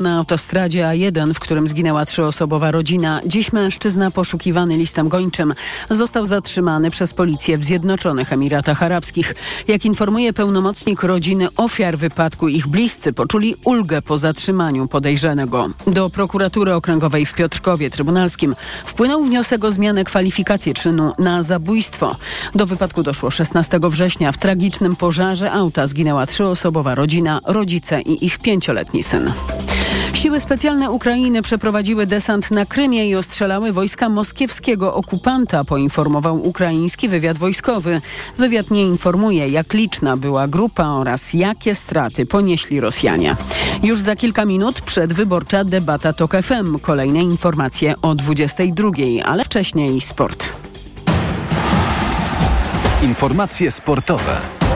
Na autostradzie A1, w którym zginęła trzyosobowa rodzina, dziś mężczyzna poszukiwany listem gończym został zatrzymany przez policję w Zjednoczonych Emiratach Arabskich. Jak informuje pełnomocnik rodziny ofiar wypadku, ich bliscy poczuli ulgę po zatrzymaniu podejrzanego. Do prokuratury okręgowej w Piotrkowie Trybunalskim wpłynął wniosek o zmianę kwalifikacji czynu na zabójstwo. Do wypadku doszło 16 września. W tragicznym pożarze auta zginęła trzyosobowa rodzina, rodzice i ich pięcioletni syn. Siły specjalne Ukrainy przeprowadziły desant na Krymie i ostrzelały wojska moskiewskiego okupanta, poinformował ukraiński wywiad wojskowy. Wywiad nie informuje, jak liczna była grupa oraz jakie straty ponieśli Rosjanie. Już za kilka minut przedwyborcza debata TOK FM. Kolejne informacje o 22, ale wcześniej sport. Informacje sportowe.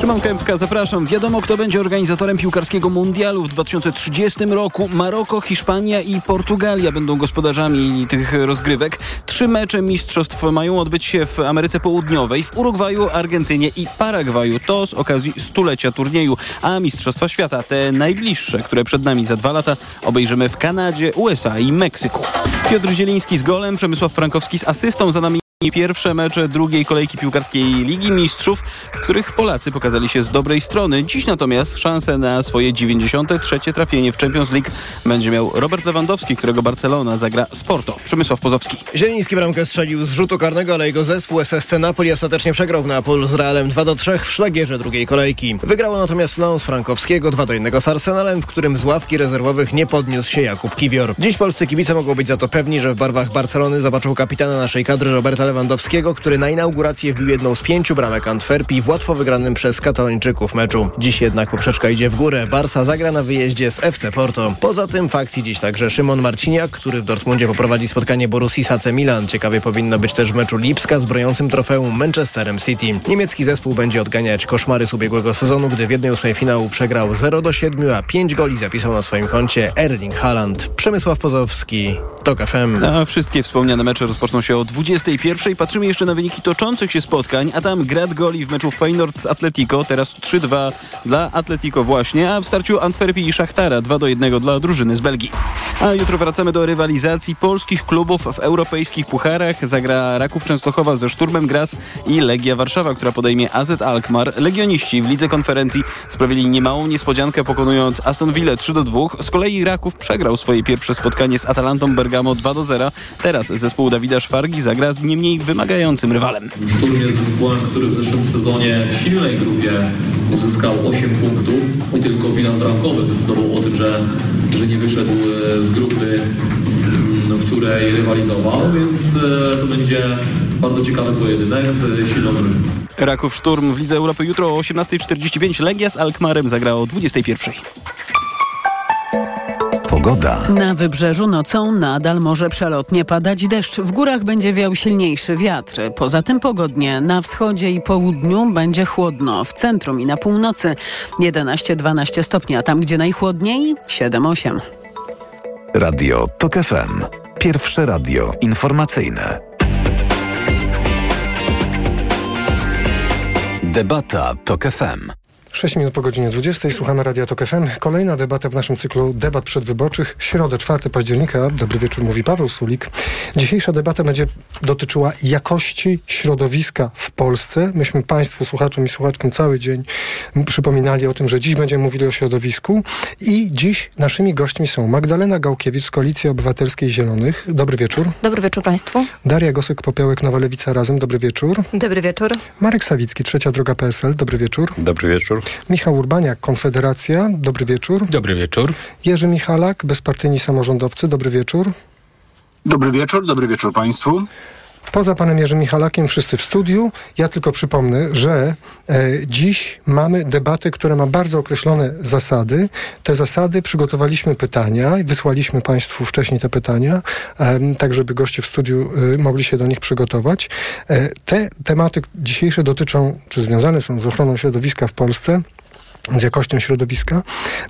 Szymon Kępka, zapraszam. Wiadomo, kto będzie organizatorem piłkarskiego mundialu w 2030 roku. Maroko, Hiszpania i Portugalia będą gospodarzami tych rozgrywek. Trzy mecze mistrzostw mają odbyć się w Ameryce Południowej, w Urugwaju, Argentynie i Paragwaju. To z okazji stulecia turnieju. A Mistrzostwa Świata, te najbliższe, które przed nami za dwa lata, obejrzymy w Kanadzie, USA i Meksyku. Piotr Zieliński z golem, Przemysław Frankowski z asystą, za nami Pierwsze mecze drugiej kolejki piłkarskiej Ligi Mistrzów, w których Polacy pokazali się z dobrej strony. Dziś natomiast szansę na swoje 93. trafienie w Champions League będzie miał Robert Lewandowski, którego Barcelona zagra Sporto. Przemysław Pozowski. Zieliński bramkę strzelił z rzutu karnego, ale jego zespół SSC Napoli ostatecznie przegrał w Neapolu z Realem 2 do 3 w szlagierze drugiej kolejki. Wygrało natomiast Lons Frankowskiego 2 do 1 z Arsenalem, w którym z ławki rezerwowych nie podniósł się Jakub Kiwior. Dziś polscy kibice mogą być za to pewni, że w barwach Barcelony zobaczą kapitana naszej kadry Roberta Lewandowskiego, który na inaugurację wbił jedną z pięciu bramek Antwerpii w łatwo wygranym przez Katalończyków meczu. Dziś jednak poprzeczka idzie w górę. Barsa zagra na wyjeździe z FC Porto. Poza tym w akcji dziś także Szymon Marciniak, który w Dortmundzie poprowadzi spotkanie Borussii z AC Milan. Ciekawie powinno być też w meczu Lipska z brojącym trofeum Manchesterem City. Niemiecki zespół będzie odganiać koszmary z ubiegłego sezonu, gdy w jednej ósmej finału przegrał 0 do 7, a 5 goli zapisał na swoim koncie Erling Haaland. Przemysław Pozowski, TOK FM. A wszystkie wspomniane mecze rozpoczną się o 21. Patrzymy jeszcze na wyniki toczących się spotkań, a tam grad goli w meczu Feyenoord z Atletico, teraz 3-2 dla Atletico właśnie, a w starciu Antwerpii i Szachtara 2-1 dla drużyny z Belgii. A jutro wracamy do rywalizacji polskich klubów w europejskich pucharach. Zagra Raków Częstochowa ze Szturmem Graz i Legia Warszawa, która podejmie AZ Alkmaar. Legioniści w lidze konferencji sprawili niemałą niespodziankę pokonując Aston Villa 3-2. Z kolei Raków przegrał swoje pierwsze spotkanie z Atalantą Bergamo 2-0. Teraz zespół Dawida Szwargi zagra z nie mniej wymagającym rywalem. Szturm jest zespołem, który w zeszłym sezonie w silnej grupie uzyskał 8 punktów i tylko bilans bramkowy decydował o tym, że, że nie wyszedł e, z grupy, mm, w której rywalizował, więc e, to będzie bardzo ciekawy pojedynek z silną drużyną. Raków Szturm w Lidze Europy jutro o 18.45. Legia z Alkmaarem zagra o 21.00. Pogoda. Na wybrzeżu nocą nadal może przelotnie padać deszcz. W górach będzie wiał silniejszy wiatr. Poza tym pogodnie. Na wschodzie i południu będzie chłodno. W centrum i na północy 11-12 stopni, a tam gdzie najchłodniej 7-8. Radio TOK FM. Pierwsze radio informacyjne. Debata TOK FM. 6 minut po godzinie 20. Słuchamy Radia Tok FM. Kolejna debata w naszym cyklu debat przedwyborczych. Środę 4 października. Dobry wieczór, mówi Paweł Sulik. Dzisiejsza debata będzie dotyczyła jakości środowiska w Polsce. Myśmy Państwu, słuchaczom i słuchaczkom cały dzień przypominali o tym, że dziś będziemy mówili o środowisku. I dziś naszymi gośćmi są Magdalena Gałkiewicz z Koalicji Obywatelskiej Zielonych. Dobry wieczór. Dobry wieczór Państwu. Daria Gosek-Popiołek, Nowa Lewica Razem. Dobry wieczór. Dobry wieczór. Marek Sawicki, Trzecia Droga PSL. Dobry wieczór. Dobry wieczór. Michał Urbaniak, Konfederacja. Dobry wieczór. Dobry wieczór. Jerzy Michalak, Bezpartyjni Samorządowcy. Dobry wieczór. Dobry wieczór, dobry wieczór Państwu. Poza panem Jerzym Michalakiem wszyscy w studiu. Ja tylko przypomnę, że e, dziś mamy debatę, która ma bardzo określone zasady. Te zasady przygotowaliśmy pytania i wysłaliśmy państwu wcześniej te pytania, e, tak żeby goście w studiu e, mogli się do nich przygotować. E, te tematy dzisiejsze dotyczą, czy związane są z ochroną środowiska w Polsce z jakością środowiska.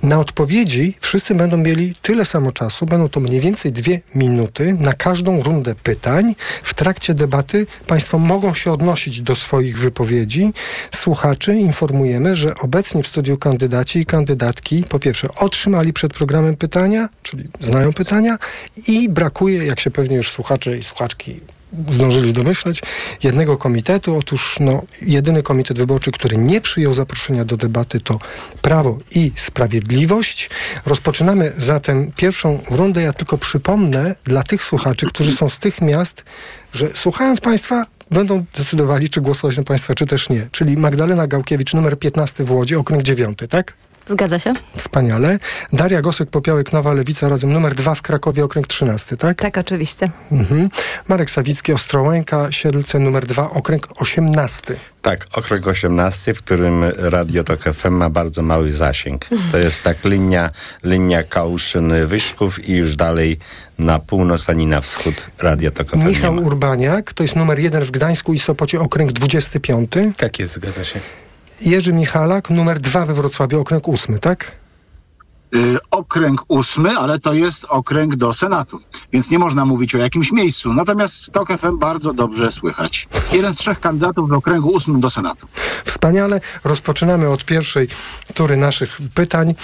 Na odpowiedzi wszyscy będą mieli tyle samo czasu, będą to mniej więcej dwie minuty na każdą rundę pytań. W trakcie debaty Państwo mogą się odnosić do swoich wypowiedzi. Słuchaczy informujemy, że obecnie w studiu kandydaci i kandydatki po pierwsze otrzymali przed programem pytania, czyli znają pytania i brakuje, jak się pewnie już słuchacze i słuchaczki zdążyli domyśleć, jednego komitetu. Otóż no, jedyny komitet wyborczy, który nie przyjął zaproszenia do debaty to Prawo i Sprawiedliwość. Rozpoczynamy zatem pierwszą rundę. Ja tylko przypomnę dla tych słuchaczy, którzy są z tych miast, że słuchając Państwa będą decydowali, czy głosować na Państwa, czy też nie. Czyli Magdalena Gałkiewicz, numer 15 w Łodzi, okręg 9, tak? Zgadza się. Wspaniale. Daria Gosek-Popiołek, Nowa Lewica, razem numer 2 w Krakowie, okręg 13, tak? Tak, oczywiście. Mhm. Marek Sawicki, Ostrołęka, Siedlce, numer 2, okręg 18. Tak, okręg 18, w którym Radio Tok FM ma bardzo mały zasięg. To jest tak linia, linia Kałszyn-Wyszków i już dalej na północ ani na wschód Radio Tok FM Michał Urbaniak, to jest numer 1 w Gdańsku i Sopocie, okręg 25. Tak jest, zgadza się. Jerzy Michalak, numer 2 we Wrocławiu, okręg 8, tak? Yy, okręg ósmy, ale to jest okręg do Senatu, więc nie można mówić o jakimś miejscu. Natomiast TOK FM bardzo dobrze słychać. Jeden z trzech kandydatów w okręgu ósmym do Senatu. Wspaniale. Rozpoczynamy od pierwszej tury naszych pytań.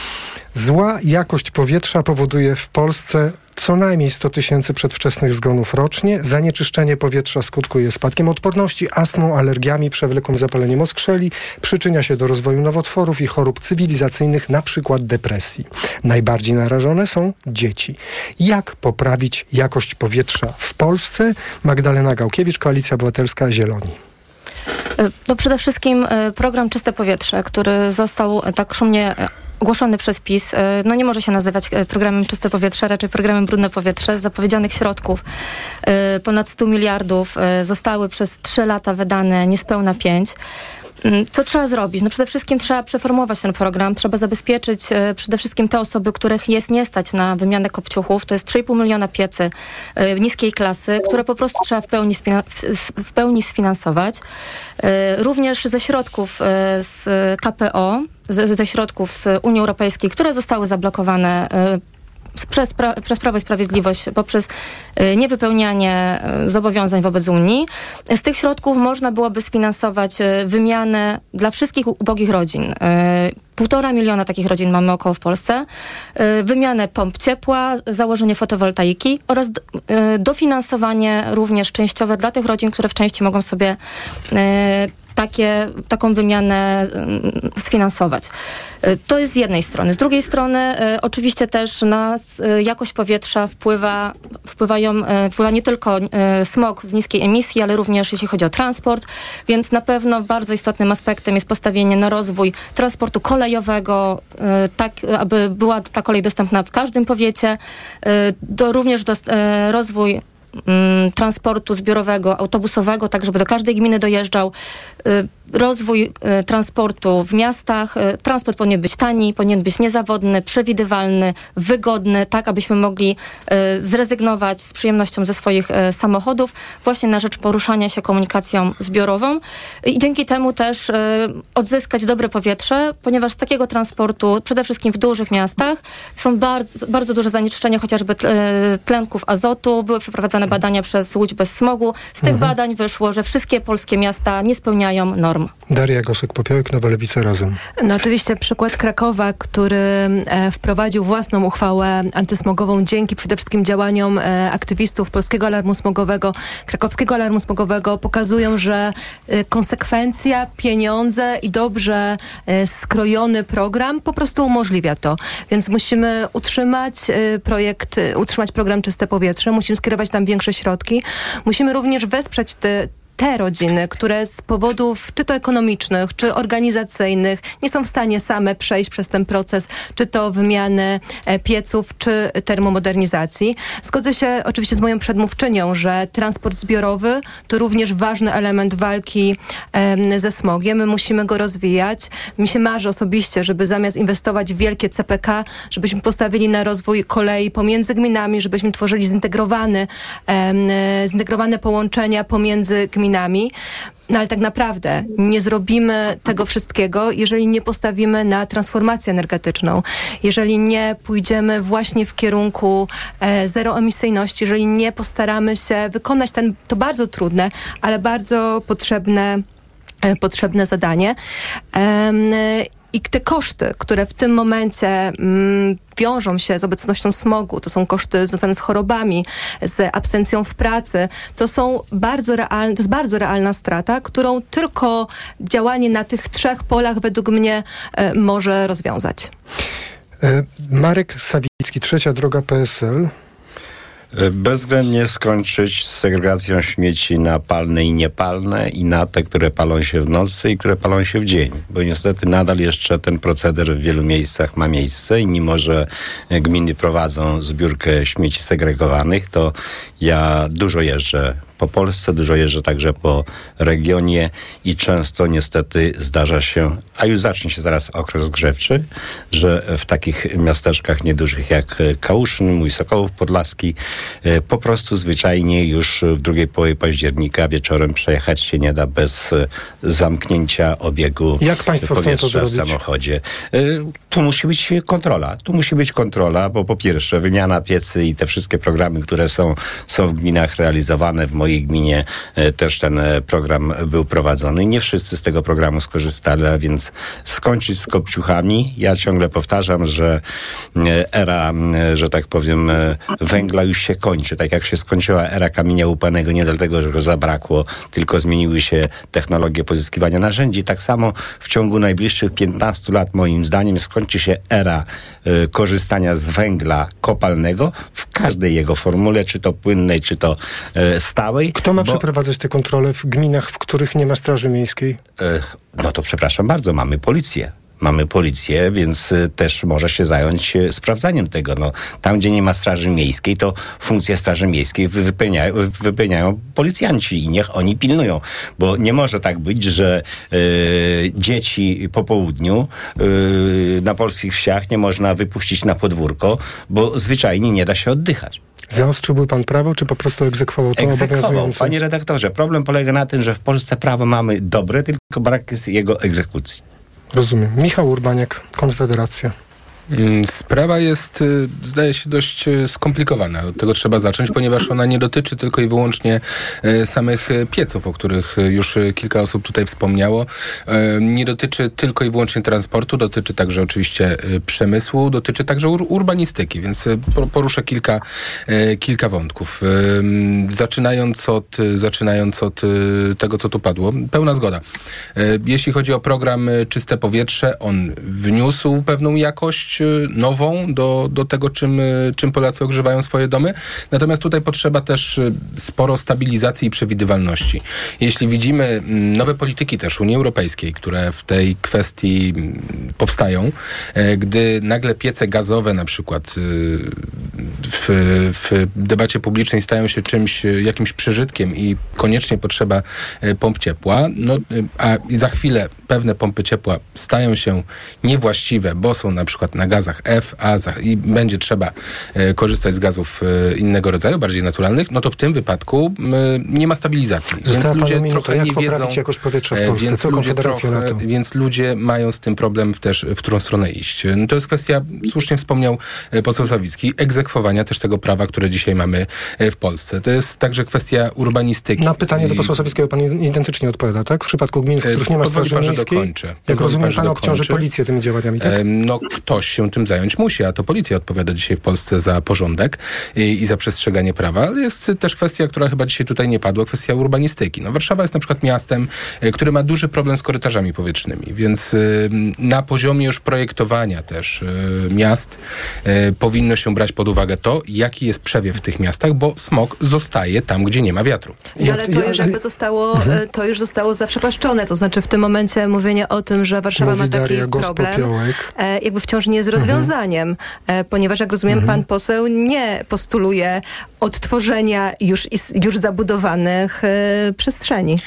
Zła jakość powietrza powoduje w Polsce co najmniej 100 tysięcy przedwczesnych zgonów rocznie. Zanieczyszczenie powietrza skutkuje spadkiem odporności, astmą, alergiami, przewlekłym zapaleniem oskrzeli, przyczynia się do rozwoju nowotworów i chorób cywilizacyjnych, na przykład depresji. Najbardziej narażone są dzieci. Jak poprawić jakość powietrza w Polsce? Magdalena Gałkiewicz, Koalicja Obywatelska, Zieloni. No przede wszystkim e, program Czyste Powietrze, który został tak szumnie e, ogłoszony przez PiS, e, no nie może się nazywać programem Czyste Powietrze, raczej programem Brudne Powietrze. Z zapowiedzianych środków ponad 100 miliardów zostały przez 3 lata wydane niespełna 5. Mm, co trzeba zrobić? No przede wszystkim trzeba przeformować ten program, trzeba zabezpieczyć e, przede wszystkim te osoby, których jest nie stać na wymianę kopciuchów. To jest 3,5 miliona piecy e, niskiej klasy, które po prostu trzeba w pełni, w pełni sfinansować. E, również ze środków z KPO, ze środków z Unii Europejskiej, które zostały zablokowane przez, pra, przez Prawo i Sprawiedliwość poprzez y, niewypełnianie y, zobowiązań wobec Unii. Z tych środków można byłoby sfinansować wymianę dla wszystkich ubogich rodzin. Półtora miliona takich rodzin mamy około w Polsce. Wymianę pomp ciepła, założenie fotowoltaiki oraz dofinansowanie również częściowe dla tych rodzin, które w części mogą sobie takie, taką wymianę mm, sfinansować. Y, to jest z jednej strony. Z drugiej strony y, oczywiście też na y, jakość powietrza wpływa, wpływają, wpływa nie tylko smog z niskiej emisji, ale również jeśli chodzi o transport, więc na pewno bardzo istotnym aspektem jest postawienie na rozwój transportu kolejowego, tak aby była ta kolej dostępna w każdym powiecie, do, również do, rozwój transportu zbiorowego, autobusowego, tak żeby do każdej gminy dojeżdżał. Rozwój y, transportu w miastach. Y, transport powinien być tani, powinien być niezawodny, przewidywalny, wygodny, tak abyśmy mogli zrezygnować z przyjemnością ze swoich samochodów właśnie na rzecz poruszania się komunikacją zbiorową i dzięki temu też odzyskać dobre powietrze, ponieważ z takiego transportu, przede wszystkim w dużych miastach, są bardzo, bardzo duże zanieczyszczenie chociażby tlenków azotu. Były przeprowadzane badania przez Łódź bez smogu. Z tych mhm. badań wyszło, że wszystkie polskie miasta nie spełniają norm. Daria Gosek-Popiołek, Nowa Lewica Razem. No oczywiście przykład Krakowa, który e, wprowadził własną uchwałę antysmogową dzięki przede wszystkim działaniom e, aktywistów Polskiego Alarmu Smogowego, Krakowskiego Alarmu Smogowego pokazują, że e, konsekwencja, pieniądze i dobrze e, skrojony program po prostu umożliwia to. Więc musimy utrzymać e, projekt, utrzymać program Czyste Powietrze, musimy skierować tam większe środki. Musimy również wesprzeć te te rodziny, które z powodów czy to ekonomicznych, czy organizacyjnych nie są w stanie same przejść przez ten proces, czy to wymiany e, pieców, czy termomodernizacji. Zgodzę się oczywiście z moją przedmówczynią, że transport zbiorowy to również ważny element walki ze smogiem. My musimy go rozwijać. Mi się marzy osobiście, żeby zamiast inwestować w wielkie CPK, żebyśmy postawili na rozwój kolei pomiędzy gminami, żebyśmy tworzyli zintegrowany, zintegrowane połączenia pomiędzy gminami No ale tak naprawdę nie zrobimy tego wszystkiego, jeżeli nie postawimy na transformację energetyczną, jeżeli nie pójdziemy właśnie w kierunku e, zeroemisyjności, jeżeli nie postaramy się wykonać ten, to bardzo trudne, ale bardzo potrzebne, e, potrzebne zadanie. I te koszty, które w tym momencie mm, wiążą się z obecnością smogu, to są koszty związane z chorobami, z absencją w pracy, to są bardzo realne, to jest bardzo realna strata, którą tylko działanie na tych trzech polach według mnie e, może rozwiązać. E, Marek Sawicki, trzecia droga PSL. Bezwzględnie skończyć z segregacją śmieci na palne i niepalne i na te, które palą się w nocy i które palą się w dzień. Bo niestety nadal jeszcze ten proceder w wielu miejscach ma miejsce i mimo, że gminy prowadzą zbiórkę śmieci segregowanych, to ja dużo jeżdżę po Polsce, dużo jeżdżę także po regionie i często niestety zdarza się, a już zacznie się zaraz okres grzewczy, że w takich miasteczkach niedużych jak Kałuszyn, mój Sokołów Podlaski, e, po prostu zwyczajnie już w drugiej połowie października wieczorem przejechać się nie da bez e, zamknięcia obiegu jak państwo powietrza chcą to w samochodzie. E, tu musi być kontrola. Tu musi być kontrola, bo po pierwsze wymiana piecy i te wszystkie programy, które są, są w gminach realizowane w mojej gminie e, też ten e, program był prowadzony. Nie wszyscy z tego programu skorzystali, a więc skończyć z kopciuchami. Ja ciągle powtarzam, że e, era, że tak powiem, węgla już się kończy. Tak jak się skończyła era kamienia łupanego, nie dlatego, że go zabrakło, tylko zmieniły się technologie pozyskiwania narzędzi. Tak samo w ciągu najbliższych 15 lat, moim zdaniem, skończy się era korzystania z węgla kopalnego w każdej jego formule, czy to płynnej, czy to y, stałej. Kto ma bo- przeprowadzać te kontrole w gminach, w których nie ma straży miejskiej? E, No to przepraszam bardzo, mamy policję. Mamy policję, więc e, też może się zająć e, sprawdzaniem tego. No, tam, gdzie nie ma straży miejskiej, to funkcję straży miejskiej wy- wypełniają, wypełniają policjanci i niech oni pilnują. Bo nie może tak być, że e, dzieci po południu e, na polskich wsiach nie można wypuścić na podwórko, bo zwyczajnie nie da się oddychać. Zaostrzyłby pan prawo, czy po prostu egzekwował to Egzekwował. obowiązujące? Panie redaktorze, problem polega na tym, że w Polsce prawo mamy dobre, tylko brak jest jego egzekucji. Rozumiem. Michał Urbaniak, Konfederacja. Mm, Sprawa jest, y, zdaje się, dość y, skomplikowana. Od tego trzeba zacząć, ponieważ ona nie dotyczy tylko i wyłącznie e, samych pieców, o których już kilka osób tutaj wspomniało. Nie dotyczy tylko i wyłącznie transportu, dotyczy także oczywiście przemysłu, dotyczy także ur urbanistyki, więc po- poruszę kilka, kilka wątków. Zaczynając od, zaczynając od tego, co tu padło, pełna zgoda. Jeśli chodzi o program Czyste Powietrze, on wniósł pewną jakość e, nową do, do tego, czym, e, czym Polacy ogrzewają swoje domy. Natomiast tutaj potrzeba też e, sporo stabilizacji i przewidywalności. Jeśli widzimy mm, nowe polityki też Unii Europejskiej, które w tej kwestii mm, powstają, e, gdy nagle piece gazowe na przykład w, w debacie publicznej stają się czymś, jakimś przeżytkiem i koniecznie potrzeba e, pomp ciepła, no, a za chwilę pewne pompy ciepła stają się niewłaściwe, bo są na przykład na gazach F, A za, i będzie trzeba e, korzystać z gazów e, innego rodzaju, bardziej naturalnych, no to w tym wypadku m, nie ma stabilizacji. Została więc ludzie minuta. trochę nie wiedzą, jakość powietrza w e, Polsce? Więc Co ludzie, na trochę, więc ludzie mają z tym problem też, w którą stronę iść. No to jest kwestia, słusznie wspomniał e, poseł Sawicki, egzekwowania też tego prawa, które dzisiaj mamy e, w Polsce. To jest także kwestia urbanistyki. Na pytanie do posła Sawickiego pan identycznie odpowiada, tak? W przypadku gmin, w E, których nie ma straży pan, miejskiej, dokończę. jak rozumiem, pan, obciąży policję tymi działaniami, tak? No, ktoś się tym zająć musi, a to policja odpowiada dzisiaj w Polsce za porządek i, i za przestrzeganie prawa. Ale jest też kwestia, która chyba dzisiaj tutaj nie padła, kwestia urbanistyki. No, Warszawa jest na przykład miastem, e, który ma duży problem z korytarzami powietrznymi, więc em, na poziomie już projektowania też e, miast e, powinno się brać pod uwagę to, jaki jest przewiew w tych miastach, bo smog zostaje tam, gdzie nie ma wiatru. No, ale to już jakby zostało, e, to już zostało zaprzepaszczone. To znaczy w tym momencie mówienie o tym, że Warszawa Mówi ma taki Daria problem, e, jakby wciąż nie jest rozwiązaniem, e, ponieważ jak rozumiem, pan poseł nie postuluje odtworzenia już, już zabudowanych e, przestrzeni.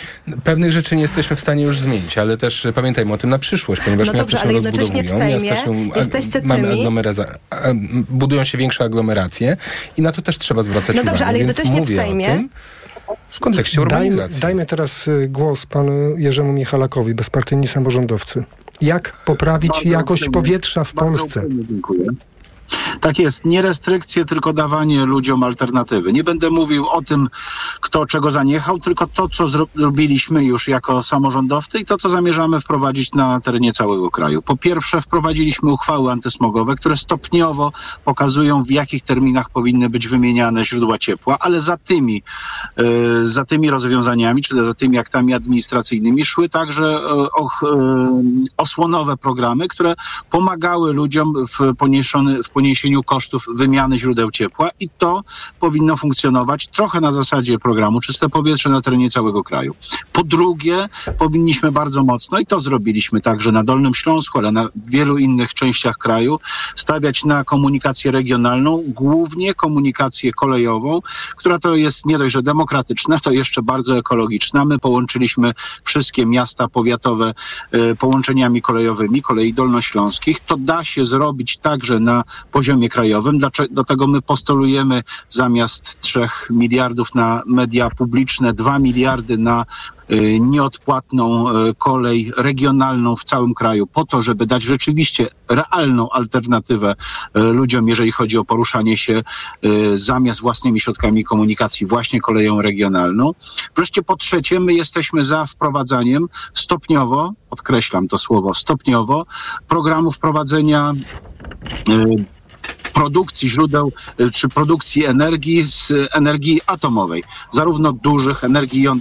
Pewnych rzeczy nie jesteśmy w stanie już zmienić, ale też pamiętajmy o tym na przyszłość, ponieważ No miasta dobrze, się ale jednocześnie w rozbudowują, Sejmie miasta się, jesteście mamy budują się większe aglomeraty rację i na to też trzeba zwracać No uwagę. dobrze, ale jednocześnie w Sejmie- w kontekście Dajmy, urbanizacji. dajmy teraz y, głos panu Jerzemu Michalakowi, bezpartyjni samorządowcy. Jak poprawić jakość powietrza w Polsce? Tak jest, nie restrykcje, tylko dawanie ludziom alternatywy. Nie będę mówił o tym, kto czego zaniechał, tylko to, co zro- zrobiliśmy już jako samorządowcy i to, co zamierzamy wprowadzić na terenie całego kraju. Po pierwsze, wprowadziliśmy uchwały antysmogowe, które stopniowo pokazują, w jakich terminach powinny być wymieniane źródła ciepła, ale za tymi, e, za tymi rozwiązaniami, czy za tymi aktami administracyjnymi szły także e, och, e, osłonowe programy, które pomagały ludziom w, poniesiony, w poniesieniu kosztów wymiany źródeł ciepła i to powinno funkcjonować trochę na zasadzie programu Czyste Powietrze na terenie całego kraju. Po drugie, powinniśmy bardzo mocno, i to zrobiliśmy także na Dolnym Śląsku, ale na wielu innych częściach kraju, stawiać na komunikację regionalną, głównie komunikację kolejową, która to jest nie dość, że demokratyczna, to jeszcze bardzo ekologiczna. My połączyliśmy wszystkie miasta powiatowe e, połączeniami kolejowymi, kolei dolnośląskich. To da się zrobić także na poziomie krajowym. Do tego my postulujemy zamiast 3 miliardów na media publiczne, 2 miliardy na y, nieodpłatną y, kolej regionalną w całym kraju, po to, żeby dać rzeczywiście realną alternatywę y, ludziom, jeżeli chodzi o poruszanie się zamiast własnymi środkami komunikacji, właśnie koleją regionalną. Wreszcie po trzecie, my jesteśmy za wprowadzaniem stopniowo, podkreślam to słowo, stopniowo, programu wprowadzenia produkcji źródeł y, czy produkcji energii z energii atomowej, zarówno dużych energii y,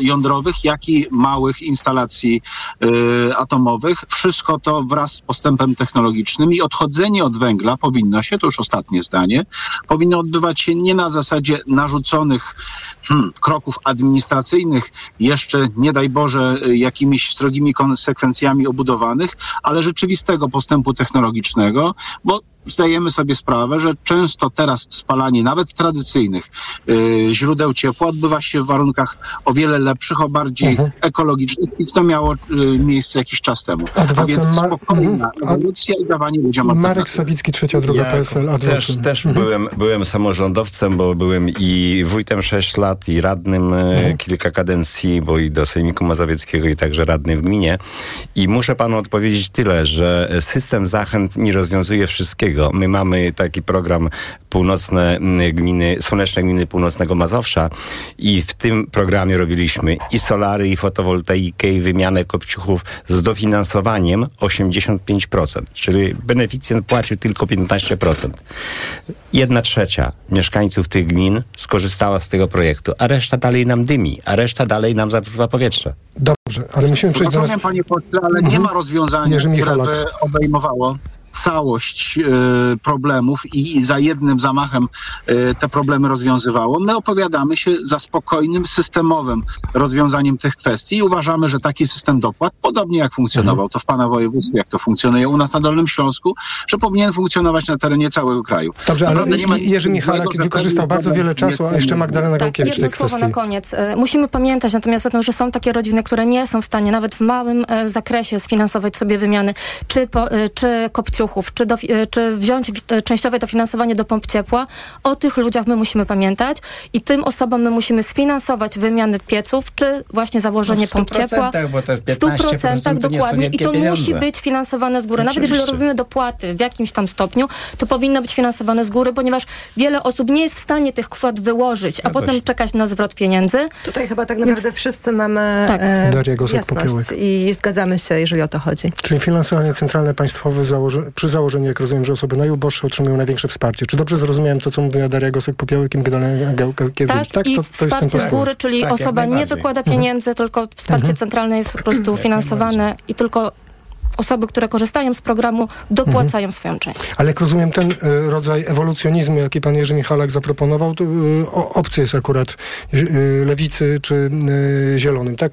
jądrowych, jak i małych instalacji y, atomowych. Wszystko to wraz z postępem technologicznym i odchodzenie od węgla powinno się, to już ostatnie zdanie, powinno odbywać się nie na zasadzie narzuconych hmm, kroków administracyjnych, jeszcze nie daj Boże jakimiś strogimi konsekwencjami obudowanych, ale rzeczywistego postępu technologicznego, bo zdajemy sobie sprawę, że często teraz spalanie nawet tradycyjnych y, źródeł ciepła odbywa się w warunkach o wiele lepszych, o bardziej Mhm. ekologicznych i to miało y, miejsce jakiś czas temu. A więc ma- spokojna mhm. A- ewolucja i dawanie ludziom Marek alternatywy. Sawicki, trzecia droga PSL, też, też Mhm. byłem, byłem samorządowcem, bo byłem i wójtem 6 lat, i radnym e, kilka kadencji, bo i do Sejmiku Mazowieckiego, i także radnym w gminie. I muszę panu odpowiedzieć tyle, że system zachęt nie rozwiązuje wszystkiego. My mamy taki program północne gminy, słoneczne gminy północnego Mazowsza i w tym programie robiliśmy i solary, i fotowoltaikę, i wymianę kopciuchów z dofinansowaniem 85%, czyli beneficjent płacił tylko 15%. Jedna trzecia mieszkańców tych gmin skorzystała z tego projektu, a reszta dalej nam dymi, a reszta dalej nam zatruwa powietrze. Dobrze, ale musimy przejść do nas... Rozumiem, panie pośle, ale nie ma rozwiązania, Jerzy które by obejmowało całość e, problemów i, za jednym zamachem e, te problemy rozwiązywało. My opowiadamy się za spokojnym, systemowym rozwiązaniem tych kwestii i uważamy, że taki system dopłat, podobnie jak funkcjonował to w pana województwie, jak to funkcjonuje u nas na Dolnym Śląsku, że powinien funkcjonować na terenie całego kraju. Dobrze, ale Naprawdę nie ma Jerzy Michalak wykorzystał bardzo wiele czasu, a jeszcze Magdalena Tak, Gałkiewicz w jedno tej słowo kwestii. na koniec. E, Musimy pamiętać natomiast o tym, że są takie rodziny, które nie są w stanie nawet w małym zakresie sfinansować sobie wymiany czy, po, czy czy, do, e, czy wziąć e, częściowe dofinansowanie do pomp ciepła. O tych ludziach my musimy pamiętać i tym osobom my musimy sfinansować wymiany pieców, czy właśnie założenie No w pomp 100%, ciepła. bo to jest W 100% 15% to nie są dokładnie. I to musi pieniądze. być finansowane z góry. Nawet jeżeli Oczywiście. robimy dopłaty w jakimś tam stopniu, to powinno być finansowane z góry, ponieważ wiele osób nie jest w stanie tych kwot wyłożyć, a potem się. czekać na zwrot pieniędzy. Tutaj chyba tak naprawdę wszyscy mamy Tak. e, Daria jasność i zgadzamy się, jeżeli o to chodzi. Czyli finansowanie centralne państwowe założy, przy założeniu, jak rozumiem, że osoby najuboższe otrzymują największe wsparcie. Czy dobrze zrozumiałem to, co mówiła Daria Gosek-Popiołek i Magdalena Gałkiewicz? Tak, i wsparcie z góry, czyli Tak, osoba nie wykłada pieniędzy, tylko wsparcie centralne jest po prostu finansowane i tylko osoby, które korzystają z programu, dopłacają swoją część. Ale jak rozumiem, ten y, rodzaj ewolucjonizmu, jaki pan Jerzy Michalak zaproponował, to y, obcy jest akurat y, lewicy czy y, zielonym, tak?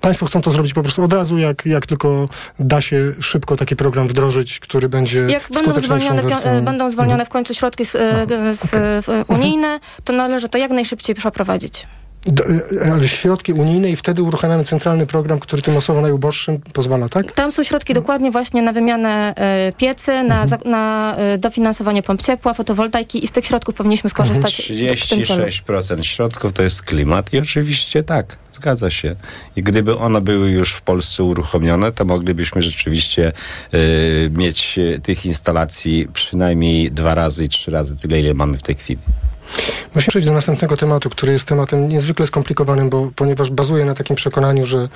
Państwo chcą to zrobić po prostu od razu, jak, jak tylko da się szybko taki program wdrożyć, który będzie Jak będą zwolnione, pio- wersją. e, będą zwolnione w końcu środki z, e, z, e, unijne, to należy to jak najszybciej przeprowadzić. Do, e, ale środki unijne i wtedy uruchamiamy centralny program, który tym osobom najuboższym pozwala, tak? Tam są środki dokładnie właśnie na wymianę e, piecy, na, za, na e, dofinansowanie pomp ciepła, fotowoltaiki i z tych środków powinniśmy skorzystać. tym celu. 36% środków to jest klimat i oczywiście tak, zgadza się. I gdyby one były już w Polsce uruchomione, to moglibyśmy rzeczywiście y, mieć tych instalacji przynajmniej dwa razy i trzy razy tyle, ile mamy w tej chwili. Musimy przejść do następnego tematu, który jest tematem niezwykle skomplikowanym, bo, ponieważ bazuje na takim przekonaniu, że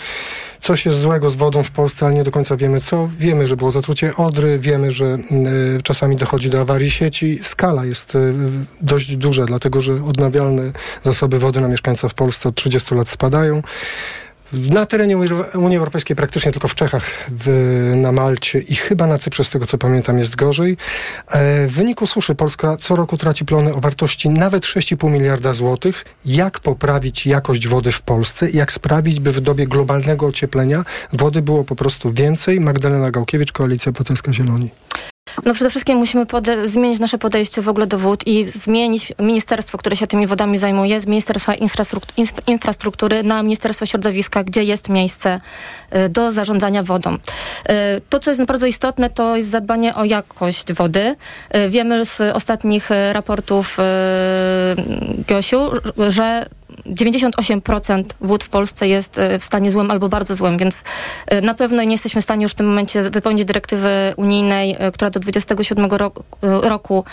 coś jest złego z wodą w Polsce, ale nie do końca wiemy co. Wiemy, że było zatrucie Odry, wiemy, że y, czasami dochodzi do awarii sieci. Skala jest y, dość duża, dlatego że odnawialne zasoby wody na mieszkańca w Polsce od 30 lat spadają. Na terenie Unii Europejskiej praktycznie tylko w Czechach, w, na Malcie i chyba na Cyprze, z tego co pamiętam, jest gorzej. E, w wyniku suszy Polska co roku traci plony o wartości nawet 6,5 miliarda złotych. Jak poprawić jakość wody w Polsce? Jak sprawić, by w dobie globalnego ocieplenia wody było po prostu więcej? Magdalena Gałkiewicz, Koalicja Obywatelska Zieloni. No przede wszystkim musimy zmienić nasze podejście w ogóle do wód i zmienić ministerstwo, które się tymi wodami zajmuje, z Ministerstwa Infrastruktury na Ministerstwo Środowiska, gdzie jest miejsce y, do zarządzania wodą. Y, to, co jest bardzo istotne, to jest zadbanie o jakość wody. Y, wiemy z ostatnich raportów Giosiu, że 98% wód w Polsce jest e, w stanie złym albo bardzo złym, więc e, na pewno nie jesteśmy w stanie już w tym momencie wypełnić dyrektywy unijnej, e, która do 27 roku, roku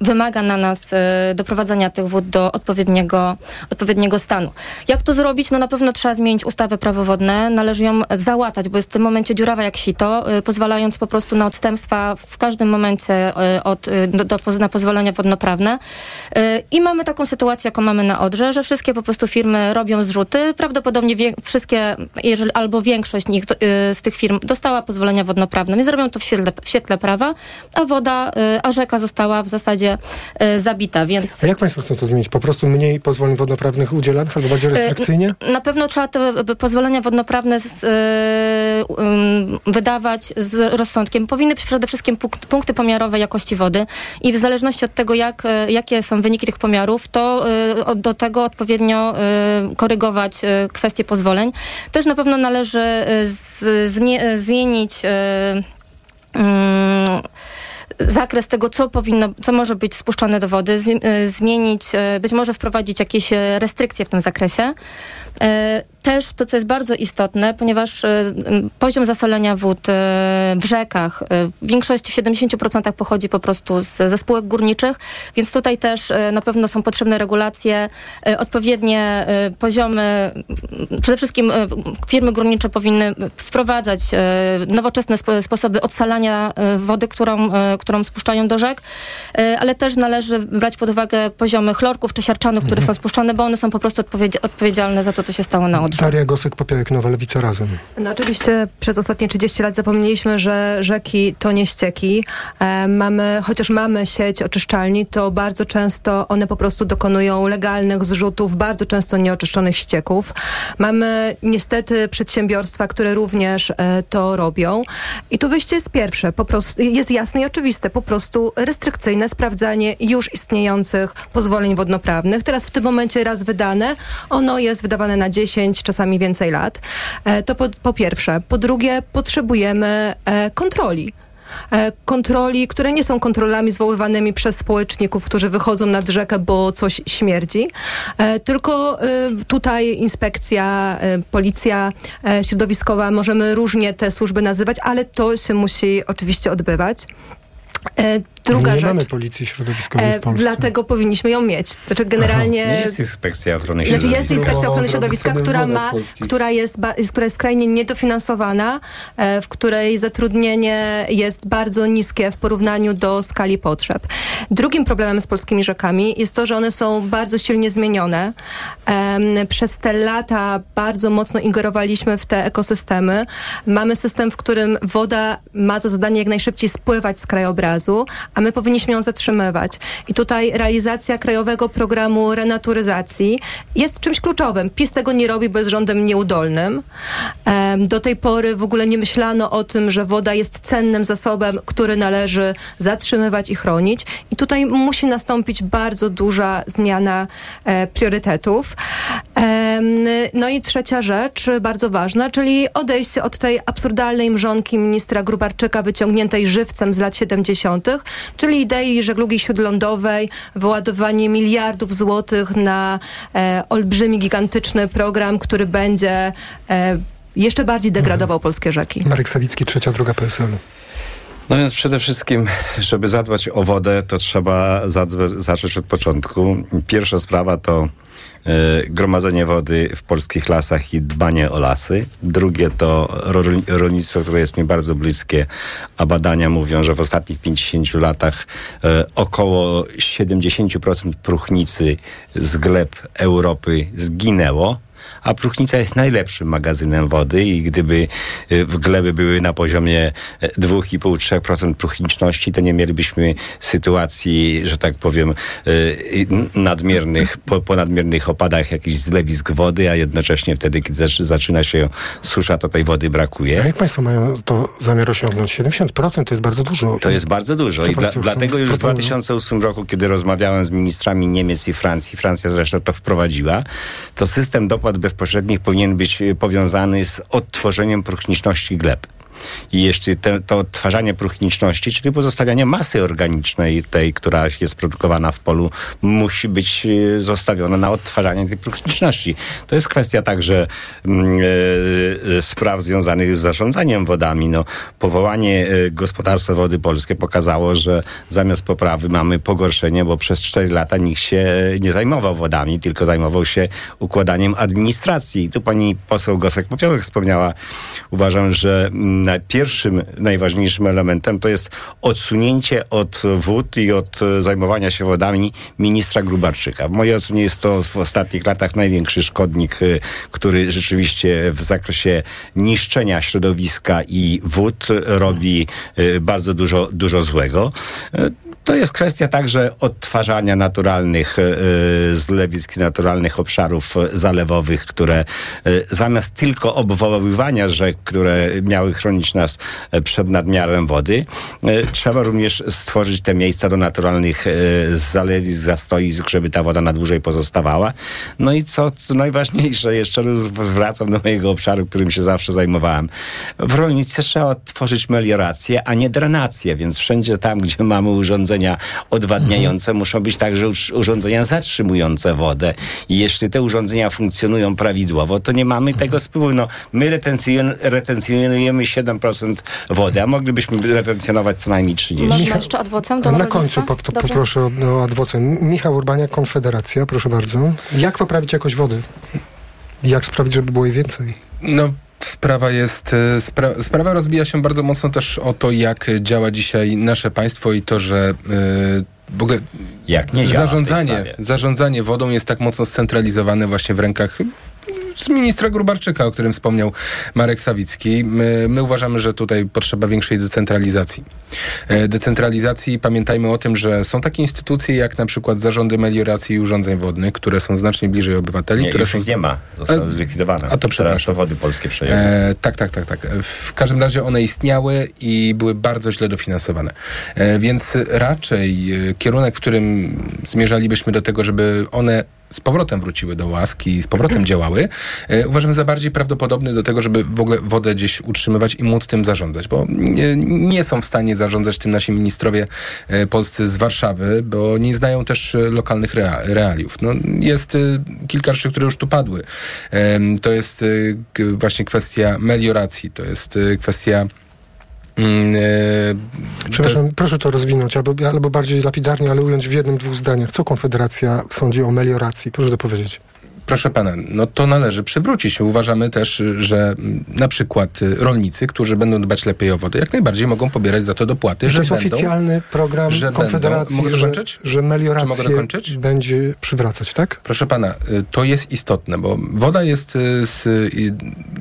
wymaga na nas doprowadzenia tych wód do odpowiedniego, odpowiedniego stanu. Jak to zrobić? No na pewno trzeba zmienić ustawę prawo wodne, należy ją załatać, bo jest w tym momencie dziurawa jak sito, pozwalając po prostu na odstępstwa w każdym momencie od, do, do, na pozwolenia wodnoprawne. I mamy taką sytuację, jaką mamy na Odrze, że wszystkie po prostu firmy robią zrzuty. Prawdopodobnie wszystkie, jeżeli, albo większość nich, y, z tych firm dostała pozwolenia wodnoprawne. Więc robią to w świetle, w świetle prawa, a woda, y, a rzeka została w zasadzie y, zabita, więc... A jak Państwo chcą to zmienić? Po prostu mniej pozwoleń wodnoprawnych udzielanych albo bardziej restrykcyjnie? Na pewno trzeba te pozwolenia wodnoprawne z, wydawać z rozsądkiem. Powinny być przede wszystkim punkty pomiarowe jakości wody i w zależności od tego, jak, jakie są wyniki tych pomiarów, to do tego odpowiednio y, korygować y, kwestie pozwoleń. Też na pewno należy y, zmienić mm, zakres tego, co powinno, co może być spuszczone do wody, zmienić, być może wprowadzić jakieś restrykcje w tym zakresie też to, co jest bardzo istotne, ponieważ y, poziom zasolenia wód y, w rzekach y, w większości, w 70% pochodzi po prostu z, ze spółek górniczych, więc tutaj też na pewno są potrzebne regulacje, odpowiednie poziomy. Przede wszystkim firmy górnicze powinny wprowadzać nowoczesne spo, sposoby odsalania wody, którą, którą spuszczają do rzek, ale też należy brać pod uwagę poziomy chlorków czy siarczanów, które mhm. są spuszczane, bo one są po prostu odpowiedzialne za to, co się stało na Odrze. Daria Gosek-Popiołek, Nowa Lewica Razem. No oczywiście przez ostatnie 30 lat zapomnieliśmy, że rzeki to nie ścieki. E, mamy, chociaż mamy sieć oczyszczalni, to bardzo często one po prostu dokonują legalnych zrzutów, bardzo często nieoczyszczonych ścieków. Mamy niestety przedsiębiorstwa, które również e, to robią. I tu wyjście jest pierwsze, po prostu jest jasne i oczywiste, po prostu restrykcyjne sprawdzanie już istniejących pozwoleń wodnoprawnych. Teraz w tym momencie raz wydane, ono jest wydawane na 10, czasami więcej lat. E, to po, po pierwsze. Po drugie, potrzebujemy e, kontroli e, kontroli, które nie są kontrolami zwoływanymi przez społeczników, którzy wychodzą nad rzekę, bo coś śmierdzi, tylko tutaj inspekcja, policja środowiskowa, możemy różnie te służby nazywać, ale to się musi oczywiście odbywać. Druga nie rzecz. mamy policji środowiskowej w e, Polsce. Dlatego powinniśmy ją mieć. Znaczy generalnie... Aha, jest inspekcja ochrony środowiska. Znaczy jest inspekcja ochrony środowiska, która ma, która jest, która jest skrajnie niedofinansowana, e, w której zatrudnienie jest bardzo niskie w porównaniu do skali potrzeb. Drugim problemem z polskimi rzekami jest to, że one są bardzo silnie zmienione. Przez te lata bardzo mocno ingerowaliśmy w te ekosystemy. Mamy system, w którym woda ma za zadanie jak najszybciej spływać z krajobrazu, a my powinniśmy ją zatrzymywać. I tutaj realizacja krajowego programu renaturyzacji jest czymś kluczowym. PiS tego nie robi, bo jest rządem nieudolnym. Do tej pory w ogóle nie myślano o tym, że woda jest cennym zasobem, który należy zatrzymywać i chronić. I tutaj musi nastąpić bardzo duża zmiana e, priorytetów. No i trzecia rzecz, bardzo ważna, czyli odejście od tej absurdalnej mrzonki ministra Grubarczyka wyciągniętej żywcem z lat 70., czyli idei żeglugi śródlądowej, wyładowanie miliardów złotych na e, olbrzymi, gigantyczny program, który będzie e, jeszcze bardziej degradował polskie rzeki. Marek Sawicki, trzecia droga PSL. No więc przede wszystkim, żeby zadbać o wodę, to trzeba zacząć od początku. Pierwsza sprawa to E, gromadzenie wody w polskich lasach i dbanie o lasy. Drugie to rolnictwo, które jest mi bardzo bliskie, a badania mówią, że w ostatnich 50 latach e, około 70% próchnicy z gleb Europy zginęło a próchnica jest najlepszym magazynem wody i gdyby y, w gleby były na poziomie 2,5-3% e, próchniczności, to nie mielibyśmy sytuacji, że tak powiem, y, nadmiernych, po, po nadmiernych opadach jakichś zlewisk wody, a jednocześnie wtedy, kiedy zaczyna się susza, to tej wody brakuje. A jak Państwo mają to zamiar osiągnąć? 70% to jest bardzo dużo. To jest bardzo dużo Co i dla, dlatego już w 2008 roku, kiedy rozmawiałem z ministrami Niemiec i Francji, Francja zresztą to wprowadziła, to system dopłat bezpośrednich powinien być powiązany z odtworzeniem próchniczności gleb i jeszcze te, to odtwarzanie próchniczności, czyli pozostawianie masy organicznej, tej, która jest produkowana w polu, musi być e, zostawione na odtwarzanie tej próchniczności. To jest kwestia także e, spraw związanych z zarządzaniem wodami. No, powołanie e, gospodarstwa wody polskie pokazało, że zamiast poprawy mamy pogorszenie, bo przez 4 lata nikt się nie zajmował wodami, tylko zajmował się układaniem administracji. I tu pani poseł Gosek-Popiołek wspomniała, uważam, że mm, pierwszym, najważniejszym elementem to jest odsunięcie od wód i od e, zajmowania się wodami ministra Grubarczyka. W mojej ocenie jest to w ostatnich latach największy szkodnik, e, który rzeczywiście w zakresie niszczenia środowiska i wód robi e, bardzo dużo, dużo złego. To jest kwestia także odtwarzania naturalnych y, zlewisk, naturalnych obszarów zalewowych, które zamiast tylko obwoływania rzek, które miały chronić nas przed nadmiarem wody, trzeba również stworzyć te miejsca do naturalnych zalewisk, zastoisk, żeby ta woda na dłużej pozostawała. No i co, co najważniejsze, jeszcze wracam do mojego obszaru, którym się zawsze zajmowałem. W rolnictwie trzeba tworzyć meliorację, a nie drenację, więc wszędzie tam, gdzie mamy urządzenia urządzenia odwadniające, mhm. muszą być także urządzenia zatrzymujące wodę. I jeśli te urządzenia funkcjonują prawidłowo, to nie mamy tego spływu. No, my retencjonujemy 7% wody, a moglibyśmy retencjonować co najmniej 30%. Można jeszcze adwocem do Na końcu po, to poproszę o, o adwocem. Michał Urbania, Konfederacja, proszę bardzo. Jak poprawić jakość wody? Jak sprawić, żeby było jej więcej? No, Sprawa jest, e, spra sprawa rozbija się bardzo mocno też o to, jak działa dzisiaj nasze państwo i to, że yy, w ogóle jak nie zarządzanie, zarządzanie wodą jest tak mocno scentralizowane właśnie w rękach ministra Grubarczyka, o którym wspomniał Marek Sawicki. My, my uważamy, że tutaj potrzeba większej decentralizacji. E, decentralizacji, pamiętajmy o tym, że są takie instytucje jak na przykład zarządy melioracji i urządzeń wodnych, które są znacznie bliżej obywateli. Nie, które są... nie ma, zostały e, zlikwidowane. A to Teraz to wody polskie przejęły. E, tak, tak, tak, tak. W każdym razie one istniały i były bardzo źle dofinansowane. E, więc raczej e, kierunek, w którym zmierzalibyśmy do tego, żeby one z powrotem wróciły do łaski i z powrotem działały, e, uważam za bardziej prawdopodobny do tego, żeby w ogóle wodę gdzieś utrzymywać i móc tym zarządzać, bo nie, są w stanie zarządzać tym nasi ministrowie e, polscy z Warszawy, bo nie znają też e, lokalnych rea, realiów. No, jest kilka rzeczy, które już tu padły. To jest właśnie kwestia melioracji, to jest kwestia Przepraszam, to jest... proszę to rozwinąć, albo, albo bardziej lapidarnie, ale ująć w jednym, dwóch zdaniach. Co Konfederacja sądzi o melioracji? Proszę to powiedzieć. Proszę pana, no to należy przywrócić. Uważamy też, że na przykład y, rolnicy, którzy będą dbać lepiej o wodę, jak najbardziej mogą pobierać za to dopłaty. To że jest będą, oficjalny program że Konfederacji, będą, mogę że, że Czy meliorację mogę dokończyć? będzie przywracać, tak? Proszę pana, y, to jest istotne, bo woda jest, y,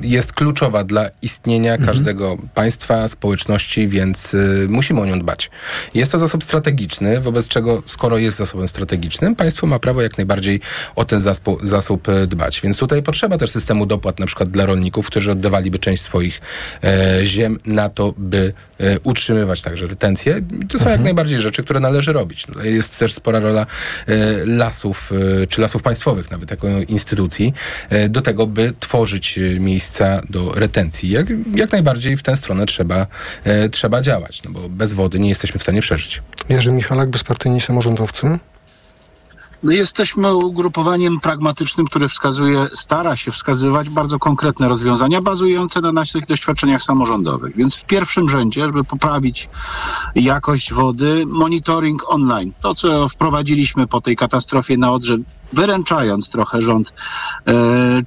jest kluczowa dla istnienia Mhm. każdego państwa, społeczności, więc musimy o nią dbać. Jest to zasób strategiczny, wobec czego, skoro jest zasobem strategicznym, państwo ma prawo jak najbardziej o ten zasób, zasób y, dbać. Więc tutaj potrzeba też systemu dopłat, na przykład dla rolników, którzy oddawaliby część swoich e, ziem na to, by e, utrzymywać także retencję. I To są jak najbardziej rzeczy, które należy robić. Tutaj jest też spora rola e, lasów, e, czy lasów państwowych, nawet jako instytucji, e, do tego, by tworzyć e, miejsca do retencji. Jak, jak najbardziej w tę stronę trzeba, e, trzeba działać, no bo bez wody nie jesteśmy w stanie przeżyć. Jerzy Michalak, bezpartyjni samorządowcy. My jesteśmy ugrupowaniem pragmatycznym, które wskazuje, stara się wskazywać bardzo konkretne rozwiązania bazujące na naszych doświadczeniach samorządowych. Więc w pierwszym rzędzie, żeby poprawić jakość wody, monitoring online. To, co wprowadziliśmy po tej katastrofie na Odrze, wyręczając trochę rząd, e,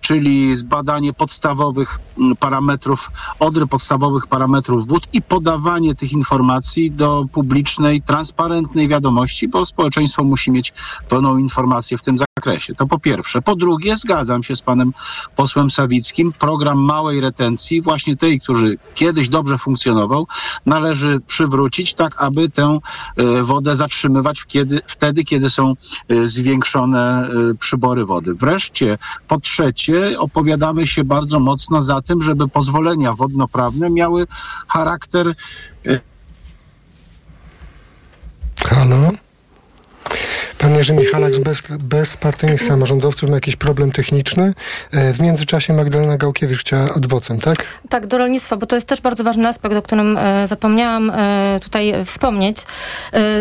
czyli zbadanie podstawowych mm, parametrów Odry, podstawowych parametrów wód i podawanie tych informacji do publicznej, transparentnej wiadomości, bo społeczeństwo musi mieć pełną informację w tym zakresie. To po pierwsze. Po drugie, zgadzam się z panem posłem Sawickim, program małej retencji, właśnie tej, który kiedyś dobrze funkcjonował, należy przywrócić tak, aby tę e, wodę zatrzymywać kiedy, wtedy, kiedy są e, zwiększone przybory wody. Wreszcie, po trzecie, opowiadamy się bardzo mocno za tym, żeby pozwolenia wodnoprawne miały charakter Halo? Jerzy Michalak z bez, bezpartyjnych samorządowców ma jakiś problem techniczny. E, W międzyczasie Magdalena Gałkiewicz chciała adwocem, tak? Tak, do rolnictwa, bo to jest też bardzo ważny aspekt, o którym e, zapomniałam e, tutaj wspomnieć.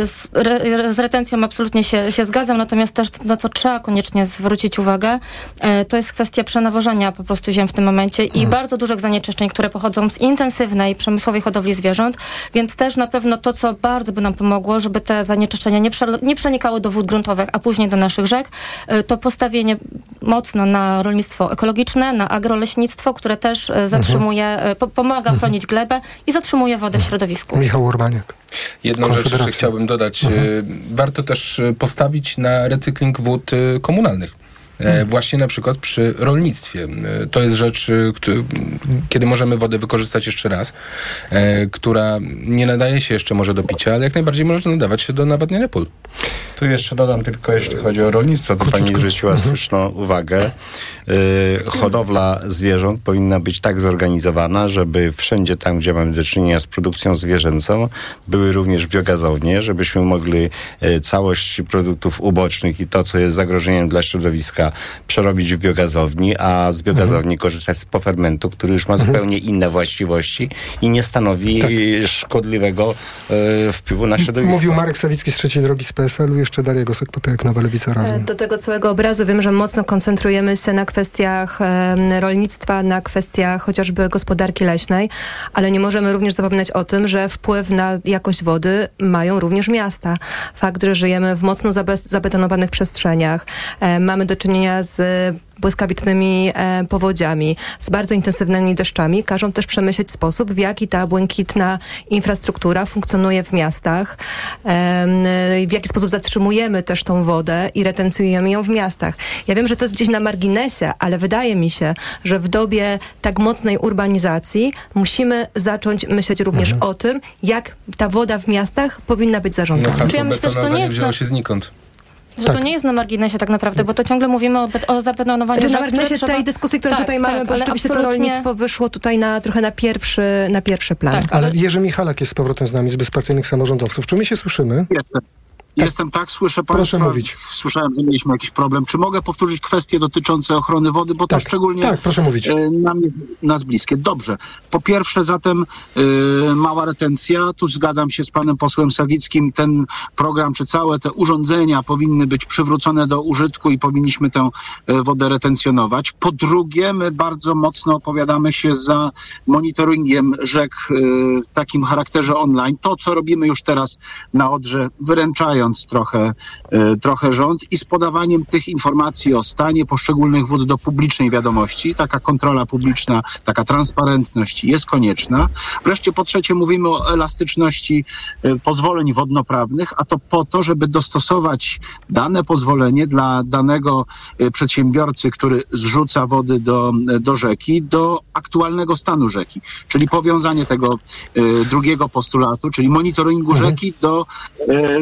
Z, re, z retencją absolutnie się, się zgadzam, natomiast też na co trzeba koniecznie zwrócić uwagę, to jest kwestia przenawożenia po prostu ziem w tym momencie i bardzo dużych zanieczyszczeń, które pochodzą z intensywnej przemysłowej hodowli zwierząt, więc też na pewno to, co bardzo by nam pomogło, żeby te zanieczyszczenia nie, prze, nie przenikały do wód gruntowych, a później do naszych rzek, e, to postawienie mocno na rolnictwo ekologiczne, na agroleśnictwo, które też e, zatrzymuje, e, po, pomaga chronić glebę i zatrzymuje wodę w środowisku. Michał Urbaniak. Jedną rzecz jeszcze chciałbym dodać. Mhm. Warto też postawić na recykling wód komunalnych. E, Właśnie na przykład przy rolnictwie. E, To jest rzecz, e, kiedy możemy wodę wykorzystać jeszcze raz, która nie nadaje się jeszcze może do picia, ale jak najbardziej może nadawać się do nawadniania pól. Tu jeszcze dodam tylko, jeśli chodzi o rolnictwo, to pani zwróciła słuszną uwagę. Hodowla zwierząt powinna być tak zorganizowana, żeby wszędzie tam, gdzie mamy do czynienia z produkcją zwierzęcą, były również biogazownie, żebyśmy mogli całość produktów ubocznych i to, co jest zagrożeniem dla środowiska, przerobić w biogazowni, a z biogazowni korzystać z pofermentu, który już ma zupełnie inne właściwości i nie stanowi y, szkodliwego y, wpływu na środowisko. Mówił Marek Sawicki z Trzeciej Drogi z PSL-u, jeszcze Daria Gosek-Popiołek, Nowa Lewica E, Razem. Do tego całego obrazu wiem, że mocno koncentrujemy się na kwestiach e, rolnictwa, na kwestiach chociażby gospodarki leśnej, ale nie możemy również zapominać o tym, że wpływ na jakość wody mają również miasta. Fakt, że żyjemy w mocno zabe- zabetonowanych przestrzeniach, e, mamy do czynienia z błyskawicznymi e, powodziami, z bardzo intensywnymi deszczami, każą też przemyśleć sposób, w jaki ta błękitna infrastruktura funkcjonuje w miastach, em, w jaki sposób zatrzymujemy też tą wodę i retencjujemy ją w miastach. Ja wiem, że to jest gdzieś na marginesie, ale wydaje mi się, że w dobie tak mocnej urbanizacji musimy zacząć myśleć również o tym, jak ta woda w miastach powinna być zarządzana. No, hasło ja myślę, że to nie jest się znikąd. Że to nie jest na marginesie tak naprawdę, bo to ciągle mówimy o, o zabetonowaniu Znaczy, na marginesie trzeba- tej dyskusji, którą Tak, tutaj tak, mamy, bo ale rzeczywiście to absolutnie- rolnictwo wyszło tutaj na, trochę na pierwszy, na pierwszy plan. Tak. Ale Jerzy Michalak jest z powrotem z nami, z bezpartyjnych samorządowców. Czy my się słyszymy? Jestem. Jestem tak, słyszę Proszę Państwa. mówić. Słyszałem, że mieliśmy jakiś problem. Czy mogę powtórzyć kwestie dotyczące ochrony wody, bo to Tak, szczególnie tak, proszę mówić. e, nam, nas bliskie. Dobrze. Po pierwsze zatem e, mała retencja. Tu zgadzam się z panem posłem Sawickim. Ten program, czy całe te urządzenia powinny być przywrócone do użytku i powinniśmy tę e, wodę retencjonować. Po drugie, my bardzo mocno opowiadamy się za monitoringiem rzek w takim charakterze online. To, co robimy już teraz na Odrze, wyręczając trochę, e, trochę rząd i z podawaniem tych informacji o stanie poszczególnych wód do publicznej wiadomości. Taka kontrola publiczna, taka transparentność jest konieczna. Wreszcie po trzecie mówimy o elastyczności e, pozwoleń wodnoprawnych, a to po to, żeby dostosować dane pozwolenie dla danego e, przedsiębiorcy, który zrzuca wody do, do rzeki, do aktualnego stanu rzeki. Czyli powiązanie tego drugiego postulatu, czyli monitoringu Mhm. rzeki do,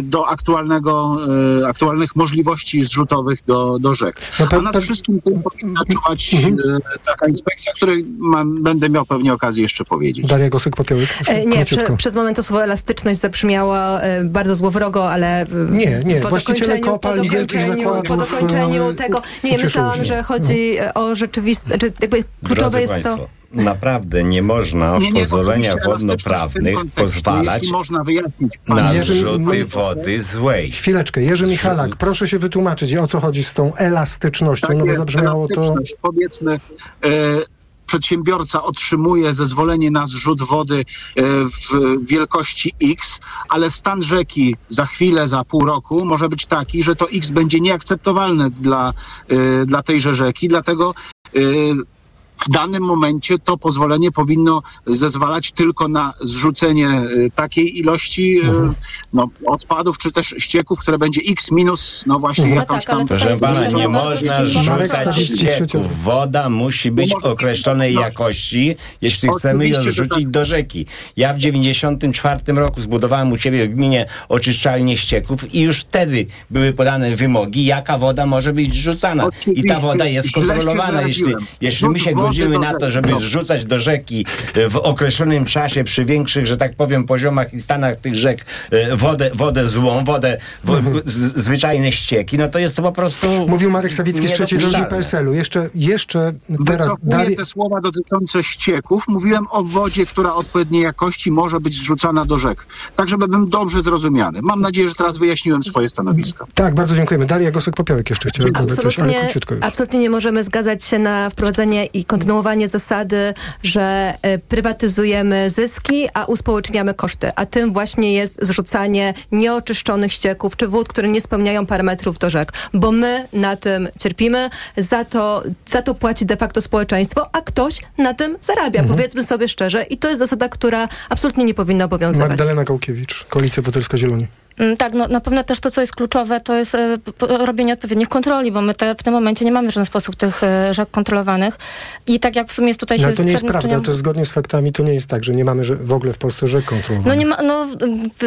do aktualnego, e, aktualnych możliwości zrzutowych do, do rzek. No pe- A nad wszystkim tym powinna czuwać Mhm. e, taka inspekcja, o której mam, będę miał pewnie okazję jeszcze powiedzieć. Daria Gosek-Popiołek. E, Nie, prze, przez moment to słowo elastyczność zabrzmiało e, bardzo złowrogo, ale e, Nie, nie, po właściciele dokończeniu, po kopalń, wielkich dokończeniu, po zakładów, dokończeniu tego. Nie, myślałam, że chodzi e, o rzeczywistość, znaczy jakby kluczowe Drodzy jest Państwo, to... naprawdę nie można w Nie, nie, tym wodnoprawnych pozwalać można wyjaśnić na zrzuty wody złej. Chwileczkę, Jerzy Michalak, proszę się wytłumaczyć, o co chodzi z tą elastycznością, Tak no bo jest, zabrzmiało to... elastyczność. Powiedzmy, e, przedsiębiorca otrzymuje zezwolenie na zrzut wody e, w wielkości X, ale stan rzeki za chwilę, za pół roku może być taki, że to X będzie nieakceptowalne dla, e, dla tejże rzeki, dlatego e, w danym momencie to pozwolenie powinno zezwalać tylko na zrzucenie e, takiej ilości e, no, odpadów czy też ścieków, które będzie X minus, no właśnie No jakąś tak, tam... Proszę pana, nie można ścisła Marek rzucać Sawicki, ścieków. trzecia- Woda musi być określonej no. jakości, jeśli chcemy ją Oczywiście, że rzucić tak. do rzeki. Ja w 94 roku zbudowałem u siebie w gminie oczyszczalnię ścieków i już wtedy były podane wymogi, jaka woda może być zrzucana. I ta woda jest kontrolowana. Jeśli, jeśli my się Godzimy do na to, żeby No. zrzucać do rzeki e, w określonym czasie przy większych, że tak powiem, poziomach i stanach tych rzek e, wodę, wodę złą, wodę, w, z, zwyczajne ścieki, no to jest to po prostu Mówił Marek Sawicki z trzeciej drogi. PSL-u. Jeszcze, jeszcze teraz Daria... te słowa dotyczące ścieków. Mówiłem o wodzie, która odpowiedniej jakości może być zrzucana do rzek. Tak, żeby był dobrze zrozumiany. Mam nadzieję, że teraz wyjaśniłem swoje stanowisko. Tak, bardzo dziękujemy. Daria Gosek-Popiołek jeszcze chciała dodać coś, ale Absolutnie, króciutko już. absolutnie nie możemy zgadzać się na wprowadzenie i kontynuowanie zasady, że e, prywatyzujemy zyski, a uspołeczniamy koszty. A tym właśnie jest zrzucanie nieoczyszczonych ścieków czy wód, które nie spełniają parametrów do rzek. Bo my na tym cierpimy, za to, za to płaci de facto społeczeństwo, a ktoś na tym zarabia. Mhm. Powiedzmy sobie szczerze. I to jest zasada, która absolutnie nie powinna obowiązywać. Magdalena Gałkiewicz, Koalicja Obywatelska Zieloni. Mm, Tak, no, na pewno też to, co jest kluczowe, to jest e, robienie odpowiednich kontroli, bo my te, w tym momencie nie mamy w żaden sposób tych e, rzek kontrolowanych. I tak jak w sumie jest tutaj No, się ale to nie jest prawda, to zgodnie z faktami, to nie jest tak, że nie mamy w ogóle w Polsce rzek kontrolowanych. No, nie ma, no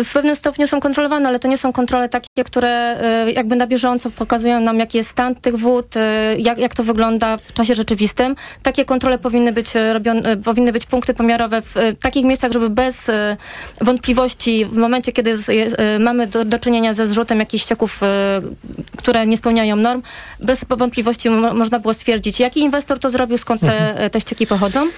w, pewnym stopniu są kontrolowane, ale to nie są kontrole takie, które e, jakby na bieżąco pokazują nam, jaki jest stan tych wód, jak, jak to wygląda w czasie rzeczywistym. Takie kontrole powinny być robione, powinny być punkty pomiarowe w takich miejscach, żeby bez wątpliwości w momencie, kiedy e, mamy do, do czynienia ze zrzutem jakichś ścieków, e, które nie spełniają norm, bez wątpliwości mo, można było stwierdzić, jaki inwestor to zrobił, skąd te, te ścieki pochodzą.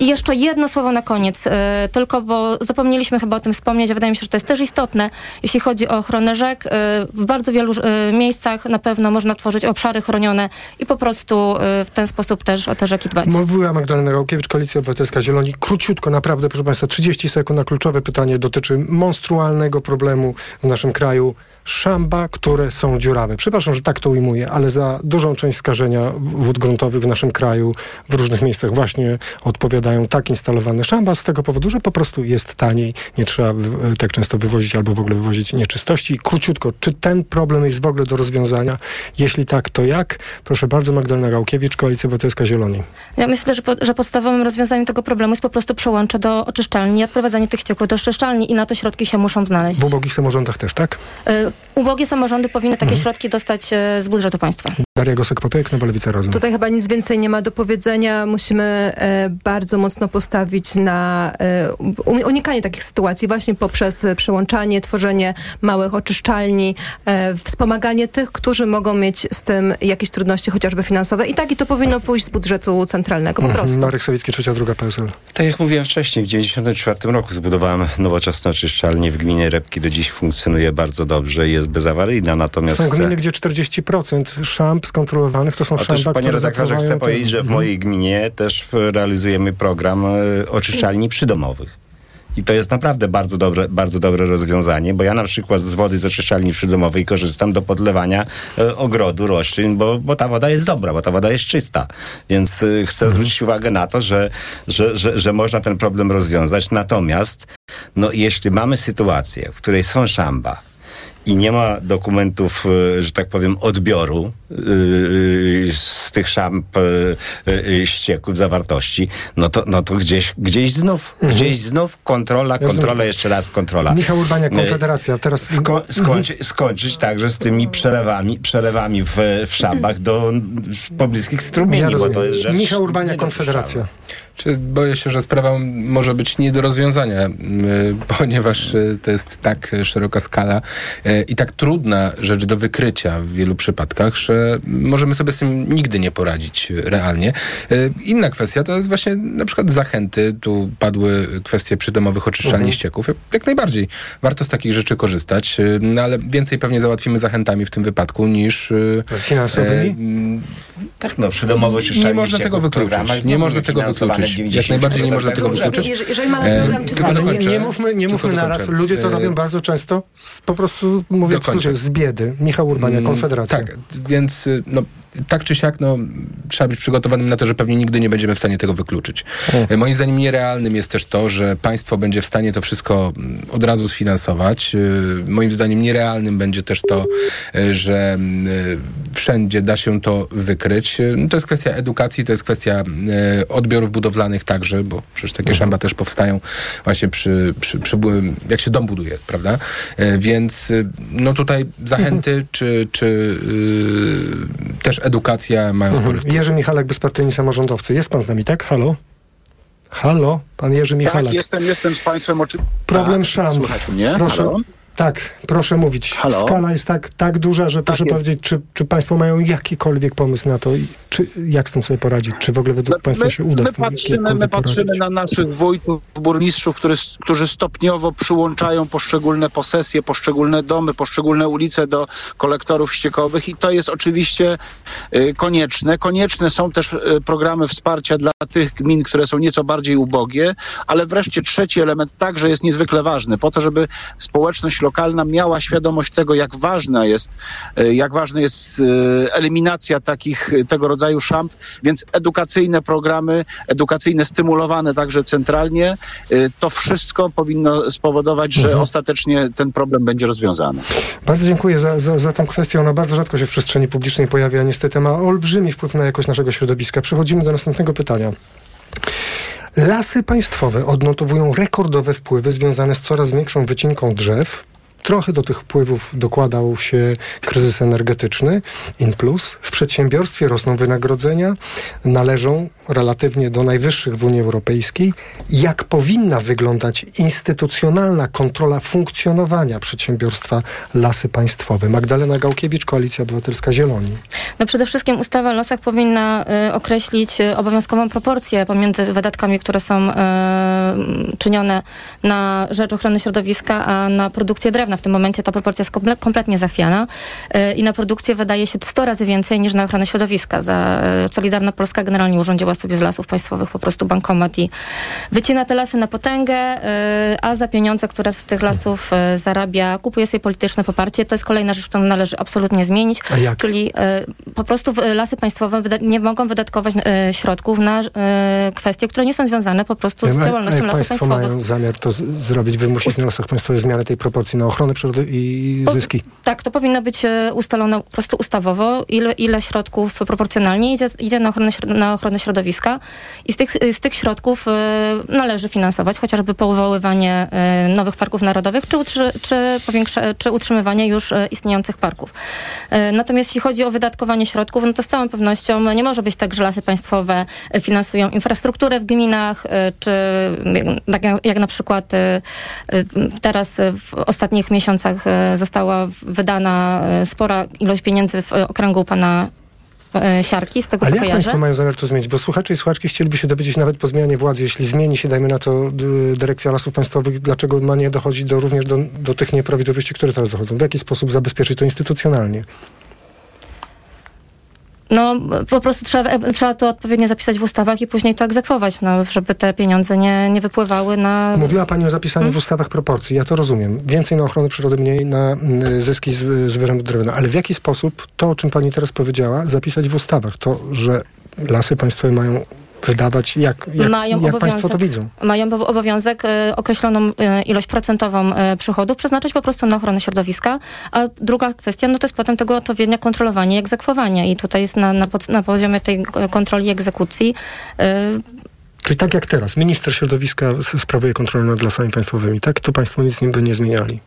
I jeszcze jedno słowo na koniec, e, tylko bo zapomnieliśmy chyba o tym wspomnieć, a wydaje mi się, że to jest też istotne, jeśli chodzi o ochronę rzek. e, W bardzo wielu e, miejscach na pewno można tworzyć obszary chronione i po prostu w ten sposób też o te rzeki dbać. Mówiła Magdalena Rałkiewicz, Koalicja Obywatelska Zieloni. Króciutko, naprawdę, proszę Państwa, 30 sekund na kluczowe pytanie dotyczy monstrualnego problemu w naszym kraju. Szamba, które są dziurawe. Przepraszam, że tak to ujmuję, ale za dużą część skażenia wód gruntowych w naszym kraju w różnych miejscach właśnie odpowiadają tak instalowane szamba z tego powodu, że po prostu jest taniej. Nie trzeba w- tak często wywozić albo w ogóle wywozić nieczystości. Króciutko, czy ten problem jest w ogóle do rozwiązania? Jeśli tak, to jak? Proszę bardzo, Magdalena Rałkiewicz, Koalicja Obywatelska Zieloni. Ja myślę, że, po, że podstawowym rozwiązaniem tego problemu jest po prostu przełącze do oczyszczalni i odprowadzanie tych ścieków do oczyszczalni i na to środki się muszą znaleźć. W ubogich samorządach też, tak? E, Ubogie samorządy powinny takie Mhm. środki dostać e, z budżetu państwa. Daria Gosek-Popek, Nowa Lewica Razem. Tutaj chyba nic więcej nie ma do powiedzenia. Musimy e, bardzo mocno postawić na e, unikanie takich sytuacji właśnie poprzez e, przyłączanie, tworzenie małych oczyszczalni, e, wspomaganie tych, którzy mogą mieć z tym jakieś trudności, chociażby finansowe. I tak i to powinno pójść z budżetu centralnego po Mhm. prostu. Marek Sawicki, trzecia, druga PSL. Tak jak mówiłem wcześniej, w 1994 roku zbudowałem nowoczesną oczyszczalnię w gminie Repki. Do dziś funkcjonuje bardzo dobrze i jest bezawaryjna, natomiast Są gminy, gdzie 40% szamb skontrolowanych to są Otóż, szamba, panie które redaktorze, chcę powiedzieć, że w mojej gminie też realizujemy program e, oczyszczalni przydomowych. I to jest naprawdę bardzo dobre, bardzo dobre rozwiązanie, bo ja na przykład z wody z oczyszczalni przydomowej korzystam do podlewania e, ogrodu, roślin, bo, bo ta woda jest dobra, bo ta woda jest czysta. Więc e, chcę zwrócić uwagę na to, że, że, że, że można ten problem rozwiązać. Natomiast no, jeśli mamy sytuację, w której są szamba, i nie ma dokumentów, e, że tak powiem, odbioru yy, z tych szamp ścieków, zawartości, no to, no to gdzieś, gdzieś znów, Mhm. gdzieś znów kontrola, kontrola, jeszcze raz kontrola. Michał Urbaniak, Konfederacja. Teraz Sko- skończy, skończyć także z tymi przelewami, przelewami w, w szambach do pobliskich strumieni, Ja bo to jest rzecz Michał. Konfederacja. Czy boję się, że sprawa może być nie do rozwiązania, y, ponieważ y, to jest tak szeroka skala y, i tak trudna rzecz do wykrycia w wielu przypadkach, że możemy sobie z tym nigdy nie poradzić realnie. Inna kwestia to jest właśnie na przykład zachęty. Tu padły kwestie przydomowych oczyszczalni Mhm. ścieków. Jak- najbardziej warto z takich rzeczy korzystać, no ale więcej pewnie załatwimy zachętami w tym wypadku niż... Finansowymi? e, Tak, no, przydomowe oczyszczalnie nie można tego ścieków wykluczyć. Nie można tego wykluczyć. 90% Jak najbardziej nie można tego urzędu. wykluczyć. Jeżeli, jeżeli mamy E, tylko nie, mówmy, nie mówmy naraz. Ludzie to E, robią bardzo często, z, po prostu mówię w skrócie, z biedy. Michał Urbaniak, Mm, Konfederacja. Tak, więc y, no, tak czy siak no, trzeba być przygotowanym na to, że pewnie nigdy nie będziemy w stanie tego wykluczyć. E, Moim zdaniem nierealnym jest też to, że państwo będzie w stanie to wszystko mm, od razu sfinansować. Y, Moim zdaniem nierealnym będzie też to, y, że mm, y, wszędzie da się to wykryć. Y, To jest kwestia edukacji, to jest kwestia odbiorów budowlanych także, bo przecież takie szamba też powstają właśnie przy, przy, przy jak się dom buduje, prawda? Więc no tutaj zachęty czy, czy y, też edukacja mają spory Mhm. wpływ. Jerzy Michalek, bezpartyjni samorządowcy. Jest pan z nami, tak? Halo? Halo? Pan Jerzy Michalek. Tak, jestem, jestem z Państwem. Oczy... Problem tak? Proszę, Halo? Tak, proszę mówić. Halo? Skala jest tak, tak duża, że proszę jest. powiedzieć, czy, czy państwo mają jakikolwiek pomysł na to i czy, jak z tym sobie poradzić? Czy w ogóle według państwa się uda my z tym patrzymy, my patrzymy poradzić? na naszych wójtów, burmistrzów, który, którzy stopniowo przyłączają poszczególne posesje, poszczególne domy, poszczególne ulice do kolektorów ściekowych i to jest oczywiście y, konieczne. Konieczne są też y, programy wsparcia dla tych gmin, które są nieco bardziej ubogie, ale wreszcie trzeci element także jest niezwykle ważny, po to, żeby społeczność lokalna miała świadomość tego, jak ważna jest, y, jak ważna jest y, eliminacja takich, y, tego rodzaju szamp, więc edukacyjne programy, edukacyjne stymulowane także centralnie, to wszystko powinno spowodować, że Mhm. ostatecznie ten problem będzie rozwiązany. Bardzo dziękuję za, za, za tą kwestię. Ona bardzo rzadko się w przestrzeni publicznej pojawia. Niestety ma olbrzymi wpływ na jakość naszego środowiska. Przechodzimy do następnego pytania. Lasy państwowe odnotowują rekordowe wpływy związane z coraz większą wycinką drzew. Trochę do tych wpływów dokładał się kryzys energetyczny, in plus. W przedsiębiorstwie rosną wynagrodzenia, należą relatywnie do najwyższych w Unii Europejskiej. Jak powinna wyglądać instytucjonalna kontrola funkcjonowania przedsiębiorstwa Lasy Państwowe? Magdalena Gałkiewicz, Koalicja Obywatelska Zieloni. No przede wszystkim ustawa o lasach powinna y, określić y, obowiązkową proporcję pomiędzy wydatkami, które są y, czynione na rzecz ochrony środowiska, a na produkcję drewna. W tym momencie ta proporcja jest komple- kompletnie zachwiana y, i na produkcję wydaje się 100 razy więcej niż na ochronę środowiska. Za y, Solidarna Polska generalnie urządziła sobie z lasów państwowych po prostu bankomat i wycina te lasy na potęgę, y, a za pieniądze, które z tych lasów zarabia, kupuje sobie polityczne poparcie. To jest kolejna rzecz, którą należy absolutnie zmienić. Czyli e, po prostu lasy państwowe nie mogą wydatkować e, środków na e, kwestie, które nie są związane po prostu z działalnością lasów państwo państwowych. mają zamiar to zrobić, wymusić na lasach państwowych zmianę tej proporcji na ochronę przyrody i Po- zyski? Tak, to powinno być e, ustalone po prostu ustawowo, ile, ile środków proporcjonalnie idzie, idzie na, ochronę, na ochronę środowiska i z tych, z tych środków e, należy finansować chociażby powoływanie e, nowych parków narodowych, czy, utrzy, czy, powiększa, czy utrzymywanie już istniejących parków. Natomiast jeśli chodzi o wydatkowanie środków, no to z całą pewnością nie może być tak, że lasy państwowe finansują infrastrukturę w gminach, czy jak, jak na przykład teraz w ostatnich miesiącach e, została wydana e, spora ilość pieniędzy w e, okręgu pana Siarki, z tego Ale co jak kojarzę. państwo mają zamiar to zmienić? Bo słuchacze i słuchaczki chcieliby się dowiedzieć nawet po zmianie władzy, jeśli zmieni się, dajmy na to, dyrekcja lasów państwowych, dlaczego ma nie dochodzić do, również do, do tych nieprawidłowości, które teraz dochodzą? W jaki sposób zabezpieczyć to instytucjonalnie? No po prostu trzeba, trzeba to odpowiednio zapisać w ustawach i później to egzekwować, no, żeby te pieniądze nie, nie wypływały na... Mówiła Pani o zapisaniu hmm? w ustawach proporcji. Ja to rozumiem. Więcej na ochronę przyrody, mniej na mm, zyski z, z drewna. Ale w jaki sposób to, o czym Pani teraz powiedziała, zapisać w ustawach? To, że lasy państwowe mają wydawać, jak, jak, mają jak Państwo to widzą? Mają obowiązek y, określoną y, ilość procentową y, przychodów przeznaczyć po prostu na ochronę środowiska, a druga kwestia, no to jest potem tego odpowiednie kontrolowanie i egzekwowanie i tutaj jest na, na, na poziomie tej kontroli i egzekucji Czyli tak jak teraz, minister środowiska sprawuje kontrolę nad lasami państwowymi, tak? To państwo nic by nie zmieniali.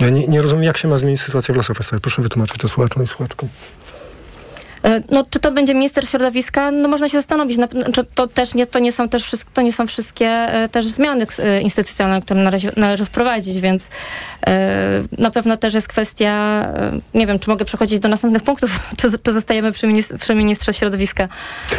Ja nie, nie rozumiem, jak się ma zmienić sytuacja w lasach państwowych. Proszę wytłumaczyć to słuchaczom i słuchaczkom. E, no, czy to będzie minister środowiska? No można się zastanowić. Czy to też nie, to nie są też to nie są wszystkie e, też zmiany e, instytucjonalne, które należy, należy wprowadzić, więc na pewno też jest kwestia, nie wiem, czy mogę przechodzić do następnych punktów, czy, czy zostajemy przy, ministr, przy ministrze środowiska?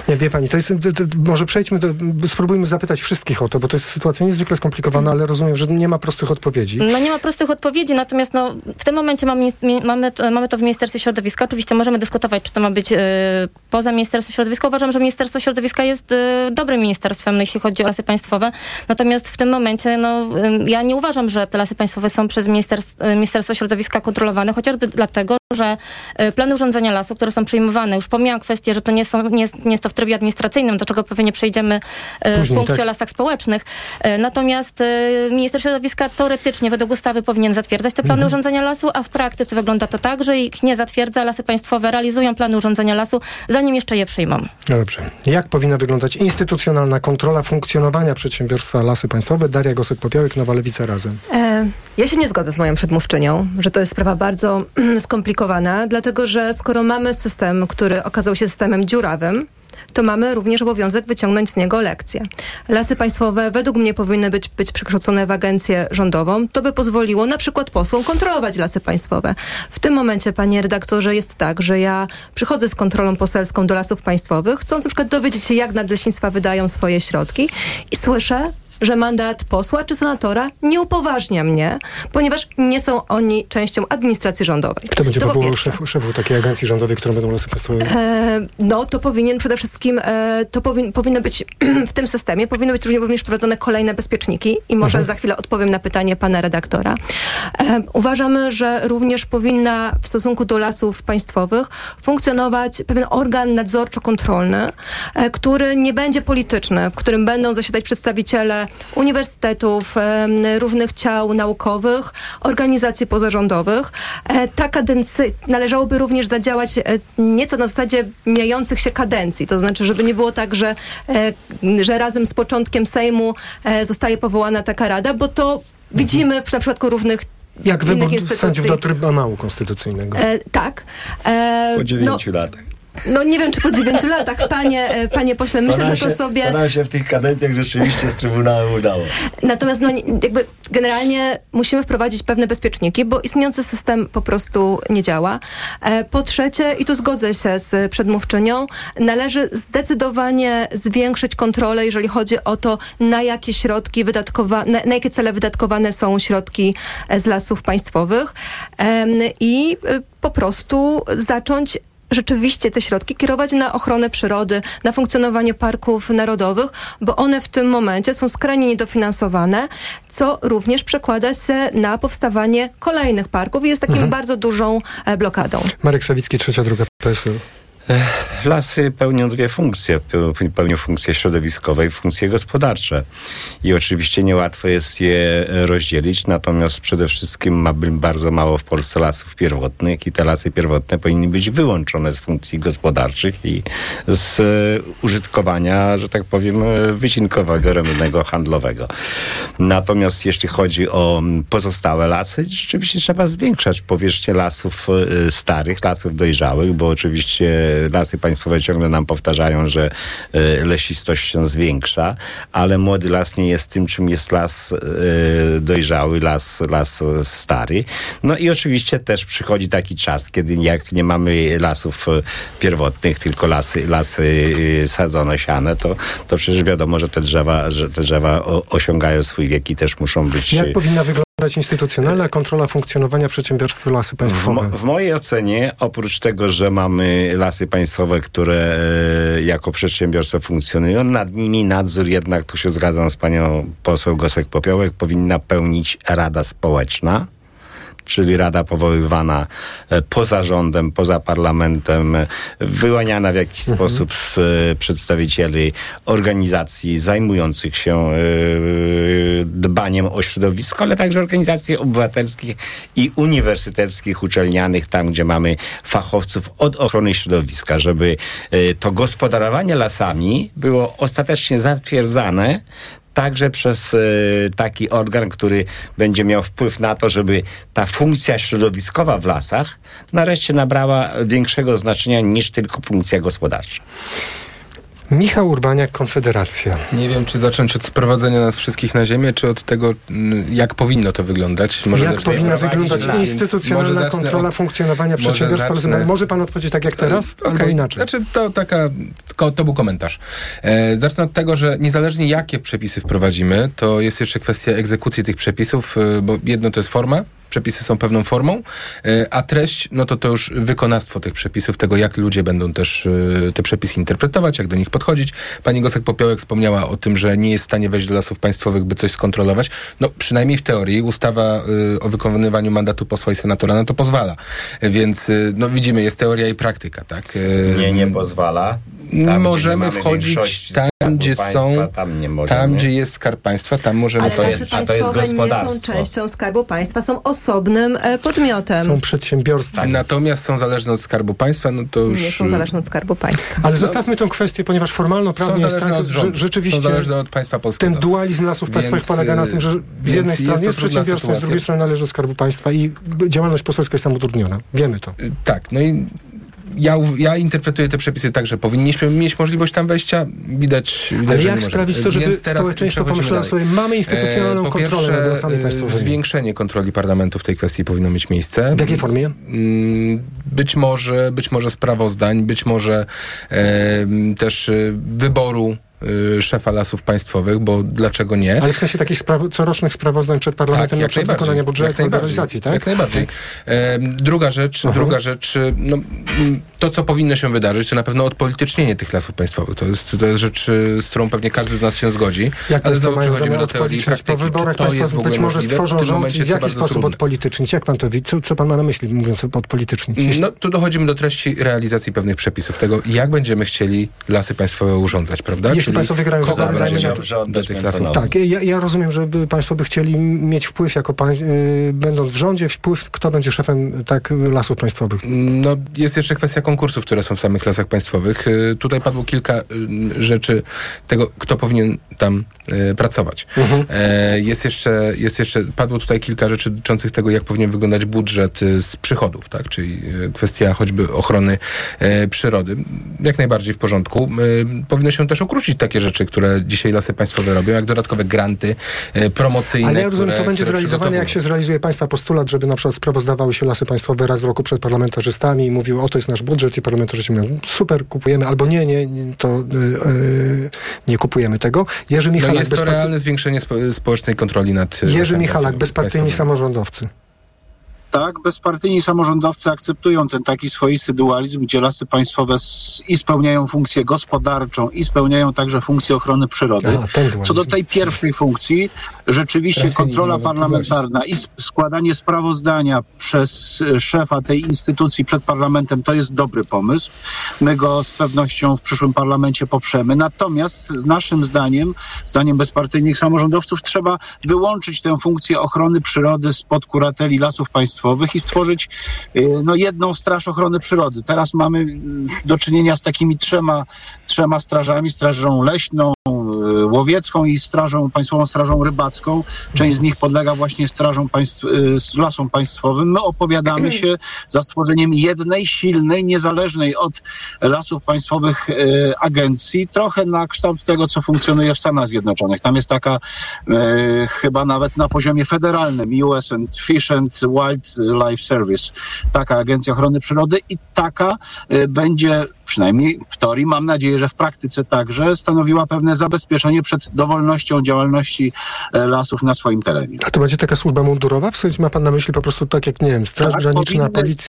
Nie, wie pani, to jest, to, to, może przejdźmy, do, spróbujmy zapytać wszystkich o to, bo to jest sytuacja niezwykle skomplikowana, ale rozumiem, że nie ma prostych odpowiedzi. No nie ma prostych odpowiedzi, natomiast no, w tym momencie mamy, mamy, mamy to w Ministerstwie Środowiska. Oczywiście możemy dyskutować, czy to ma być poza Ministerstwem Środowiska. Uważam, że Ministerstwo Środowiska jest y, dobrym ministerstwem, jeśli chodzi o lasy państwowe. Natomiast w tym momencie, no, y, ja nie uważam, że te lasy państwowe są przez Ministerstwo Środowiska kontrolowane, chociażby dlatego, że plany urządzenia lasu, które są przyjmowane, już pomijam kwestię, że to nie, są, nie, jest, nie jest to w trybie administracyjnym, do czego pewnie przejdziemy Później, w punkcie tak. o lasach społecznych. Natomiast minister środowiska teoretycznie według ustawy powinien zatwierdzać te plany mhm. urządzenia lasu, a w praktyce wygląda to tak, że ich nie zatwierdza. Lasy państwowe realizują plany urządzenia lasu, zanim jeszcze je przyjmą. No dobrze. Jak powinna wyglądać instytucjonalna kontrola funkcjonowania przedsiębiorstwa Lasy Państwowe? Daria Gosek-Popiołek, Nowa Lewica Razem. E, ja się nie zgodzę z moją przedmówczynią, że to jest sprawa bardzo skomplikowana, dlatego że skoro mamy system, który okazał się systemem dziurawym, to mamy również obowiązek wyciągnąć z niego lekcje. Lasy państwowe według mnie powinny być, być przekształcone w agencję rządową. To by pozwoliło na przykład posłom kontrolować lasy państwowe. W tym momencie, panie redaktorze, jest tak, że ja przychodzę z kontrolą poselską do lasów państwowych, chcąc na przykład dowiedzieć się, jak nadleśnictwa wydają swoje środki i słyszę, że mandat posła czy senatora nie upoważnia mnie, ponieważ nie są oni częścią administracji rządowej. Kto będzie powołał szefu, szefu takiej agencji rządowej, którą będą lasy państwowe? E, no to powinien przede wszystkim, e, to powin, powinno być w tym systemie, powinny być również prowadzone kolejne bezpieczniki i może mhm. za chwilę odpowiem na pytanie pana redaktora. E, uważamy, że również powinna w stosunku do lasów państwowych funkcjonować pewien organ nadzorczo-kontrolny, e, który nie będzie polityczny, w którym będą zasiadać przedstawiciele uniwersytetów, różnych ciał naukowych, organizacji pozarządowych. E, ta kadencja należałoby również zadziałać e, nieco na zasadzie mijających się kadencji. To znaczy, żeby nie było tak, że, e, że razem z początkiem Sejmu zostaje powołana taka rada, bo to widzimy w przypadku różnych jak wybór sędziów do Trybunału Konstytucyjnego. E, tak. E, po dziewięciu no, latach. No nie wiem, czy po dziewięciu latach, panie, e, panie pośle, myślę, że to się, sobie... Nam się w tych kadencjach rzeczywiście z Trybunału udało. Natomiast no, jakby generalnie musimy wprowadzić pewne bezpieczniki, bo istniejący system po prostu nie działa. E, po trzecie, i tu zgodzę się z przedmówczynią, należy zdecydowanie zwiększyć kontrolę, jeżeli chodzi o to, na jakie środki wydatkowane, na, na jakie cele wydatkowane są środki e, z lasów państwowych i po prostu zacząć rzeczywiście te środki kierować na ochronę przyrody, na funkcjonowanie parków narodowych, bo one w tym momencie są skrajnie niedofinansowane, co również przekłada się na powstawanie kolejnych parków i jest takim mhm. bardzo dużą e, blokadą. Marek Sawicki, trzecia druga PSL. Lasy pełnią dwie funkcje. Pełnią funkcje środowiskowe i funkcje gospodarcze. I oczywiście niełatwo jest je rozdzielić, natomiast przede wszystkim ma bardzo mało w Polsce lasów pierwotnych i te lasy pierwotne powinny być wyłączone z funkcji gospodarczych i z e, użytkowania, że tak powiem, wycinkowego, rolnego, handlowego. Natomiast jeśli chodzi o pozostałe lasy, rzeczywiście trzeba zwiększać powierzchnię lasów e, starych, lasów dojrzałych, bo oczywiście lasy państwowe ciągle nam powtarzają, że e, lesistość się zwiększa, ale młody las nie jest tym, czym jest las e, dojrzały, las, las stary. No i oczywiście też przychodzi taki czas, kiedy jak nie mamy lasów e, pierwotnych, tylko lasy, lasy sadzone, siane, to, to przecież wiadomo, że te drzewa, że te drzewa osiągają swój wiek i też muszą być... Jak powinna wyglądać dać instytucjonalna kontrola funkcjonowania przedsiębiorstw Lasy W, Państwowe. mo- w mojej ocenie, oprócz tego, że mamy lasy państwowe, które e, jako przedsiębiorstwa funkcjonują, nad nimi nadzór jednak, tu się zgadzam z panią poseł Gosek-Popiołek, powinna pełnić Rada Społeczna czyli rada powoływana e, poza rządem, poza parlamentem, e, wyłaniana w jakiś sposób z e, przedstawicieli organizacji zajmujących się dbaniem o środowisko, ale także organizacji obywatelskich i uniwersyteckich, uczelnianych, tam gdzie mamy fachowców od ochrony środowiska, żeby to gospodarowanie lasami było ostatecznie zatwierdzane także przez e, taki organ, który będzie miał wpływ na to, żeby ta funkcja środowiskowa w lasach nareszcie nabrała większego znaczenia niż tylko funkcja gospodarcza. Michał Urbaniak, Konfederacja. Nie wiem, czy zacząć od sprowadzenia nas wszystkich na ziemię, czy od tego, mm, jak powinno to wyglądać. jak zacznę- powinna wyglądać instytucjonalna może kontrola od- funkcjonowania może przedsiębiorstwa? zacznę- Może pan odpowiedzieć tak jak teraz, Okej, albo inaczej? Znaczy, to taka, to był komentarz. E, zacznę od tego, że niezależnie jakie przepisy wprowadzimy, to jest jeszcze kwestia egzekucji tych przepisów, e, bo jedno to jest forma, przepisy są pewną formą, e, a treść, no to to już wykonawstwo tych przepisów, tego jak ludzie będą też e, te przepisy interpretować, jak do nich podchodzić. Pani Gosek-Popiołek wspomniała o tym, że nie jest w stanie wejść do lasów państwowych, by coś skontrolować. No przynajmniej w teorii ustawa e, o wykonywaniu mandatu posła i senatora na to pozwala. Więc no widzimy, jest teoria i praktyka, tak? Nie, nie pozwala. Tam, możemy wchodzić większości tam, gdzie Państwa, są, tam, nie możemy. tam, gdzie jest skarb państwa, tam możemy Ale to jest- a to jest państwowe nie są gospodarstwo. częścią Skarbu Państwa, są osobnym e, podmiotem. Są przedsiębiorstwa. Natomiast są zależne od skarbu państwa, no to już... Nie są zależne od Skarbu Państwa. Ale zostawmy tę kwestię, ponieważ formalno-prawnie jest tak, od rządu, rzeczywiście są zależne od państwa polskiego. ten dualizm lasów państwowych polega na tym, że z jednej strony jest przedsiębiorstwo, z drugiej strony należy do Skarbu Państwa i działalność poselska jest tam utrudniona. Wiemy to. Y, Tak, no i ja, ja interpretuję te przepisy tak, że powinniśmy mieć możliwość tam wejścia. Widać, widać Ale jak sprawić to, żeby społeczeństwo pomyślało sobie, mamy instytucjonalną E, po kontrolę nad pierwsze, lasami e, państwowymi. Zwiększenie kontroli parlamentu w tej kwestii powinno mieć miejsce. W jakiej formie? Mm, Być może, być może sprawozdań, być może e, też e, wyboru e, szefa lasów państwowych, bo dlaczego nie? Ale w sensie takich spraw- corocznych sprawozdań przed parlamentem na przykład najbardziej. wykonania budżetu najbardziej. realizacji, tak? Jak najbardziej. E, druga rzecz, druga rzecz, e, no, mm, to co powinno się wydarzyć, to na pewno odpolitycznienie tych lasów państwowych. To jest, to jest rzecz, e, z którą pewnie każdy z nas się zgodzi. Jak ale znowu przechodzimy do teorii i odpolitycznić? Po praktyki. wyborach ogóle być może stworzą rząd i w jaki sposób trudne. odpolitycznić? Jak pan to widzi? Co, co pan ma na myśli, mówiąc o odpolitycznić? No, tu dochodzimy do treści realizacji pewnych przepisów, tego jak będziemy chcieli lasy państwowe urządzać, prawda? Jeśli Czyli państwo wygrają kogo wybory, dajmy na to- do tych lasów? Tak, ja, ja rozumiem, że by państwo by chcieli mieć wpływ jako pań, y, będąc w rządzie, wpływ, kto będzie szefem tak lasów państwowych. No, jest jeszcze kwestia konkursów, które są w samych lasach państwowych. Y, Tutaj padło kilka y, rzeczy tego, kto powinien tam y, pracować. E, Jest jeszcze, jest jeszcze, padło tutaj kilka rzeczy dotyczących tego, jak powinien wyglądać budżet y, z przychodów, tak? Czyli y, kwestia choćby ochrony e, przyrody. Jak najbardziej w porządku. Y, Powinno się też ukrócić takie rzeczy, które dzisiaj lasy państwowe robią, jak dodatkowe granty e, promocyjne, Ale ja rozumiem, które, to będzie zrealizowane, jak się zrealizuje państwa postulat, żeby na przykład sprawozdawały się lasy państwowe raz w roku przed parlamentarzystami i mówił, oto jest nasz budżet i parlamentarzyści mówią, super, kupujemy, albo nie, nie, to y, y, nie kupujemy tego. Jerzy No Michalak, jest to realne zwiększenie spo, społecznej kontroli nad... Jerzy lasami Michalak bezpartyjni samorządowcy. Tak, bezpartyjni samorządowcy akceptują ten taki swoisty dualizm, gdzie lasy państwowe i spełniają funkcję gospodarczą, i spełniają także funkcję ochrony przyrody. Dualizm. Co do tej pierwszej funkcji, rzeczywiście kontrola parlamentarna i składanie sprawozdania przez e, szefa tej instytucji przed parlamentem to jest dobry pomysł. My go z pewnością w przyszłym parlamencie poprzemy. Natomiast naszym zdaniem, zdaniem bezpartyjnych samorządowców, trzeba wyłączyć tę funkcję ochrony przyrody spod kurateli lasów państwowych i stworzyć y, no, jedną straż ochrony przyrody. Teraz mamy mm, do czynienia z takimi trzema, trzema strażami, strażą leśną, łowiecką i strażą, państwową strażą rybacką. Część z nich podlega właśnie strażom państw, y, lasom państwowym. My opowiadamy się za stworzeniem jednej, silnej, niezależnej od lasów państwowych y, agencji, trochę na kształt tego, co funkcjonuje w Stanach Zjednoczonych. Tam jest taka y, chyba nawet na poziomie federalnym US and Fish and Wildlife Service, taka agencja ochrony przyrody i taka y, będzie przynajmniej w teorii, mam nadzieję, że w praktyce także stanowiła pewne zabezpieczenie chronienie przed dowolnością działalności e, lasów na swoim terenie. A to będzie taka służba mundurowa? W sensie ma pan na myśli po prostu tak jak, nie wiem, Straż Tak, Graniczna, powinny- Policja,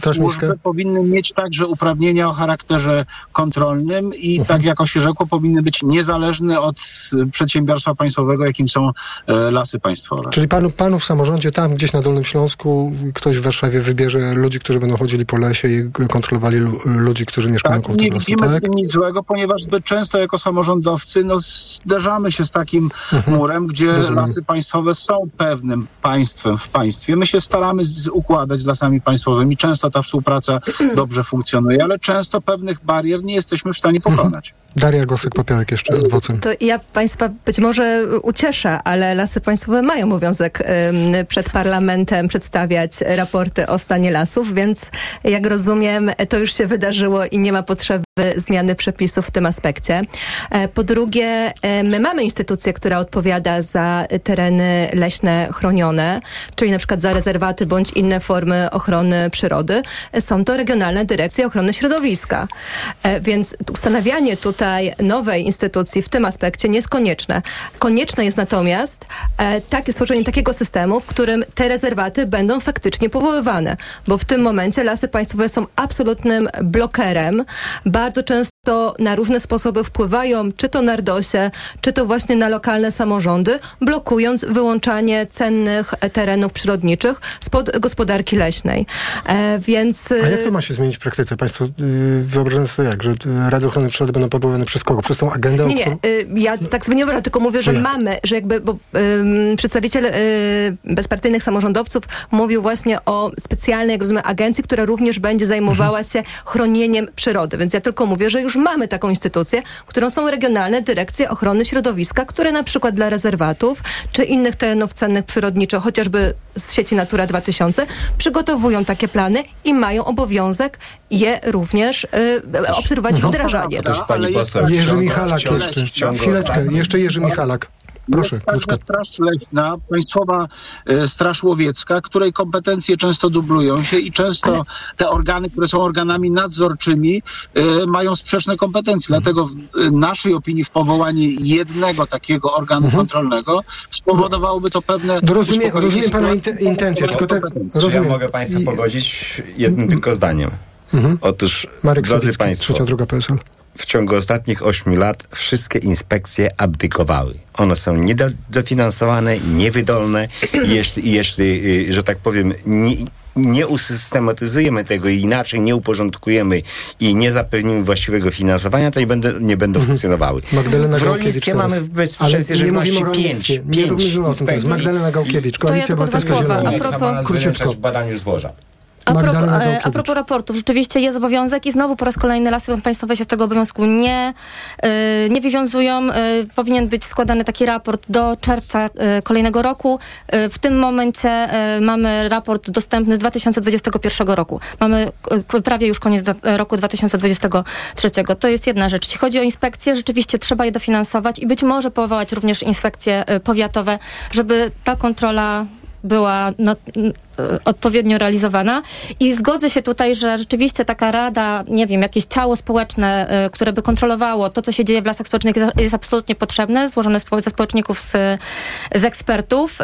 Te służby powinny mieć także uprawnienia o charakterze kontrolnym i Mhm. tak jako się rzekło, powinny być niezależne od przedsiębiorstwa państwowego, jakim są e, lasy państwowe. Czyli panu, panu w samorządzie, tam gdzieś na Dolnym Śląsku, ktoś w Warszawie wybierze ludzi, którzy będą chodzili po lesie i kontrolowali lu- ludzi, którzy mieszkają Tak, nie widzimy w tak? tym nic złego, ponieważ zbyt często jako samorządowcy no, zderzamy się z takim murem, gdzie Mhm. Rozumiem. lasy państwowe są pewnym państwem w państwie. My się staramy układać z lasami państwowymi. Często ta współpraca dobrze funkcjonuje, ale często pewnych barier nie jesteśmy w stanie pokonać. Daria Gosek-Popiołek jeszcze adwocem. To ja Państwa być może ucieszę, ale Lasy Państwowe mają obowiązek przed parlamentem przedstawiać raporty o stanie lasów, więc jak rozumiem, to już się wydarzyło i nie ma potrzeby zmiany przepisów w tym aspekcie. E, Po drugie, e, my mamy instytucję, która odpowiada za tereny leśne chronione, czyli na przykład za rezerwaty bądź inne formy ochrony przyrody. E, Są to regionalne dyrekcje ochrony środowiska. Więc ustanawianie tutaj nowej instytucji w tym aspekcie nie jest konieczne. Konieczne jest natomiast e, stworzenie takiego systemu, w którym te rezerwaty będą faktycznie powoływane, bo w tym momencie lasy państwowe są absolutnym blokerem. Bardzo często na różne sposoby wpływają, czy to na RDOSie, czy to właśnie na lokalne samorządy, blokując wyłączanie cennych terenów przyrodniczych spod gospodarki leśnej. E, więc A jak to ma się zmienić w praktyce? Państwo yy, wyobrażają sobie jak, że y, Rady Ochrony Przyrody będą powoływane przez kogo? Przez tą agendę? Nie, nie, y, ja tak sobie nie wyobrażam, tylko mówię, że No mamy, że jakby, bo ym, przedstawiciel y, bezpartyjnych samorządowców mówił właśnie o specjalnej, jak rozumiem, agencji, która również będzie zajmowała Mhm. się chronieniem przyrody. Więc ja tylko mówię, że już mamy taką instytucję, którą są regionalne dyrekcje ochrony środowiska, które na przykład dla rezerwatów czy innych terenów cennych przyrodniczo, chociażby z sieci Natura 2000, przygotowują takie plany i mają obowiązek je również y, obserwować ich wdrażanie. Otóż pani poseł, Jerzy Michalak jeszcze. Chwileczkę, jeszcze Jerzy Michalak. Proszę, jest także Straż Leśna, Państwowa e, Straż Łowiecka, której kompetencje często dublują się i często te organy, które są organami nadzorczymi, e, mają sprzeczne kompetencje. Dlatego w e, naszej opinii w powołanie jednego takiego organu kontrolnego spowodowałoby to pewne... No rozumiem, uspokojenie rozumiem pana intencję, tylko te. Czy ja rozumiem. mogę Państwa pogodzić jednym tylko zdaniem? Otóż, Marek drodzy Państwo, trzecia droga PSL. W ciągu ostatnich ośmiu lat wszystkie inspekcje abdykowały. One są niedofinansowane, niewydolne jeśli, jeśli y, że tak powiem, nie, nie usystematyzujemy tego i inaczej nie uporządkujemy i nie zapewnimy właściwego finansowania, to nie będą, nie będą funkcjonowały. Magdalena w Gałkiewicz rolnictwie mamy bezpieczeństwie nie mówimy o żywności rolnictwie. pięć, Nie pięć mówimy o tym teraz. inspekcji. Magdalena Gałkiewicz, To ja Koalicja tylko dwa Obywatelska słowa. Zieloni. A propos- Króciutko. w badaniu zboża. A propos, Magdalena e, a Gałkiewicz. propos raportów, rzeczywiście jest obowiązek i znowu po raz kolejny lasy państwowe się z tego obowiązku nie, e, nie wywiązują. E, powinien być składany taki raport do czerwca e, kolejnego roku. E, w tym momencie e, mamy raport dostępny z 2021 roku. Mamy e, prawie już koniec roku 2023. To jest jedna rzecz. Jeśli chodzi o inspekcje, rzeczywiście trzeba je dofinansować i być może powołać również inspekcje e, powiatowe, żeby ta kontrola była e, odpowiednio realizowana. I zgodzę się tutaj, że rzeczywiście taka rada, nie wiem, jakieś ciało społeczne, e, które by kontrolowało to, co się dzieje w lasach społecznych, jest, absolutnie potrzebne, złożone ze społeczników, z, z ekspertów.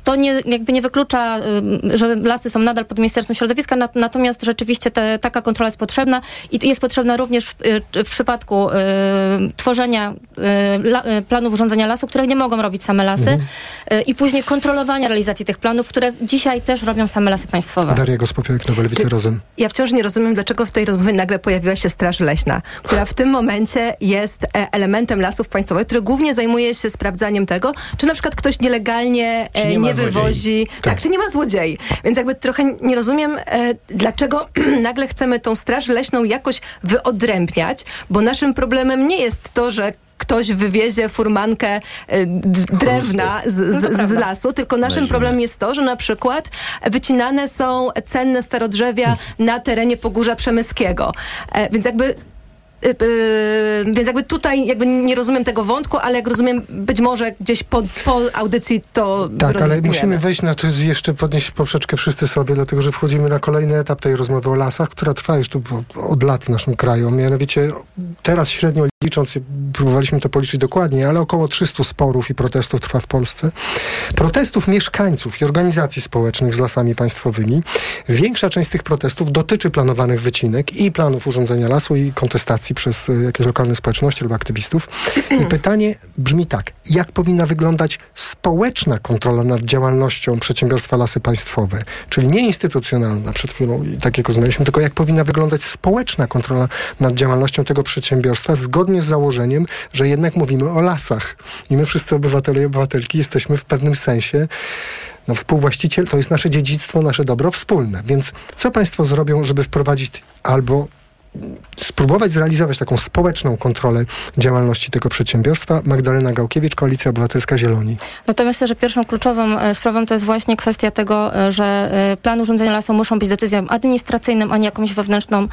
E, to nie, jakby nie wyklucza, y, że lasy są nadal pod Ministerstwem Środowiska, nat- natomiast rzeczywiście te, taka kontrola jest potrzebna i jest potrzebna również w, y, w przypadku y, tworzenia y, la, y, planów urządzenia lasu, które nie mogą robić same lasy y, i później kontrolowania realizacji tych planów, które dzisiaj też robią same lasy państwowe. Daria Gospopiałek, Nowa Lewica Razem. Ja wciąż nie rozumiem, dlaczego w tej rozmowie nagle pojawiła się Straż Leśna, która w tym momencie jest e, elementem lasów państwowych, który głównie zajmuje się sprawdzaniem tego, czy na przykład ktoś nielegalnie Czy e, nie ma nie wywozi. Tak. czy nie ma złodziei. Więc jakby trochę nie rozumiem, e, dlaczego nagle chcemy tą Straż Leśną jakoś wyodrębniać, bo naszym problemem nie jest to, że ktoś wywiezie furmankę e, drewna z, No z, z lasu, tylko naszym problemem jest to, że na przykład wycinane są cenne starodrzewia na terenie Pogórza Przemyskiego. E, więc jakby Y, y, więc jakby tutaj jakby nie rozumiem tego wątku, ale jak rozumiem, być może gdzieś po, po audycji to Tak, ale musimy wejść na to jeszcze podnieść poprzeczkę wszyscy sobie, dlatego że wchodzimy na kolejny etap tej rozmowy o lasach, która trwa już tu od lat w naszym kraju. Mianowicie teraz średnio licząc, próbowaliśmy to policzyć dokładnie, ale około 300 sporów i protestów trwa w Polsce. Protestów mieszkańców i organizacji społecznych z lasami państwowymi. Większa część z tych protestów dotyczy planowanych wycinek i planów urządzenia lasu i kontestacji przez e, jakieś lokalne społeczności lub aktywistów. I pytanie brzmi tak, jak powinna wyglądać społeczna kontrola nad działalnością przedsiębiorstwa Lasy Państwowe, czyli nie instytucjonalna przed chwilą, tak jak rozmawialiśmy, tylko jak powinna wyglądać społeczna kontrola nad działalnością tego przedsiębiorstwa zgodnie z założeniem, że jednak mówimy o lasach. I my wszyscy obywatele i obywatelki jesteśmy w pewnym sensie no, współwłaściciel to jest nasze dziedzictwo, nasze dobro wspólne. Więc co Państwo zrobią, żeby wprowadzić albo spróbować zrealizować taką społeczną kontrolę działalności tego przedsiębiorstwa. Magdalena Gałkiewicz, Koalicja Obywatelska Zieloni. No to myślę, że pierwszą kluczową e, sprawą to jest właśnie kwestia tego, e, że e, plan urządzenia lasu muszą być decyzją administracyjną, a nie jakąś wewnętrzną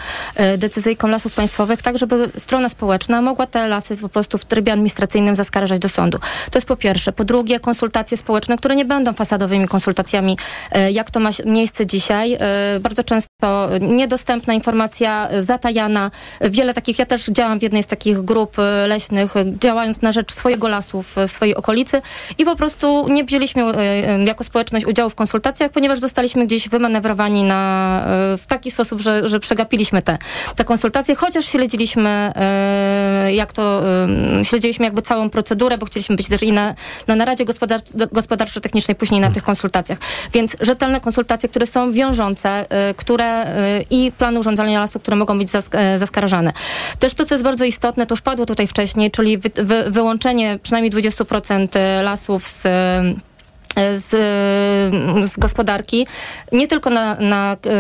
decyzyjką lasów państwowych, tak żeby strona społeczna mogła te lasy po prostu w trybie administracyjnym zaskarżać do sądu. To jest po pierwsze. Po drugie, konsultacje społeczne, które nie będą fasadowymi konsultacjami, jak to ma miejsce dzisiaj. Bardzo często niedostępna informacja, Jana. Wiele takich, ja też działam w jednej z takich grup e, leśnych, e, działając na rzecz swojego lasu w swojej okolicy i po prostu nie wzięliśmy e, jako społeczność udziału w konsultacjach, ponieważ zostaliśmy gdzieś wymanewrowani na, w taki sposób, że, że przegapiliśmy te, te konsultacje, chociaż śledziliśmy jak to, śledziliśmy jakby całą procedurę, bo chcieliśmy być też i na, na naradzie gospodarczo-technicznej, później na tych konsultacjach. Więc rzetelne konsultacje, które są wiążące, które i plany urządzania lasu, które mogą być E, zaskarżane. Też to, co jest bardzo istotne, to już padło tutaj wcześniej, czyli wy, wy, wyłączenie przynajmniej 20% lasów z z, z gospodarki, nie tylko na, na, yy,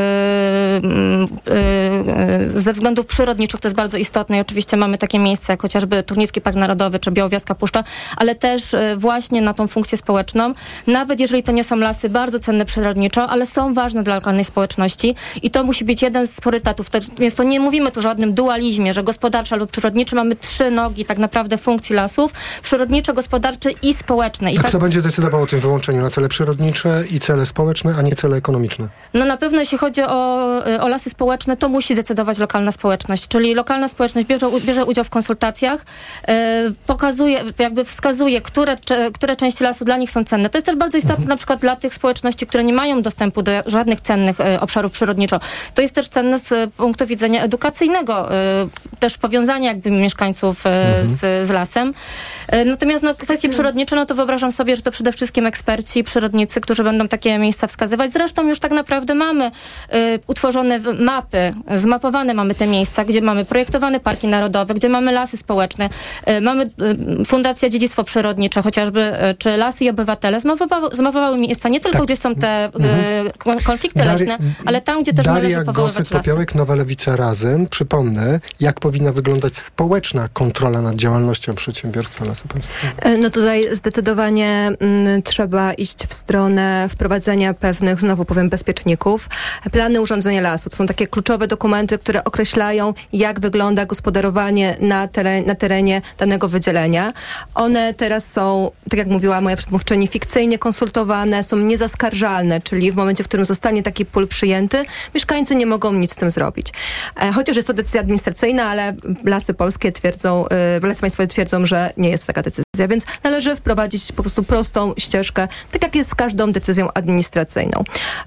yy, ze względów przyrodniczych, to jest bardzo istotne i oczywiście mamy takie miejsca jak chociażby Turnicki Park Narodowy czy Białowieska Puszcza, ale też właśnie na tą funkcję społeczną, nawet jeżeli to nie są lasy bardzo cenne przyrodniczo, ale są ważne dla lokalnej społeczności i to musi być jeden z priorytetów. Więc to nie mówimy tu o żadnym dualizmie, że gospodarczy lub przyrodniczy, mamy trzy nogi tak naprawdę funkcji lasów, przyrodnicze, gospodarcze i społeczne. I A tak... kto będzie decydował o tym wyłączeniu? Na cele przyrodnicze i cele społeczne, a nie cele ekonomiczne? No na pewno jeśli chodzi o, o lasy społeczne, to musi decydować lokalna społeczność, czyli lokalna społeczność bierze, bierze udział w konsultacjach, yy, pokazuje, jakby wskazuje, które, które części lasu dla nich są cenne. To jest też bardzo istotne mhm. na przykład dla tych społeczności, które nie mają dostępu do żadnych cennych y, obszarów przyrodniczo. To jest też cenne z punktu widzenia edukacyjnego, y, też powiązania jakby mieszkańców y, mhm. z, z lasem. natomiast no, kwestie przyrodnicze, no to wyobrażam sobie, że to przede wszystkim eksperci eksperci, przyrodnicy, którzy będą takie miejsca wskazywać. Zresztą już tak naprawdę mamy y, utworzone mapy, zmapowane mamy te miejsca, gdzie mamy projektowane parki narodowe, gdzie mamy lasy społeczne, y, mamy y, Fundacja Dziedzictwo Przyrodnicze chociażby, y, czy Lasy i Obywatele zmapowały, zmapowały miejsca nie tylko, tak. gdzie są te y, mhm. konflikty Daria, leśne, ale tam, gdzie też Daria należy powoływać Gosek, lasy. Popiołek, Nowa Lewica Razem. Przypomnę, jak powinna wyglądać społeczna kontrola nad działalnością przedsiębiorstwa Lasy Państwowe. E, no tutaj zdecydowanie mm, trzeba iść w stronę wprowadzenia pewnych, znowu powiem, bezpieczników. Plany urządzenia lasu to są takie kluczowe dokumenty, które określają, jak wygląda gospodarowanie na, teren, na terenie danego wydzielenia. One teraz są, tak jak mówiła moja przedmówczyni, fikcyjnie konsultowane, są niezaskarżalne, czyli w momencie, w którym zostanie taki pól przyjęty, mieszkańcy nie mogą nic z tym zrobić. E, chociaż jest to decyzja administracyjna, ale lasy polskie twierdzą, e, lasy państwowe twierdzą, że nie jest taka decyzja, więc należy wprowadzić po prostu prostą ścieżkę tak jak jest z każdą decyzją administracyjną.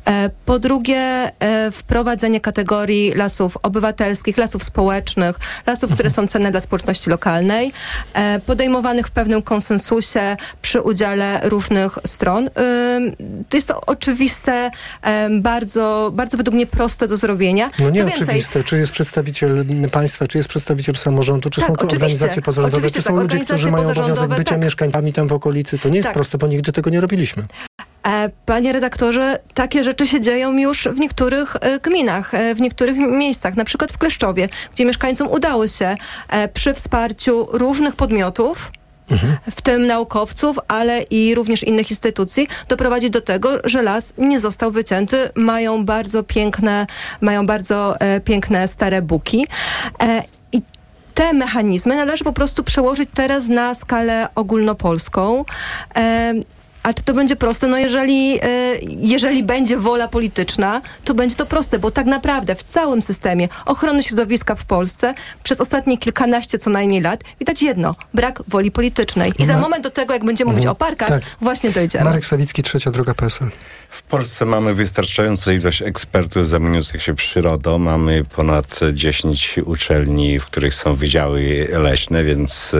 E, po drugie, e, wprowadzenie kategorii lasów obywatelskich, lasów społecznych, lasów, które są cenne dla społeczności lokalnej, e, podejmowanych w pewnym konsensusie przy udziale różnych stron. To jest to oczywiste, bardzo, bardzo według mnie proste do zrobienia. No nie oczywiste. Czy jest przedstawiciel państwa, czy jest przedstawiciel samorządu, czy tak, są to organizacje pozarządowe, czy są tak, ludzie, którzy mają obowiązek bycia tak. mieszkańcami tam w okolicy. To nie jest tak. proste, bo nigdy tego nie robiliśmy. E, panie redaktorze, takie rzeczy się dzieją już w niektórych e, gminach, e, w niektórych miejscach, na przykład w Kleszczowie, gdzie mieszkańcom udało się przy wsparciu różnych podmiotów Mhm. w tym naukowców, ale i również innych instytucji, doprowadzić do tego, że las nie został wycięty. Mają bardzo piękne, mają bardzo e, piękne stare buki. E, te mechanizmy należy po prostu przełożyć teraz na skalę ogólnopolską. E, a czy to będzie proste? No jeżeli, e, jeżeli będzie wola polityczna, to będzie to proste, bo tak naprawdę w całym systemie ochrony środowiska w Polsce przez ostatnie kilkanaście co najmniej lat widać jedno, brak woli politycznej. I za moment do tego, jak będziemy mówić o parkach, Tak. właśnie dojdziemy. Marek Sawicki, Trzecia Droga PSL. W Polsce mamy wystarczającą ilość ekspertów zajmujących się przyrodą. Mamy ponad 10 uczelni, w których są wydziały leśne, więc e,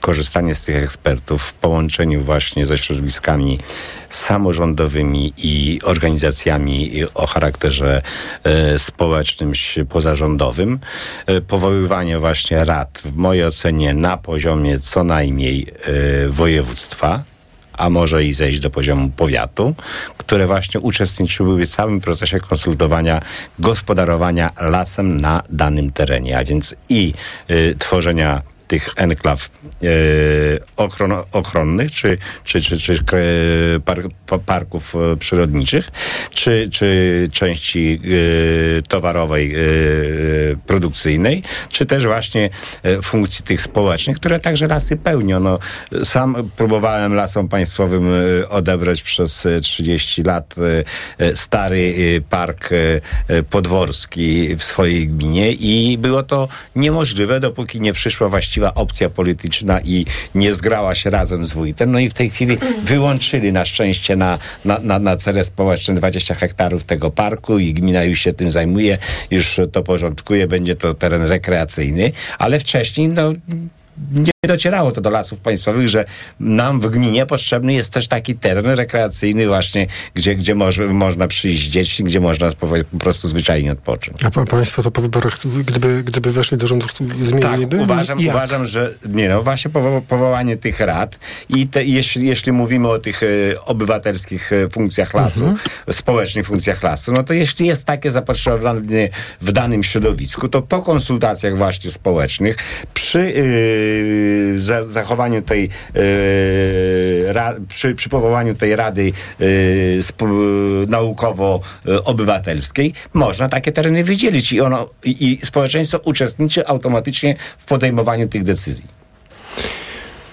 korzystanie z tych ekspertów w połączeniu właśnie ze środowiskami samorządowymi i organizacjami o charakterze e, społecznym, pozarządowym, e, powoływanie właśnie rad w mojej ocenie na poziomie co najmniej województwa, a może i zejść do poziomu powiatu, które właśnie uczestniczyły w całym procesie konsultowania gospodarowania lasem na danym terenie, a więc i y, tworzenia tych enklaw y, ochron, ochronnych, czy, czy, czy, czy kre- par, pa- parków e, przyrodniczych, czy, czy części towarowej, produkcyjnej, czy też właśnie e, funkcji tych społecznych, które także lasy pełnią. No, sam próbowałem lasom państwowym e, odebrać przez e, 30 lat e, e, stary e, park e, e, podworski w swojej gminie i było to niemożliwe, dopóki nie przyszła właściwa opcja polityczna i nie zgrała się razem z wójtem. No i w tej chwili wyłączyli na szczęście na, na, na, na cele społeczne 20 hektarów tego parku i gmina już się tym zajmuje, już to porządkuje, będzie to teren rekreacyjny, ale wcześniej no, nie docierało to do lasów państwowych, że nam w gminie potrzebny jest też taki teren rekreacyjny właśnie, gdzie, gdzie moż, można przyjść z dziećmi, gdzie można po, po prostu zwyczajnie odpocząć. A pa, państwo to po wyborach, gdyby, gdyby weszli do rządu, zmieniliby? Tak, uważam, jak? uważam, że nie no, właśnie powo- powołanie tych rad i te, jeśli, jeśli mówimy o tych e, obywatelskich e, funkcjach lasu, Mhm. społecznych funkcjach lasu, no to jeśli jest takie zapotrzebowanie w danym środowisku, to po konsultacjach właśnie społecznych, przy e, za, zachowaniu tej e, ra, przy, przy powołaniu tej rady sp, naukowo-obywatelskiej, można takie tereny wydzielić i, ono, i, i społeczeństwo uczestniczy automatycznie w podejmowaniu tych decyzji.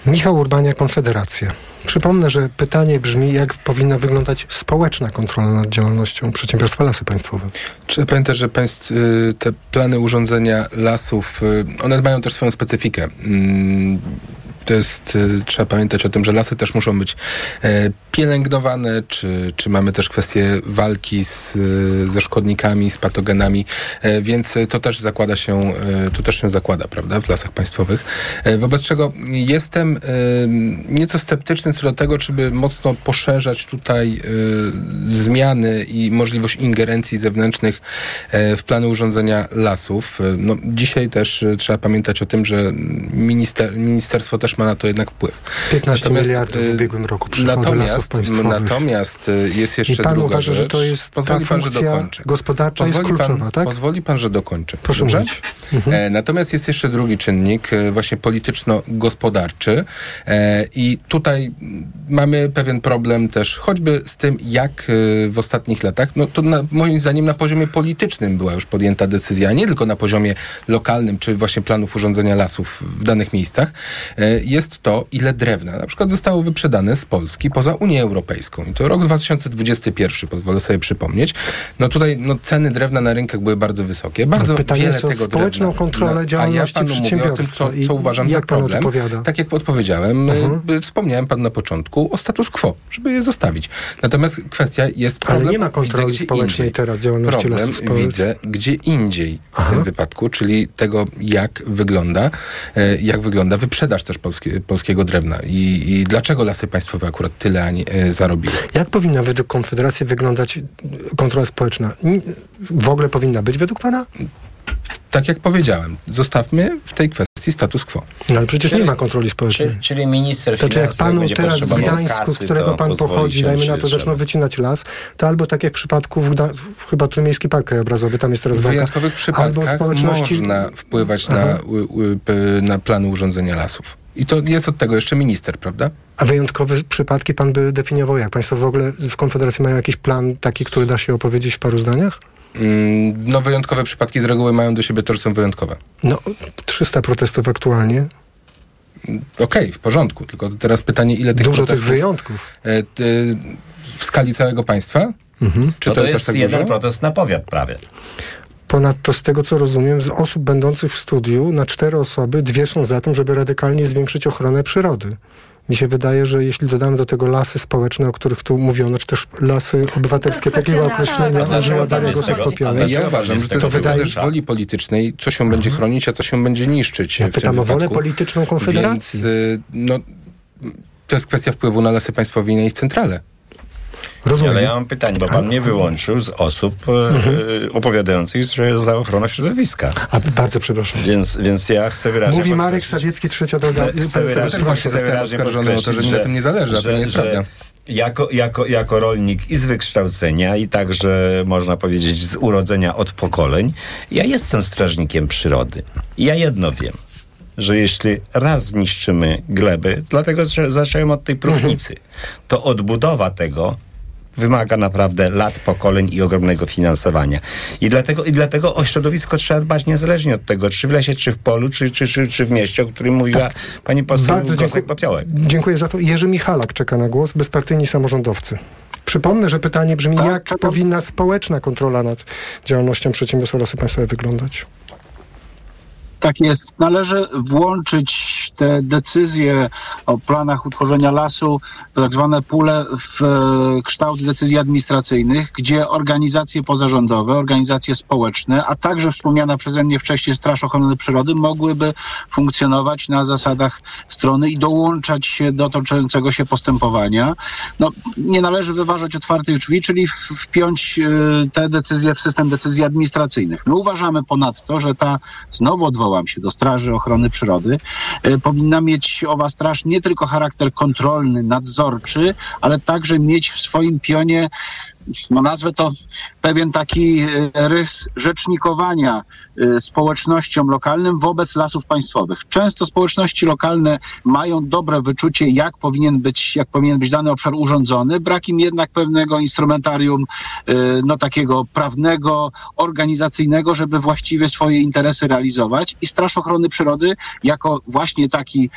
Michał Urbaniak, Konfederacja. Przypomnę, że pytanie brzmi, jak powinna wyglądać społeczna kontrola nad działalnością przedsiębiorstwa Lasy Państwowe. Trzeba pamiętać, że państw, y, te plany urządzenia lasów, y, one mają też swoją specyfikę. Mm, To jest, y, trzeba pamiętać o tym, że lasy też muszą być e, pielęgnowane, czy, czy mamy też kwestię walki z, ze szkodnikami, z patogenami, e, więc to też zakłada się, e, to też się zakłada, prawda, w lasach państwowych. Wobec czego jestem nieco sceptyczny co do tego, żeby mocno poszerzać tutaj e, zmiany i możliwość ingerencji zewnętrznych e, w plany urządzenia lasów. E, No, dzisiaj też trzeba pamiętać o tym, że minister, ministerstwo też ma na to jednak wpływ. 15 Natomiast, miliardów w ubiegłym roku przychody lasów Natomiast, państwowych. natomiast jest jeszcze I pan druga uważa, rzecz. że to jest ta Pozwoli pan, że dokończę. gospodarcza jest Pozwoli kluczowa, pan, tak? Pozwoli pan, że dokończę. Proszę Dobrze? mówić. Mhm. Natomiast jest jeszcze drugi czynnik, właśnie polityczno-gospodarczy i tutaj mamy pewien problem też choćby z tym, jak e, w ostatnich latach, no to na, moim zdaniem na poziomie politycznym była już podjęta decyzja, nie tylko na poziomie lokalnym, czy właśnie planów urządzenia lasów w danych miejscach, e, jest to, ile drewna na przykład zostało wyprzedane z Polski poza Unię Europejską. I to rok 2021, pozwolę sobie przypomnieć. No tutaj no, ceny drewna na rynkach były bardzo wysokie. Bardzo pytanie wiele jest o tego społeczną drewna. kontrolę No, działalności a ja panu mówię o tym, co, co uważam za problem. odpowiada? Tak jak odpowiedziałem, Mhm. y, wspomniałem pan na początku o status quo, żeby je zostawić. Natomiast kwestia jest Ale problem, nie ma kontroli widzę społecznej teraz działalności Problem lasów społecznych. widzę gdzie indziej w Aha. tym wypadku, czyli tego, jak wygląda, e, jak wygląda wyprzedaż też polskie, polskiego drewna i, i dlaczego lasy państwowe akurat tyle a nie, e, zarobiły. Jak powinna według Konfederacji wyglądać kontrola społeczna? W ogóle powinna być według pana? Tak jak powiedziałem, zostawmy w tej kwestii status quo. No, ale przecież Czyli- nie ma kontroli społecznej. Czyli, czyli minister To czy jak panu teraz w Gdańsku, kasy, z którego pan pochodzi, dajmy na to, trzeba. zaczną wycinać las, to albo tak jak w przypadku w, Gda- w chyba Trójmiejski Park Krajobrazowy, tam jest teraz W walka, wyjątkowych albo przypadkach społeczności... można wpływać na, na plany urządzenia lasów. I to jest od tego jeszcze minister, prawda? A wyjątkowe przypadki pan by definiował jak? Państwo w ogóle w Konfederacji mają jakiś plan taki, który da się opowiedzieć w paru zdaniach? Mm, No wyjątkowe przypadki z reguły mają do siebie to, że są wyjątkowe. No, 300 protestów aktualnie. Okej, w porządku. Tylko teraz pytanie, ile tych Dużo tych protestów wyjątków. e, w skali całego państwa? Mhm. Czy No to, to jest, tak jeden dużo? protest na powiat prawie. Ponadto z tego co rozumiem, z osób będących w studiu na cztery osoby, dwie są za tym, żeby radykalnie zwiększyć ochronę przyrody. Mi się wydaje, że jeśli dodamy do tego lasy społeczne, o których tu mówiono, czy też lasy obywatelskie, jest takiego określenia tak, użyła tak, Daria tak, tak, Gosek-Popiołek. Ale ja uważam, że to jest wydaje- też woli politycznej, co się będzie chronić, a co się będzie niszczyć. Ja w tym pytam o wolę polityczną Konfederacji. Więc y, no, to jest kwestia wpływu na lasy państwowe i na ich centrale. Rozumiem. Ale ja mam pytanie, bo pan mnie wyłączył z osób Mhm. e, opowiadających że za ochronę środowiska. A, bardzo przepraszam. Więc, więc ja chcę wyraźnie Mówi Marek Sawiecki, trzecia droga. Chcę, chcę wyraźnie, właśnie zostałem oskarżony o to, że mi na tym nie zależy, a to nie jest prawda. Jako, jako, jako rolnik i z wykształcenia, i także można powiedzieć z urodzenia od pokoleń, ja jestem strażnikiem przyrody. I ja jedno wiem, że jeśli raz zniszczymy gleby, dlatego zacząłem od tej próchnicy, to odbudowa tego wymaga naprawdę lat, pokoleń i ogromnego finansowania. I dlatego, i dlatego o środowisko trzeba dbać niezależnie od tego, czy w lesie, czy w polu, czy, czy, czy, czy w mieście, o którym mówiła pani poseł Bardzo dziękuję. Gosek-Popiołek. Dziękuję za to. Jerzy Michalak czeka na głos, bezpartyjni samorządowcy. Przypomnę, że pytanie brzmi, Tak, jak powinna społeczna kontrola nad działalnością przedsiębiorstwa Lasy Państwowe wyglądać? Tak jest. Należy włączyć te decyzje o planach utworzenia lasu, tak zwane pule w e, kształt decyzji administracyjnych, gdzie organizacje pozarządowe, organizacje społeczne, a także wspomniana przeze mnie wcześniej Straż Ochrony Przyrody mogłyby funkcjonować na zasadach strony i dołączać się do toczącego się postępowania. No, nie należy wyważać otwartych drzwi, czyli wpiąć e, te decyzje w system decyzji administracyjnych. My uważamy ponadto, że ta, znowu odwołam się do Straży Ochrony Przyrody, e, powinna mieć owa straż nie tylko charakter kontrolny, nadzorczy, ale także mieć w swoim pionie no nazwę to pewien taki e, rys rzecznikowania e, społecznościom lokalnym wobec lasów państwowych. Często społeczności lokalne mają dobre wyczucie, jak powinien być, jak powinien być dany obszar urządzony. Brak im jednak pewnego instrumentarium, e, no takiego prawnego, organizacyjnego, żeby właściwie swoje interesy realizować. I Straż Ochrony Przyrody, jako właśnie taki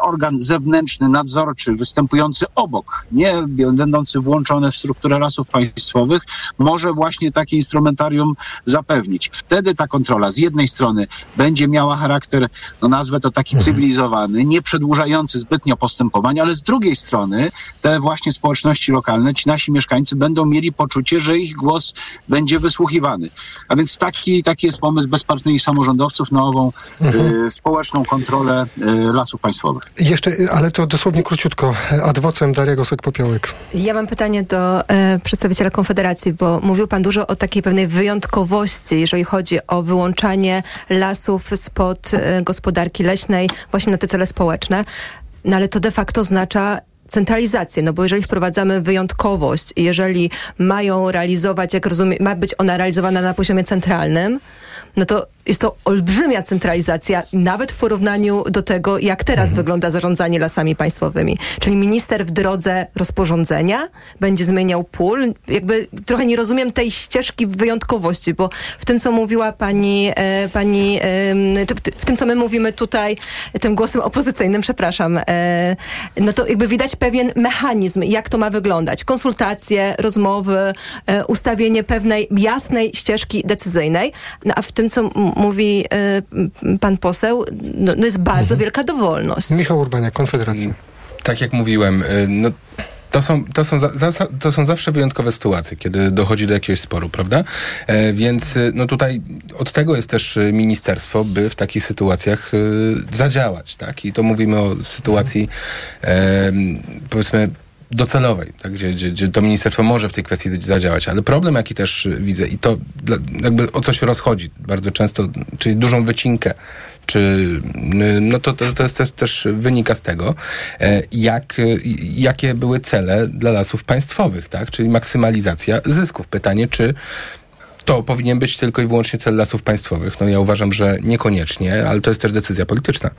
organ zewnętrzny, nadzorczy, występujący obok, nie będący włączony w strukturę lasów państwowych, może właśnie takie instrumentarium zapewnić. Wtedy ta kontrola z jednej strony będzie miała charakter, no nazwę to taki cywilizowany, nie przedłużający zbytnio postępowań, ale z drugiej strony te właśnie społeczności lokalne, ci nasi mieszkańcy będą mieli poczucie, że ich głos będzie wysłuchiwany. A więc taki, taki jest pomysł bezpartyjnych samorządowców na ową y, społeczną kontrolę y, lasów państwowych. Jeszcze, y, ale to dosłownie króciutko. Adwocem Daria Gosek-Popiołek. Ja mam pytanie do e, przedstawiciela Konfederacji, bo mówił pan dużo o takiej pewnej wyjątkowości, jeżeli chodzi o wyłączanie lasów spod e, gospodarki leśnej właśnie na te cele społeczne. No ale to de facto oznacza centralizację, no bo jeżeli wprowadzamy wyjątkowość jeżeli mają realizować, jak rozumiem, ma być ona realizowana na poziomie centralnym, no to jest to olbrzymia centralizacja, nawet w porównaniu do tego, jak teraz wygląda zarządzanie lasami państwowymi. Czyli minister w drodze rozporządzenia będzie zmieniał pól. Jakby trochę nie rozumiem tej ścieżki wyjątkowości, bo w tym, co mówiła pani, e, pani e, w, ty- w tym, co my mówimy tutaj, tym głosem opozycyjnym, przepraszam, e, no to jakby widać pewien mechanizm, jak to ma wyglądać. Konsultacje, rozmowy, e, ustawienie pewnej jasnej ścieżki decyzyjnej. No a w tym, co mówi m- pan poseł, no, no jest bardzo wielka dowolność. Michał Urbaniak, Konfederacja. Tak jak mówiłem, y, no, to są, to, są za, za, to są zawsze wyjątkowe sytuacje, kiedy dochodzi do jakiegoś sporu, prawda? E, więc y, no tutaj od tego jest też y, ministerstwo, by w takich sytuacjach y, zadziałać, tak? I to mówimy o sytuacji e, powiedzmy docelowej, tak? gdzie, gdzie, gdzie to ministerstwo może w tej kwestii zadziałać. Ale problem, jaki też widzę, i to dla, jakby o co się rozchodzi bardzo często, czyli dużą wycinkę, czy no to, to, to jest też, też wynika z tego, e, jak, jakie były cele dla lasów państwowych, tak? Czyli maksymalizacja zysków. Pytanie, czy to powinien być tylko i wyłącznie cel lasów państwowych. No ja uważam, że niekoniecznie, ale to jest też decyzja polityczna.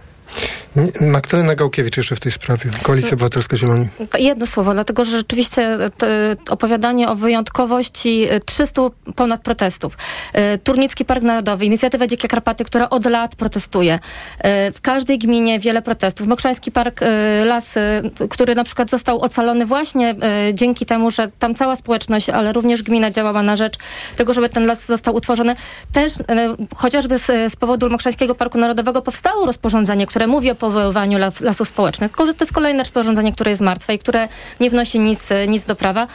Magdalena Gałkiewicz jeszcze w tej sprawie. Koalicja Obywatelska Zieloni. Jedno słowo, dlatego że rzeczywiście te, opowiadanie o wyjątkowości 300 ponad protestów. E, Turnicki Park Narodowy, Inicjatywa Dzikie Karpaty, która od lat protestuje. E, w każdej gminie wiele protestów. Mokrzański Park e, Las, który na przykład został ocalony właśnie dzięki temu, że tam cała społeczność, ale również gmina działała na rzecz tego, żeby ten las został utworzony. Też chociażby z, z powodu Mokrzańskiego Parku Narodowego powstało rozporządzenie, które mówi o powoływaniu lasów społecznych. To jest kolejne rozporządzenie, które jest martwe i które nie wnosi nic, nic do prawa.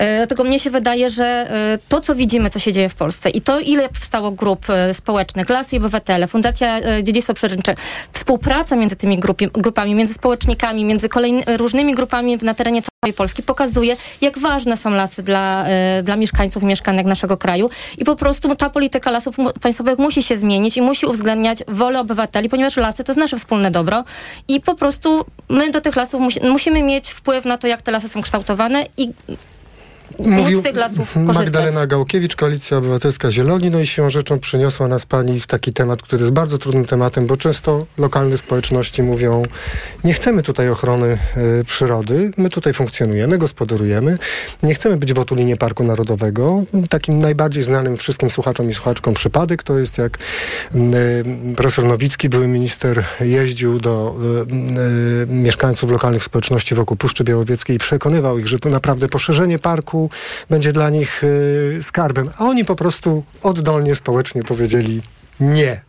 E, dlatego mnie się wydaje, że e, to, co widzimy, co się dzieje w Polsce i to, ile powstało grup e, społecznych, Las i Obywatele, Fundacja Dziedzictwo Przyrodnicze, współpraca między tymi grupi, grupami, między społecznikami, między kolejnymi, różnymi grupami na terenie całej Polski pokazuje, jak ważne są lasy dla, dla mieszkańców mieszkanek naszego kraju i po prostu ta polityka lasów państwowych musi się zmienić i musi uwzględniać wolę obywateli, ponieważ lasy to jest nasze wspólne dobro i po prostu my do tych lasów musi, musimy mieć wpływ na to, jak te lasy są kształtowane i Mówił z tych lasów korzystać. Magdalena Gałkiewicz, Koalicja Obywatelska Zieloni. No i siłą rzeczą przeniosła nas pani w taki temat, który jest bardzo trudnym tematem, bo często lokalne społeczności mówią, nie chcemy tutaj ochrony y, przyrody, my tutaj funkcjonujemy, gospodarujemy, nie chcemy być w otulinie Parku Narodowego. Takim najbardziej znanym wszystkim słuchaczom i słuchaczkom przypadek to jest jak y, profesor Nowicki, były minister, jeździł do y, mieszkańców lokalnych społeczności wokół Puszczy Białowieckiej i przekonywał ich, że to naprawdę poszerzenie parku będzie dla nich y, skarbem. A oni po prostu oddolnie, społecznie powiedzieli nie.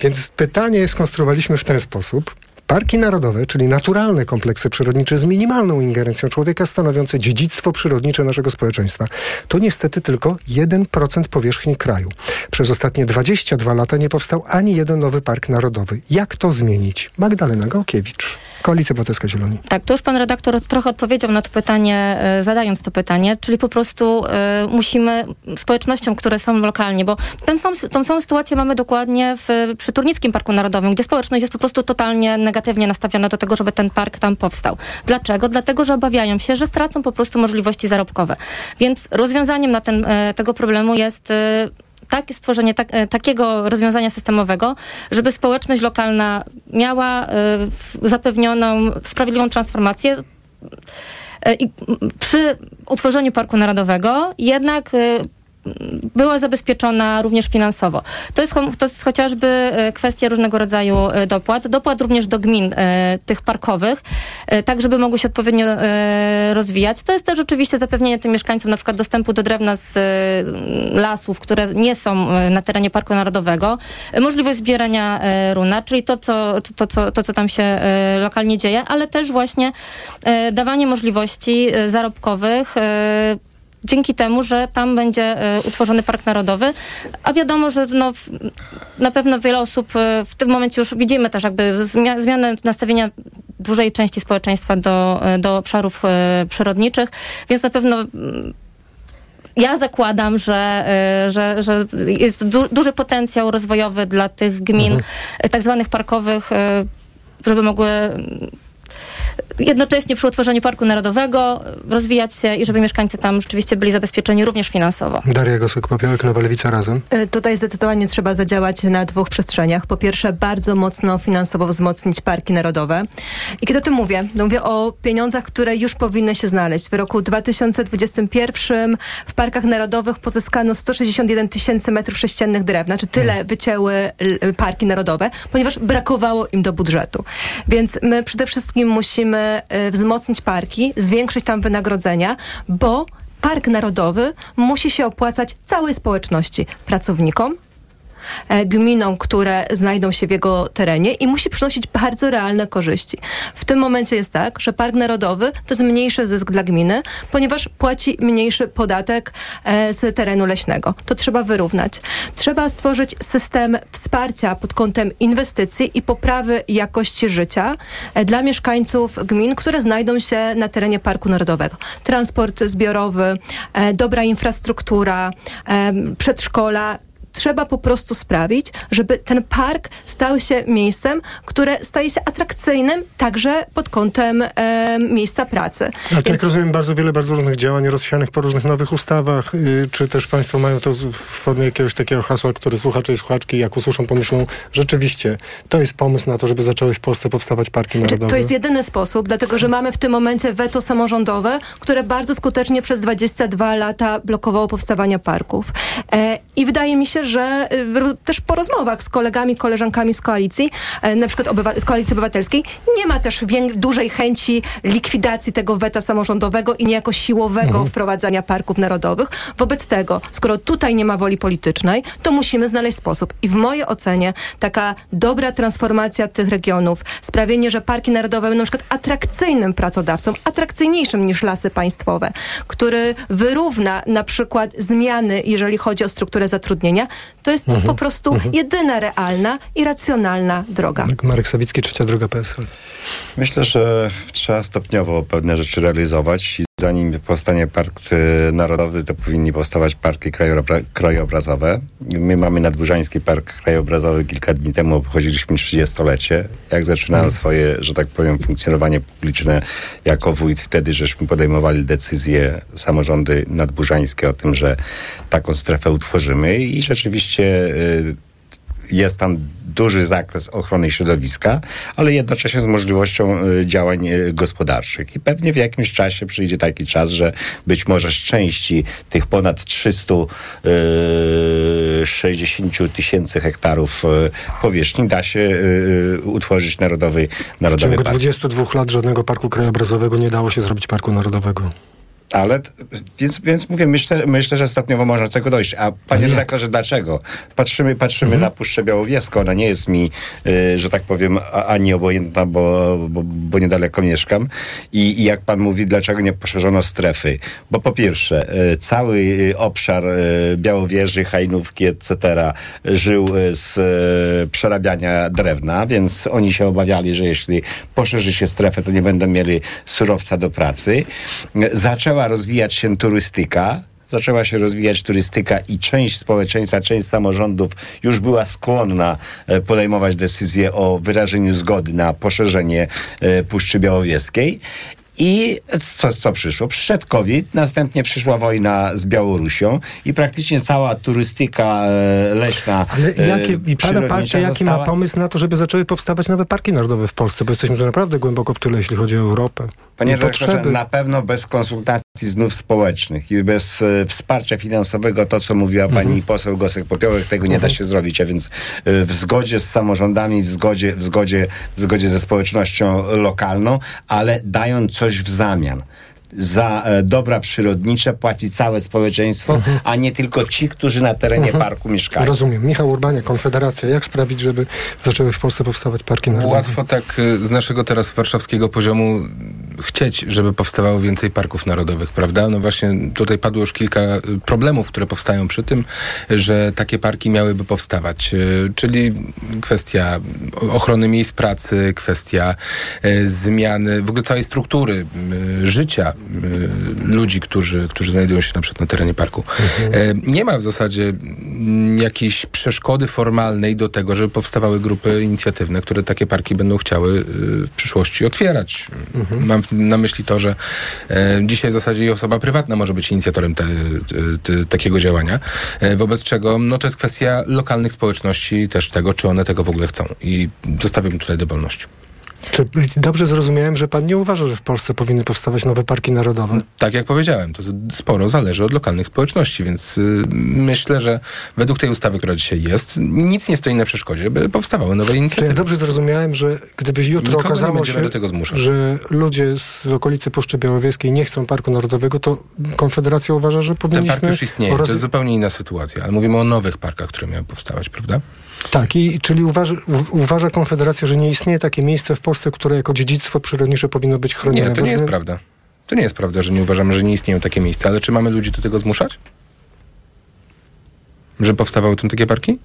Więc pytanie skonstruowaliśmy w ten sposób. Parki narodowe, czyli naturalne kompleksy przyrodnicze z minimalną ingerencją człowieka stanowiące dziedzictwo przyrodnicze naszego społeczeństwa, to niestety tylko 1% powierzchni kraju. Przez ostatnie 22 lata nie powstał ani jeden nowy park narodowy. Jak to zmienić? Magdalena Gałkiewicz. Koalicja Obywatelska Zieloni. Tak, to już pan redaktor trochę odpowiedział na to pytanie, e, zadając to pytanie, czyli po prostu e, musimy społecznościom, które są lokalnie, bo ten sam, tą samą sytuację mamy dokładnie w, przy Turnickim Parku Narodowym, gdzie społeczność jest po prostu totalnie negatywnie nastawiona do tego, żeby ten park tam powstał. Dlaczego? Dlatego, że obawiają się, że stracą po prostu możliwości zarobkowe. Więc rozwiązaniem na ten, e, tego problemu jest tak, stworzenie tak, e, takiego rozwiązania systemowego, żeby społeczność lokalna miała e, zapewnioną sprawiedliwą transformację e, i przy utworzeniu Parku Narodowego jednak była zabezpieczona również finansowo. To jest, to jest chociażby e, kwestia różnego rodzaju e, dopłat. Dopłat również do gmin e, tych parkowych, tak żeby mogły się odpowiednio rozwijać. To jest też oczywiście zapewnienie tym mieszkańcom na przykład dostępu do drewna z lasów, które nie są na terenie Parku Narodowego. możliwość zbierania runa, czyli to co, to, to, to, co tam się lokalnie dzieje, ale też właśnie dawanie możliwości zarobkowych dzięki temu, że tam będzie y, utworzony park narodowy, a wiadomo, że no, na pewno wiele osób y, w tym momencie już widzimy też jakby zmia zmianę nastawienia dużej części społeczeństwa do, y, do obszarów przyrodniczych, więc na pewno mm, ja zakładam, że, że, że jest du duży potencjał rozwojowy dla tych gmin mhm. tak zwanych parkowych, żeby mogły jednocześnie przy utworzeniu Parku Narodowego rozwijać się i żeby mieszkańcy tam rzeczywiście byli zabezpieczeni również finansowo. Daria Gosek-Popiołek, Nowa Lewica Razem. E, tutaj zdecydowanie trzeba zadziałać na dwóch przestrzeniach. Po pierwsze, bardzo mocno finansowo wzmocnić parki narodowe. I kiedy o tym mówię, to mówię o pieniądzach, które już powinny się znaleźć. W roku 2021 w parkach narodowych pozyskano 161 tysięcy metrów sześciennych drewna, Znaczy tyle hmm. wycięły parki narodowe, ponieważ brakowało im do budżetu. Więc my przede wszystkim musimy Y, wzmocnić parki, zwiększyć tam wynagrodzenia, bo Park Narodowy musi się opłacać całej społeczności, pracownikom, gminom, które znajdą się w jego terenie i musi przynosić bardzo realne korzyści. W tym momencie jest tak, że Park Narodowy to jest mniejszy zysk dla gminy, ponieważ płaci mniejszy podatek e, z terenu leśnego. To trzeba wyrównać. Trzeba stworzyć system wsparcia pod kątem inwestycji i poprawy jakości życia e, dla mieszkańców gmin, które znajdą się na terenie Parku Narodowego. Transport zbiorowy, dobra infrastruktura, przedszkola, trzeba po prostu sprawić, żeby ten park stał się miejscem, które staje się atrakcyjnym także pod kątem e, miejsca pracy. Ale tak Więc... rozumiem, bardzo wiele bardzo różnych działań rozsianych po różnych nowych ustawach. Y, czy też Państwo mają to w formie jakiegoś takiego hasła, które słuchacze i słuchaczki, jak usłyszą, pomyślą, rzeczywiście, to jest pomysł na to, żeby zaczęły w Polsce powstawać parki znaczy, narodowe? To jest jedyny sposób, dlatego że mamy w tym momencie weto samorządowe, które bardzo skutecznie przez 22 lata blokowało powstawania parków. E, I wydaje mi się, że y, też po rozmowach z kolegami, koleżankami z koalicji, e, na przykład z koalicji obywatelskiej, nie ma też dużej chęci likwidacji tego weta samorządowego i niejako siłowego mhm. wprowadzania parków narodowych. Wobec tego, skoro tutaj nie ma woli politycznej, to musimy znaleźć sposób. I w mojej ocenie taka dobra transformacja tych regionów, sprawienie, że parki narodowe będą na przykład atrakcyjnym pracodawcą, atrakcyjniejszym niż lasy państwowe, który wyrówna na przykład zmiany, jeżeli chodzi o strukturę zatrudnienia, to jest mhm. po prostu mhm. jedyna realna i racjonalna droga. Marek Sawicki, trzecia droga PSL. Myślę, że trzeba stopniowo pewne rzeczy realizować i zanim powstanie park e, narodowy, to powinni powstawać parki krajobrazowe. My mamy Nadburzański Park Krajobrazowy. Kilka dni temu obchodziliśmy 30-lecie. Jak zaczynałem mhm. swoje, że tak powiem, funkcjonowanie publiczne jako wójt, wtedy żeśmy podejmowali decyzje, samorządy nadburzańskie o tym, że taką strefę utworzymy i rzeczywiście y, jest tam duży zakres ochrony środowiska, ale jednocześnie z możliwością y, działań y, gospodarczych. I pewnie w jakimś czasie przyjdzie taki czas, że być może z części tych ponad 360 y, tysięcy hektarów powierzchni da się utworzyć narodowy, narodowy W ciągu park. 22 lat żadnego parku krajobrazowego nie dało się zrobić parku narodowego. Ale, więc, więc mówię, myślę, myślę, że stopniowo można do tego dojść. A panie redaktorze, dlaczego? Patrzymy, patrzymy mhm. na Puszczę Białowieską. Ona nie jest mi, y, że tak powiem, ani obojętna, bo, bo, bo niedaleko mieszkam. I, I, jak pan mówi, dlaczego nie poszerzono strefy? Bo po pierwsze, y, cały y, obszar y, Białowieży, Hajnówki, etc. żył y, z y, przerabiania drewna, więc oni się obawiali, że jeśli poszerzy się strefę, to nie będą mieli surowca do pracy. Zaczęła zaczęła rozwijać się turystyka, zaczęła się rozwijać turystyka i część społeczeństwa, część samorządów już była skłonna e, podejmować decyzję o wyrażeniu zgody na poszerzenie e, Puszczy Białowieskiej. I co, co przyszło? Przyszedł COVID, następnie przyszła wojna z Białorusią i praktycznie cała turystyka e, leśna. Ale jakie, i pana partia jaki została... ma pomysł na to, żeby zaczęły powstawać nowe parki narodowe w Polsce? Bo jesteśmy tu naprawdę głęboko w tyle, jeśli chodzi o Europę. Panie redaktorze, na pewno bez konsultacji znów społecznych i bez e, wsparcia finansowego, to co mówiła pani mhm. poseł Gosek-Popiołek, tego nie da mhm. się zrobić, a więc e, w zgodzie z samorządami, w zgodzie, w zgodzie, w zgodzie ze społecznością lokalną, ale dając coś w zamian za e, dobra przyrodnicze płaci całe społeczeństwo, mhm. a nie tylko ci, którzy na terenie mhm. parku mieszkają. Rozumiem. Michał Urbania, Konfederacja. Jak sprawić, żeby zaczęły w Polsce powstawać parki narodowe? Łatwo tak e, z naszego teraz warszawskiego poziomu chcieć, żeby powstawało więcej parków narodowych, prawda? No właśnie tutaj padło już kilka e, problemów, które powstają przy tym, że takie parki miałyby powstawać. Czyli kwestia ochrony miejsc pracy, kwestia zmiany w ogóle całej struktury życia ludzi, którzy, którzy znajdują się na przykład na terenie parku. Mhm. Nie ma w zasadzie jakiejś przeszkody formalnej do tego, żeby powstawały grupy inicjatywne, które takie parki będą chciały y, w przyszłości otwierać. Mhm. Mam na myśli to, że e, dzisiaj w zasadzie i osoba prywatna może być inicjatorem te, te, takiego działania, e, wobec czego no, to jest kwestia lokalnych społeczności też tego, czy one tego w ogóle chcą. I zostawiam tutaj dowolność. Czy dobrze zrozumiałem, że pan nie uważa, że w Polsce powinny powstawać nowe parki narodowe? Tak jak powiedziałem, to sporo zależy od lokalnych społeczności, więc y, myślę, że według tej ustawy, która dzisiaj jest, nic nie stoi na przeszkodzie, by powstawały nowe inicjatywy. Czy ja dobrze zrozumiałem, że gdyby jutro Nikogo okazało się, że ludzie z okolicy Puszczy Białowieskiej nie chcą Parku Narodowego, to Konfederacja uważa, że powinniśmy... Ten park już istnieje, oraz... to jest zupełnie inna sytuacja, ale mówimy o nowych parkach, które miały powstawać, prawda? Tak, i czyli uważa, uważa Konfederacja, że nie istnieje takie miejsce w Polsce, które jako dziedzictwo przyrodnicze powinno być chronione? Nie, to nie jest prawda. To nie jest prawda, że nie uważamy, że nie istnieją takie miejsca, ale czy mamy ludzi do tego zmuszać? Że powstawały tam takie parki?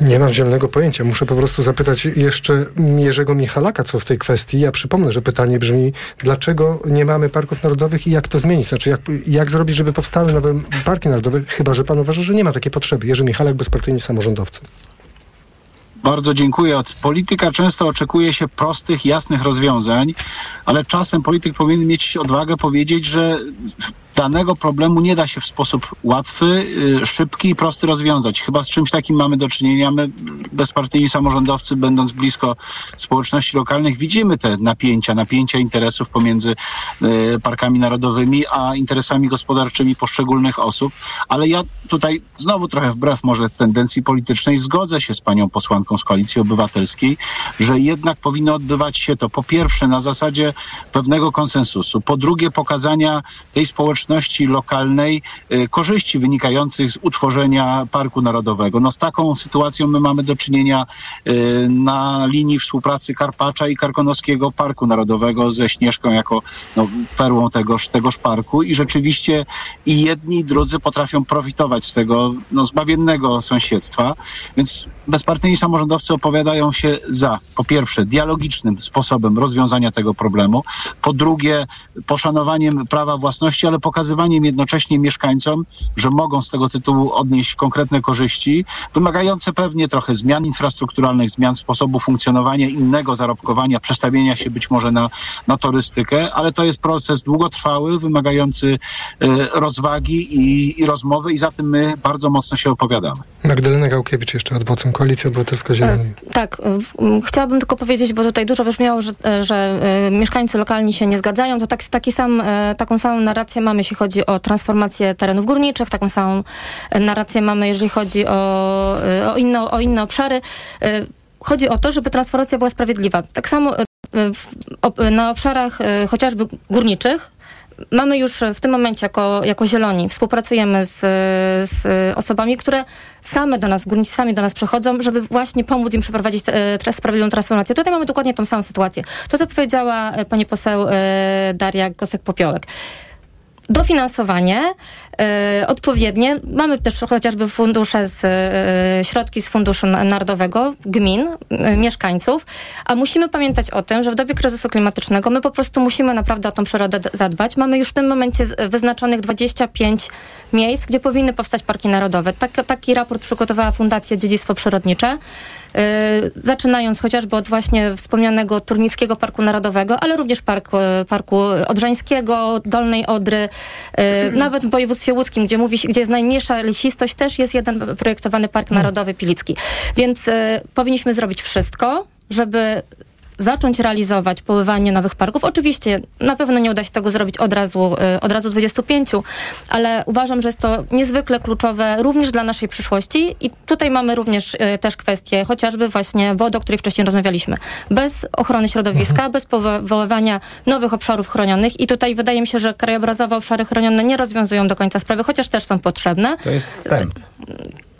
Nie mam zielonego pojęcia. Muszę po prostu zapytać jeszcze Jerzego Michalaka, co w tej kwestii. Ja przypomnę, że pytanie brzmi, dlaczego nie mamy parków narodowych i jak to zmienić? Znaczy, jak, jak zrobić, żeby powstały nowe parki narodowe, chyba, że pan uważa, że nie ma takiej potrzeby. Jerzy Michalak, bezpartyjni samorządowcy. Bardzo dziękuję. Od polityka często oczekuje się prostych, jasnych rozwiązań, ale czasem polityk powinien mieć odwagę powiedzieć, że danego problemu nie da się w sposób łatwy, y, szybki i prosty rozwiązać. Chyba z czymś takim mamy do czynienia. My, bezpartyjni samorządowcy, będąc blisko społeczności lokalnych, widzimy te napięcia, napięcia interesów pomiędzy y, parkami narodowymi, a interesami gospodarczymi poszczególnych osób. Ale ja tutaj znowu trochę wbrew może tendencji politycznej zgodzę się z panią posłanką z Koalicji Obywatelskiej, że jednak powinno odbywać się to po pierwsze na zasadzie pewnego konsensusu, po drugie pokazania tej społeczności, społeczności lokalnej y, korzyści wynikających z utworzenia Parku Narodowego. No z taką sytuacją my mamy do czynienia y, na linii współpracy Karpacza i Karkonoskiego Parku Narodowego ze Śnieżką jako no, perłą tegoż, tegoż parku. I rzeczywiście i jedni i drudzy potrafią profitować z tego no, zbawiennego sąsiedztwa, więc bezpartyjni samorządowcy opowiadają się za, po pierwsze, dialogicznym sposobem rozwiązania tego problemu, po drugie, poszanowaniem prawa własności, ale pokazaniem pokazywaniem jednocześnie mieszkańcom, że mogą z tego tytułu odnieść konkretne korzyści, wymagające pewnie trochę zmian infrastrukturalnych, zmian sposobu funkcjonowania, innego zarobkowania, przestawienia się być może na, na turystykę, ale to jest proces długotrwały, wymagający y, rozwagi i, i rozmowy i za tym my bardzo mocno się opowiadamy. Magdalena Gałkiewicz jeszcze adwocem Koalicja Obywatelska Zieloni. E, tak, e, chciałabym tylko powiedzieć, bo tutaj dużo wybrzmiało, że, e, że mieszkańcy lokalni się nie zgadzają, to tak, taki sam, taką samą narrację mamy, jeśli chodzi o transformację terenów górniczych, taką samą narrację mamy, jeżeli chodzi o, o, inne, o inne obszary. Chodzi o to, żeby transformacja była sprawiedliwa. Tak samo na obszarach chociażby górniczych, mamy już w tym momencie jako, jako Zieloni, współpracujemy z, z osobami, które same do nas, górnicy sami do nas przychodzą, żeby właśnie pomóc im przeprowadzić sprawiedliwą transformację. Tutaj mamy dokładnie tą samą sytuację. To, co powiedziała e, pani poseł e, Daria Gosek-Popiołek dofinansowanie odpowiednie. Mamy też chociażby fundusze z y, środki z Funduszu Narodowego, gmin, y, mieszkańców, a musimy pamiętać o tym, że w dobie kryzysu klimatycznego my po prostu musimy naprawdę o tą przyrodę zadbać. Mamy już w tym momencie wyznaczonych 25 miejsc, gdzie powinny powstać parki narodowe. Tak, taki raport przygotowała Fundacja Dziedzictwo Przyrodnicze. Zaczynając chociażby od właśnie wspomnianego Turnickiego Parku Narodowego, ale również park, y, Parku Odrzańskiego, Dolnej Odry, nawet w województwie łódzkim, gdzie, mówi, gdzie jest najmniejsza lesistość, też jest jeden projektowany Park Narodowy Pilicki. Więc powinniśmy zrobić wszystko, żeby zacząć realizować poływanie nowych parków. Oczywiście na pewno nie uda się tego zrobić od razu, y, od razu 25, ale uważam, że jest to niezwykle kluczowe również dla naszej przyszłości i tutaj mamy również y, też kwestię chociażby właśnie wody, o której wcześniej rozmawialiśmy. Bez ochrony środowiska, mhm. bez powoływania nowych obszarów chronionych i tutaj wydaje mi się, że krajobrazowe obszary chronione nie rozwiązują do końca sprawy, chociaż też są potrzebne. To jest STEM.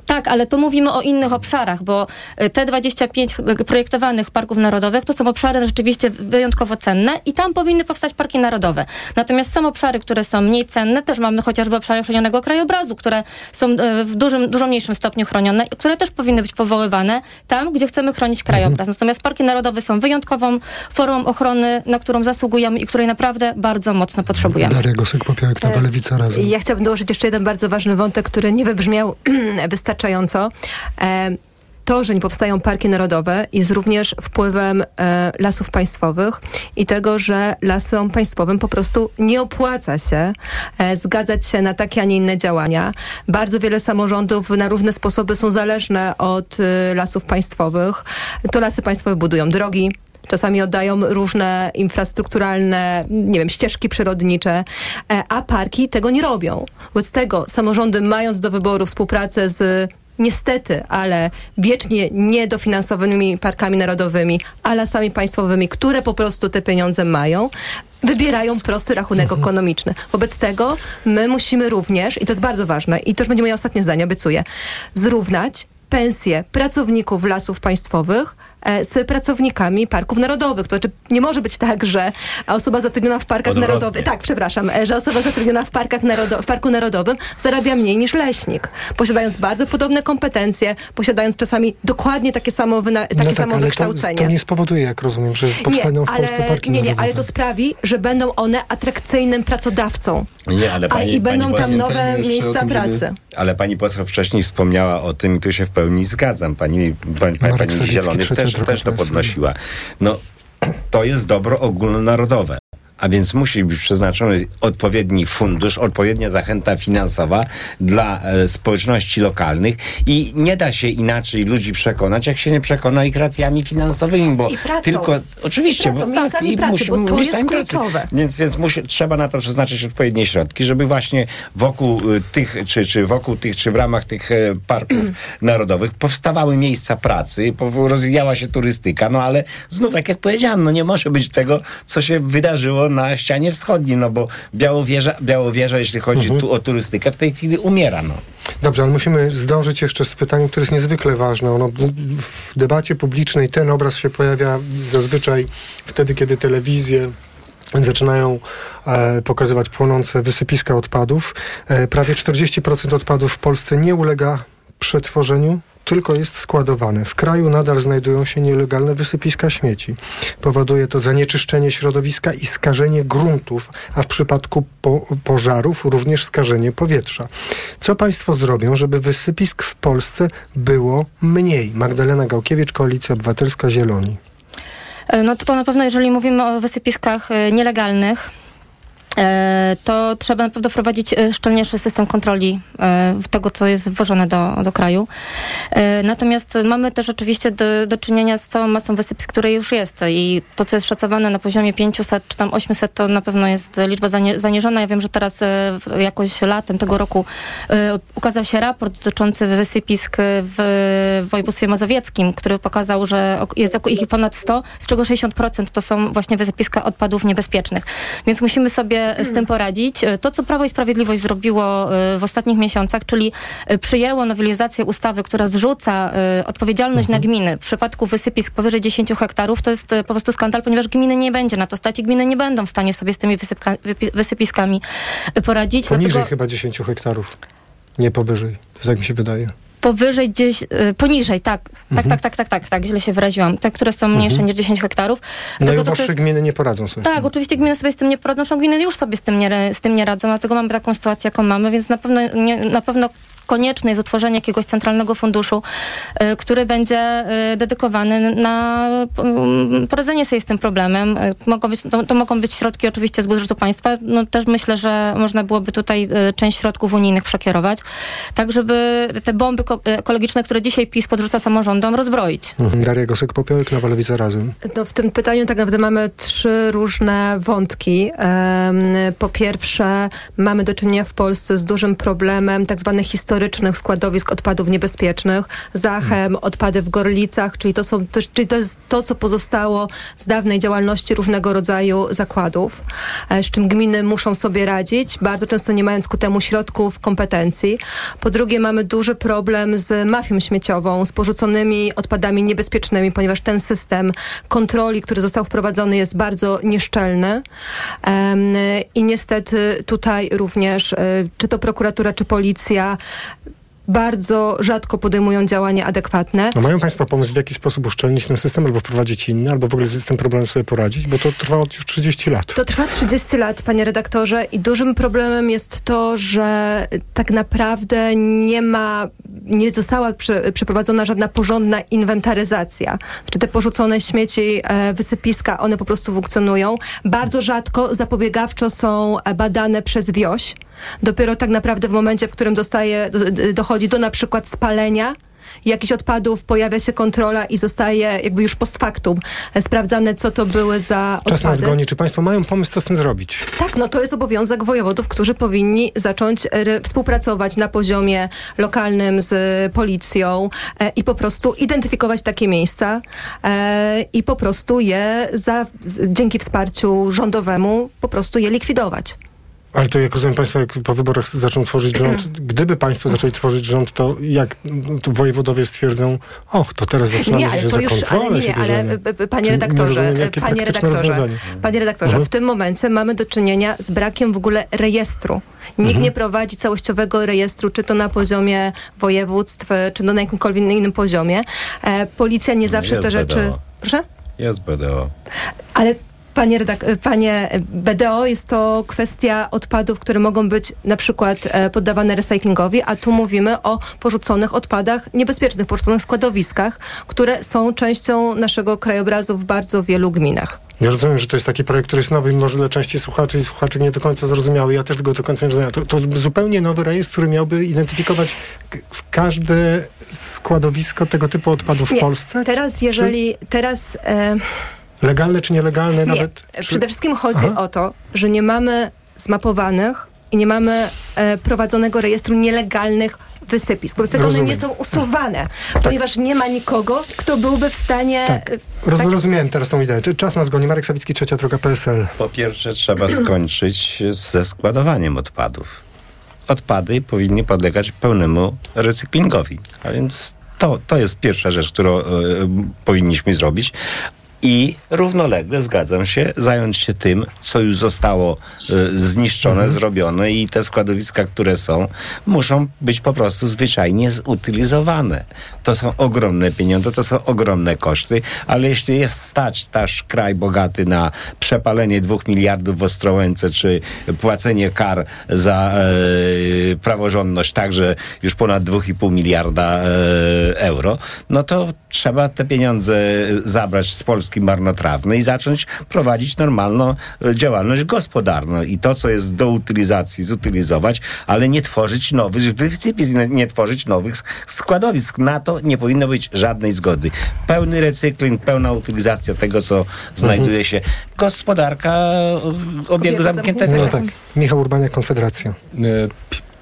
Tak, ale tu mówimy o innych obszarach, bo y, te 25 projektowanych parków narodowych to są obszary rzeczywiście wyjątkowo cenne i tam powinny powstać parki narodowe. Natomiast są obszary, które są mniej cenne, też mamy chociażby obszary chronionego krajobrazu, które są y, w dużym, dużo mniejszym stopniu chronione i które też powinny być powoływane tam, gdzie chcemy chronić krajobraz. Mhm. Natomiast parki narodowe są wyjątkową formą ochrony, na którą zasługujemy i której naprawdę bardzo mocno potrzebujemy. Daria Gosek-Popiołek, Nowa Lewica Razem. Ja chciałabym dołożyć jeszcze jeden bardzo ważny wątek, który nie wybrzmiał wystarczająco wystarczająco. E, to, że nie powstają parki narodowe jest również wpływem e, lasów państwowych i tego, że lasom państwowym po prostu nie opłaca się e, zgadzać się na takie, a nie inne działania. Bardzo wiele samorządów na różne sposoby są zależne od lasów państwowych. To lasy państwowe budują drogi, czasami oddają różne infrastrukturalne, nie wiem, ścieżki przyrodnicze, e, a parki tego nie robią. Wobec tego samorządy mając do wyboru współpracę z niestety, ale wiecznie niedofinansowanymi parkami narodowymi, a lasami państwowymi, które po prostu te pieniądze mają, wybierają prosty rachunek ekonomiczny. Wobec tego my musimy również, i to jest bardzo ważne, i to już będzie moje ostatnie zdanie, obiecuję, zrównać pensje pracowników lasów państwowych z pracownikami parków narodowych. To znaczy nie może być tak, że osoba zatrudniona w parkach Odwrotnie. narodowych, tak, przepraszam, e, że osoba zatrudniona w, parkach narodo- w parku narodowym zarabia mniej niż leśnik, posiadając bardzo podobne kompetencje, posiadając czasami dokładnie takie samo, wyna- takie no tak, samo ale to, wykształcenie. to nie spowoduje, jak rozumiem, że powstaną w Polsce ale, parki nie, nie, ale narodowe. to sprawi, że będą one atrakcyjnym pracodawcą. Nie, ale A pani, i będą pani tam nowe miejsca tym, żeby- pracy. Ale pani poseł wcześniej wspomniała o tym i tu się w pełni zgadzam. Pani, pani, pani, pani Zielony też, też to podnosiła. No, to jest dobro ogólnonarodowe. A więc musi być przeznaczony odpowiedni fundusz, odpowiednia zachęta finansowa dla e, społeczności lokalnych i nie da się inaczej ludzi przekonać, jak się nie przekona ich racjami finansowymi, bo I pracą. tylko oczywiście, I pracą, bo tak, i pracy, musi, bo to jest kluczowe. Więc, więc musi, trzeba na to przeznaczyć odpowiednie środki, żeby właśnie wokół y, tych, czy, czy wokół tych, czy w ramach tych e, parków narodowych powstawały miejsca pracy, rozwijała się turystyka, no ale znów, tak jak powiedziałem, no nie może być tego, co się wydarzyło na ścianie wschodniej, no bo Białowieża, Białowieża jeśli chodzi tu o turystykę, w tej chwili umiera, no. Dobrze, ale musimy zdążyć jeszcze z pytaniem, które jest niezwykle ważne. Ono, w debacie publicznej ten obraz się pojawia zazwyczaj wtedy, kiedy telewizje zaczynają e, pokazywać płonące wysypiska odpadów. E, prawie 40% odpadów w Polsce nie ulega przetworzeniu, tylko jest składowane. W kraju nadal znajdują się nielegalne wysypiska śmieci. Powoduje to zanieczyszczenie środowiska i skażenie gruntów, a w przypadku po, pożarów również skażenie powietrza. Co państwo zrobią, żeby wysypisk w Polsce było mniej? Magdalena Gałkiewicz, Koalicja Obywatelska, Zieloni. E, No to, to na pewno, jeżeli mówimy o wysypiskach e, nielegalnych, to trzeba na pewno wprowadzić e, szczelniejszy system kontroli e, tego, co jest wwożone do, do kraju. E, Natomiast mamy też oczywiście do, do czynienia z całą masą wysypisk, które już jest i to, co jest szacowane na poziomie 500 czy tam 800, to na pewno jest liczba zaniżona. Ja wiem, że teraz e, jakoś latem tego roku e, ukazał się raport dotyczący wysypisk w województwie mazowieckim, który pokazał, że jest ich ponad 100, z czego 60% to są właśnie wysypiska odpadów niebezpiecznych. Więc musimy sobie z tym poradzić. E, To, co Prawo i Sprawiedliwość zrobiło e, w ostatnich miesiącach, czyli e, przyjęło nowelizację ustawy, która zrzuca odpowiedzialność na gminy w przypadku wysypisk powyżej 10 hektarów, to jest po prostu skandal, ponieważ gminy nie będzie na to stać i gminy nie będą w stanie sobie z tymi wysypka, wysypiskami poradzić. Poniżej Dlatego- chyba 10 hektarów. Nie powyżej. Tak mi się wydaje. Powyżej gdzieś, y, poniżej, tak, tak, tak, tak, tak, tak, tak, źle się wyraziłam. Te, które są mniejsze niż 10 hektarów. Najuboższe jest- gminy nie poradzą sobie z tak, oczywiście gminy sobie z tym nie poradzą, zresztą gminy już sobie z tym nie, z tym nie radzą, dlatego mamy taką sytuację, jaką mamy, więc na pewno, na pewno konieczne jest utworzenie jakiegoś centralnego funduszu, y, który będzie y, dedykowany na y, poradzenie sobie z tym problemem. Y, Mogą być, to, to mogą być środki oczywiście z budżetu państwa. No, też myślę, że można byłoby tutaj część środków unijnych przekierować, tak żeby te bomby ko- ekologiczne, które dzisiaj PiS podrzuca samorządom, rozbroić. Mhm. Daria Gosek-Popiołek, Nowa Lewica Razem. No, w tym pytaniu tak naprawdę mamy trzy różne wątki. Po pierwsze, mamy do czynienia w Polsce z dużym problemem tak zwanych historycznych składowisk odpadów niebezpiecznych. Zachem, odpady w Gorlicach, czyli to, są też, czyli to jest to, co pozostało z dawnej działalności różnego rodzaju zakładów, e, z czym gminy muszą sobie radzić, bardzo często nie mając ku temu środków, kompetencji. Po drugie, mamy duży problem z mafią śmieciową, z porzuconymi odpadami niebezpiecznymi, ponieważ ten system kontroli, który został wprowadzony, jest bardzo nieszczelny. I niestety tutaj również, e, czy to prokuratura, czy policja, bardzo rzadko podejmują działania adekwatne. No mają Państwo pomysł, w jaki sposób uszczelnić ten system, albo wprowadzić inny, albo w ogóle z tym problemem sobie poradzić, bo to trwa od już 30 lat. To trwa 30 lat, panie redaktorze, i dużym problemem jest to, że tak naprawdę nie ma, nie została prze, przeprowadzona żadna porządna inwentaryzacja. Czy te porzucone śmieci, e, wysypiska, one po prostu funkcjonują. Bardzo rzadko zapobiegawczo są e, badane przez wioś. Dopiero tak naprawdę w momencie, w którym dostaje, do, do- dochodzi do na przykład spalenia, jakichś odpadów, pojawia się kontrola i zostaje jakby już post factum e, sprawdzane, co to były za Czas nas odpady. goni. Czy Państwo mają pomysł, co z tym zrobić? Tak, no to jest obowiązek wojewodów, którzy powinni zacząć e, współpracować na poziomie lokalnym z policją e, i po prostu identyfikować takie miejsca e, i po prostu je za, dzięki wsparciu rządowemu po prostu je likwidować. Ale to jak rozumiem Państwo, jak po wyborach zaczną tworzyć rząd, gdyby Państwo zaczęli tworzyć rząd, to jak to wojewodowie stwierdzą, och, to teraz zaczynamy Nie, ale się to za już, kontrolę ale nie, się nie, ale panie redaktorze, panie redaktorze, panie redaktorze, Mhm. w tym momencie mamy do czynienia z brakiem w ogóle rejestru. Nikt Mhm. nie prowadzi całościowego rejestru, czy to na poziomie województw, czy to na jakimkolwiek innym poziomie. E, policja nie zawsze jest te rzeczy... BDO. Proszę? Jest BDO. Ale panie, redak- panie BDO, jest to kwestia odpadów, które mogą być na przykład e, poddawane recyklingowi, a tu mówimy o porzuconych odpadach niebezpiecznych, porzuconych składowiskach, które są częścią naszego krajobrazu w bardzo wielu gminach. Ja rozumiem, że to jest taki projekt, który jest nowy może dla części słuchaczy i słuchaczy nie do końca zrozumiały. Ja też go do końca nie rozumiem. To, to zupełnie nowy rejestr, który miałby identyfikować każde składowisko tego typu odpadów w Nie, Polsce? Teraz, jeżeli, teraz... E, Legalne czy nielegalne Nie, nawet? Czy... przede wszystkim chodzi Aha. o to, że nie mamy zmapowanych i nie mamy e, prowadzonego rejestru nielegalnych wysypisk. Wobec tego one Rozumiem. nie są usuwane, ponieważ nie ma nikogo, kto byłby w stanie... Tak. e, Roz, tak- Rozumiałem teraz tą ideę. Czas nas goni. Marek Sawicki, Trzecia Droga PSL. Po pierwsze trzeba skończyć ze składowaniem odpadów. Odpady powinny podlegać pełnemu recyklingowi. A więc to, to jest pierwsza rzecz, którą e, powinniśmy zrobić. I równolegle, zgadzam się, zająć się tym, co już zostało e, zniszczone, zrobione i te składowiska, które są, muszą być po prostu zwyczajnie zutylizowane. To są ogromne pieniądze, to są ogromne koszty, ale jeśli jest stać nasz kraj bogaty na przepalenie dwóch miliardów w Ostrołęce, czy płacenie kar za e, praworządność także już ponad 2,5 miliarda e, euro, no to trzeba te pieniądze zabrać z Polski marnotrawnej i zacząć prowadzić normalną e, działalność gospodarną. I to, co jest do utylizacji, zutylizować, ale nie tworzyć nowych nie, tworzyć nowych sk- składowisk. Na to nie powinno być żadnej zgody. Pełny recykling, pełna utylizacja tego, co znajduje się. Gospodarka e, obiegu zamkniętego. No tak. Michał Urbaniak, Konfederacja.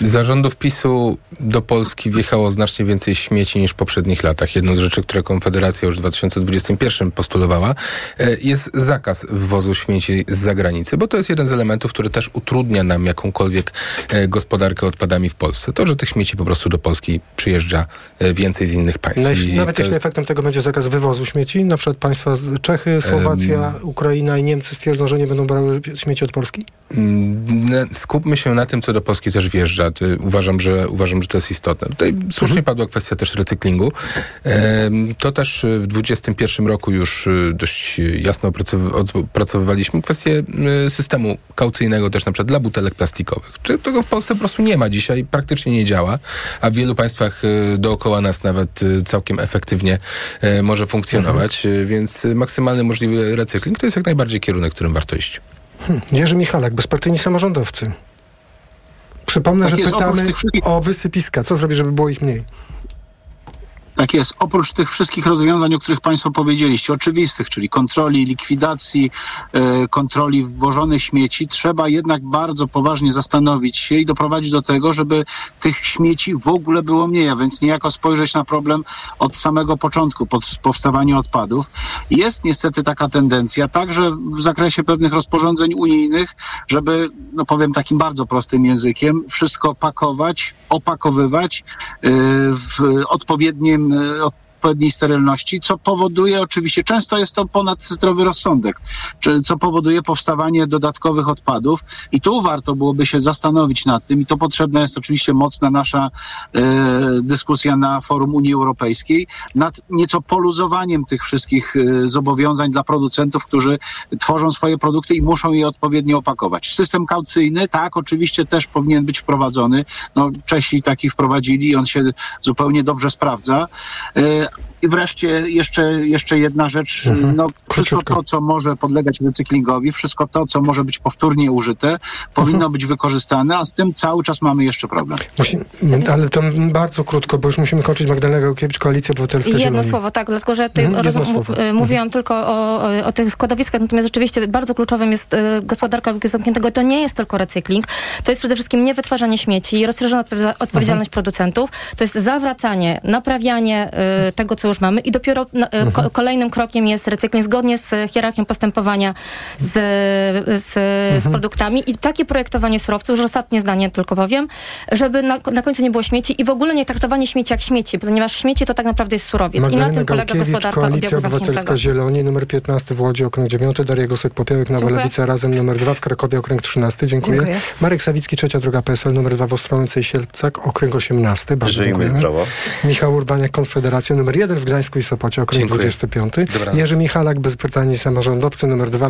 Zarządów PiSu do Polski wjechało znacznie więcej śmieci niż w poprzednich latach. Jedną z rzeczy, które Konfederacja już w 2021 postulowała, e, jest zakaz wwozu śmieci z zagranicy, bo to jest jeden z elementów, który też utrudnia nam jakąkolwiek e, gospodarkę odpadami w Polsce. To, że tych śmieci po prostu do Polski przyjeżdża e, więcej z innych państw. No, jeśli, nawet jeśli jest- efektem tego będzie zakaz wywozu śmieci, na przykład państwa z Czechy, Słowacja, Ukraina i Niemcy stwierdzą, że nie będą brały śmieci od Polski? Mm, Skupmy się na tym, co do Polski też wjeżdża. Ty- Uważam, że, uważam, że to jest istotne. Tutaj słusznie padła kwestia też recyklingu. To też y, w 2021 roku już y, dość y, jasno opracowy- opracowywaliśmy kwestię y, systemu kaucyjnego też na przykład dla butelek plastikowych. Tego w Polsce po prostu nie ma dzisiaj, praktycznie nie działa, a w wielu państwach y, dookoła nas nawet y, całkiem efektywnie y, może funkcjonować, Y, więc y, maksymalny możliwy recykling to jest jak najbardziej kierunek, którym warto iść. Hm. Jerzy Michalak, bezpartyjni samorządowcy. Przypomnę, Tak że pytamy o wysypiska. Co zrobić, żeby było ich mniej? Tak jest. Oprócz tych wszystkich rozwiązań, o których Państwo powiedzieliście, oczywistych, czyli kontroli, likwidacji, e, kontroli wwożonych śmieci, trzeba jednak bardzo poważnie zastanowić się i doprowadzić do tego, żeby tych śmieci w ogóle było mniej, a więc niejako spojrzeć na problem od samego początku pod powstawania odpadów. Jest niestety taka tendencja, także w zakresie pewnych rozporządzeń unijnych, żeby, no powiem takim bardzo prostym językiem, wszystko pakować, opakowywać e, w odpowiednim e, odpowiedniej sterylności, co powoduje oczywiście, często jest to ponad zdrowy rozsądek, co powoduje powstawanie dodatkowych odpadów i tu warto byłoby się zastanowić nad tym i to potrzebna jest oczywiście mocna nasza e, dyskusja na forum Unii Europejskiej nad nieco poluzowaniem tych wszystkich e, zobowiązań dla producentów, którzy tworzą swoje produkty i muszą je odpowiednio opakować. System kaucyjny, tak, oczywiście też powinien być wprowadzony. No, Czesi taki wprowadzili on się zupełnie dobrze sprawdza. E, I wreszcie jeszcze, jeszcze jedna rzecz. Mhm. No, wszystko Króciutko. to, co może podlegać recyklingowi, wszystko to, co może być powtórnie użyte, powinno być wykorzystane, a z tym cały czas mamy jeszcze problem. Musi, ale to bardzo krótko, bo już musimy kończyć. Magdalena Gałkiewicz, Koalicja Obywatelska Jedno Zieloni. słowo, tak, dlatego że tutaj Mhm, mówiłam tylko o, o tych składowiskach, natomiast rzeczywiście bardzo kluczowym jest e, gospodarka obiegu zamkniętego. To nie jest tylko recykling, to jest przede wszystkim nie wytwarzanie śmieci, rozszerzona odpowiedzialność producentów, to jest zawracanie, naprawianie e, tego, co już mamy i dopiero no, e, ko- kolejnym krokiem jest recykling zgodnie z hierarchią postępowania z, z, z produktami i takie projektowanie surowców, już ostatnie zdanie tylko powiem, żeby na, na końcu nie było śmieci i w ogóle nie traktowanie śmieci jak śmieci, ponieważ śmieci to tak naprawdę jest surowiec i na Magdalena tym polega Gałkiewicz, gospodarka Koalicja Obywatelska. Zieloni, numer 15 w Łodzi, okręg 9, Daria Gosek-Popiołek, Nowa Dziękuję. Lewica, Razem, numer 2 w Krakowie, okręg 13, dziękuję. Dziękuję. Marek Sawicki, Trzecia Droga PSL, numer 2 w Ostrołęce i Sielcach, okręg 18, bardzo Żyjmy dziękujemy. zdrowo. Michał Urbaniak, Konfederacja, numer 1 w Gdańsku i Sopocie, okręg Dziękuję. 25. Dobranoc. Jerzy Michalak, Bez Brytanii, samorządowcy, numer 2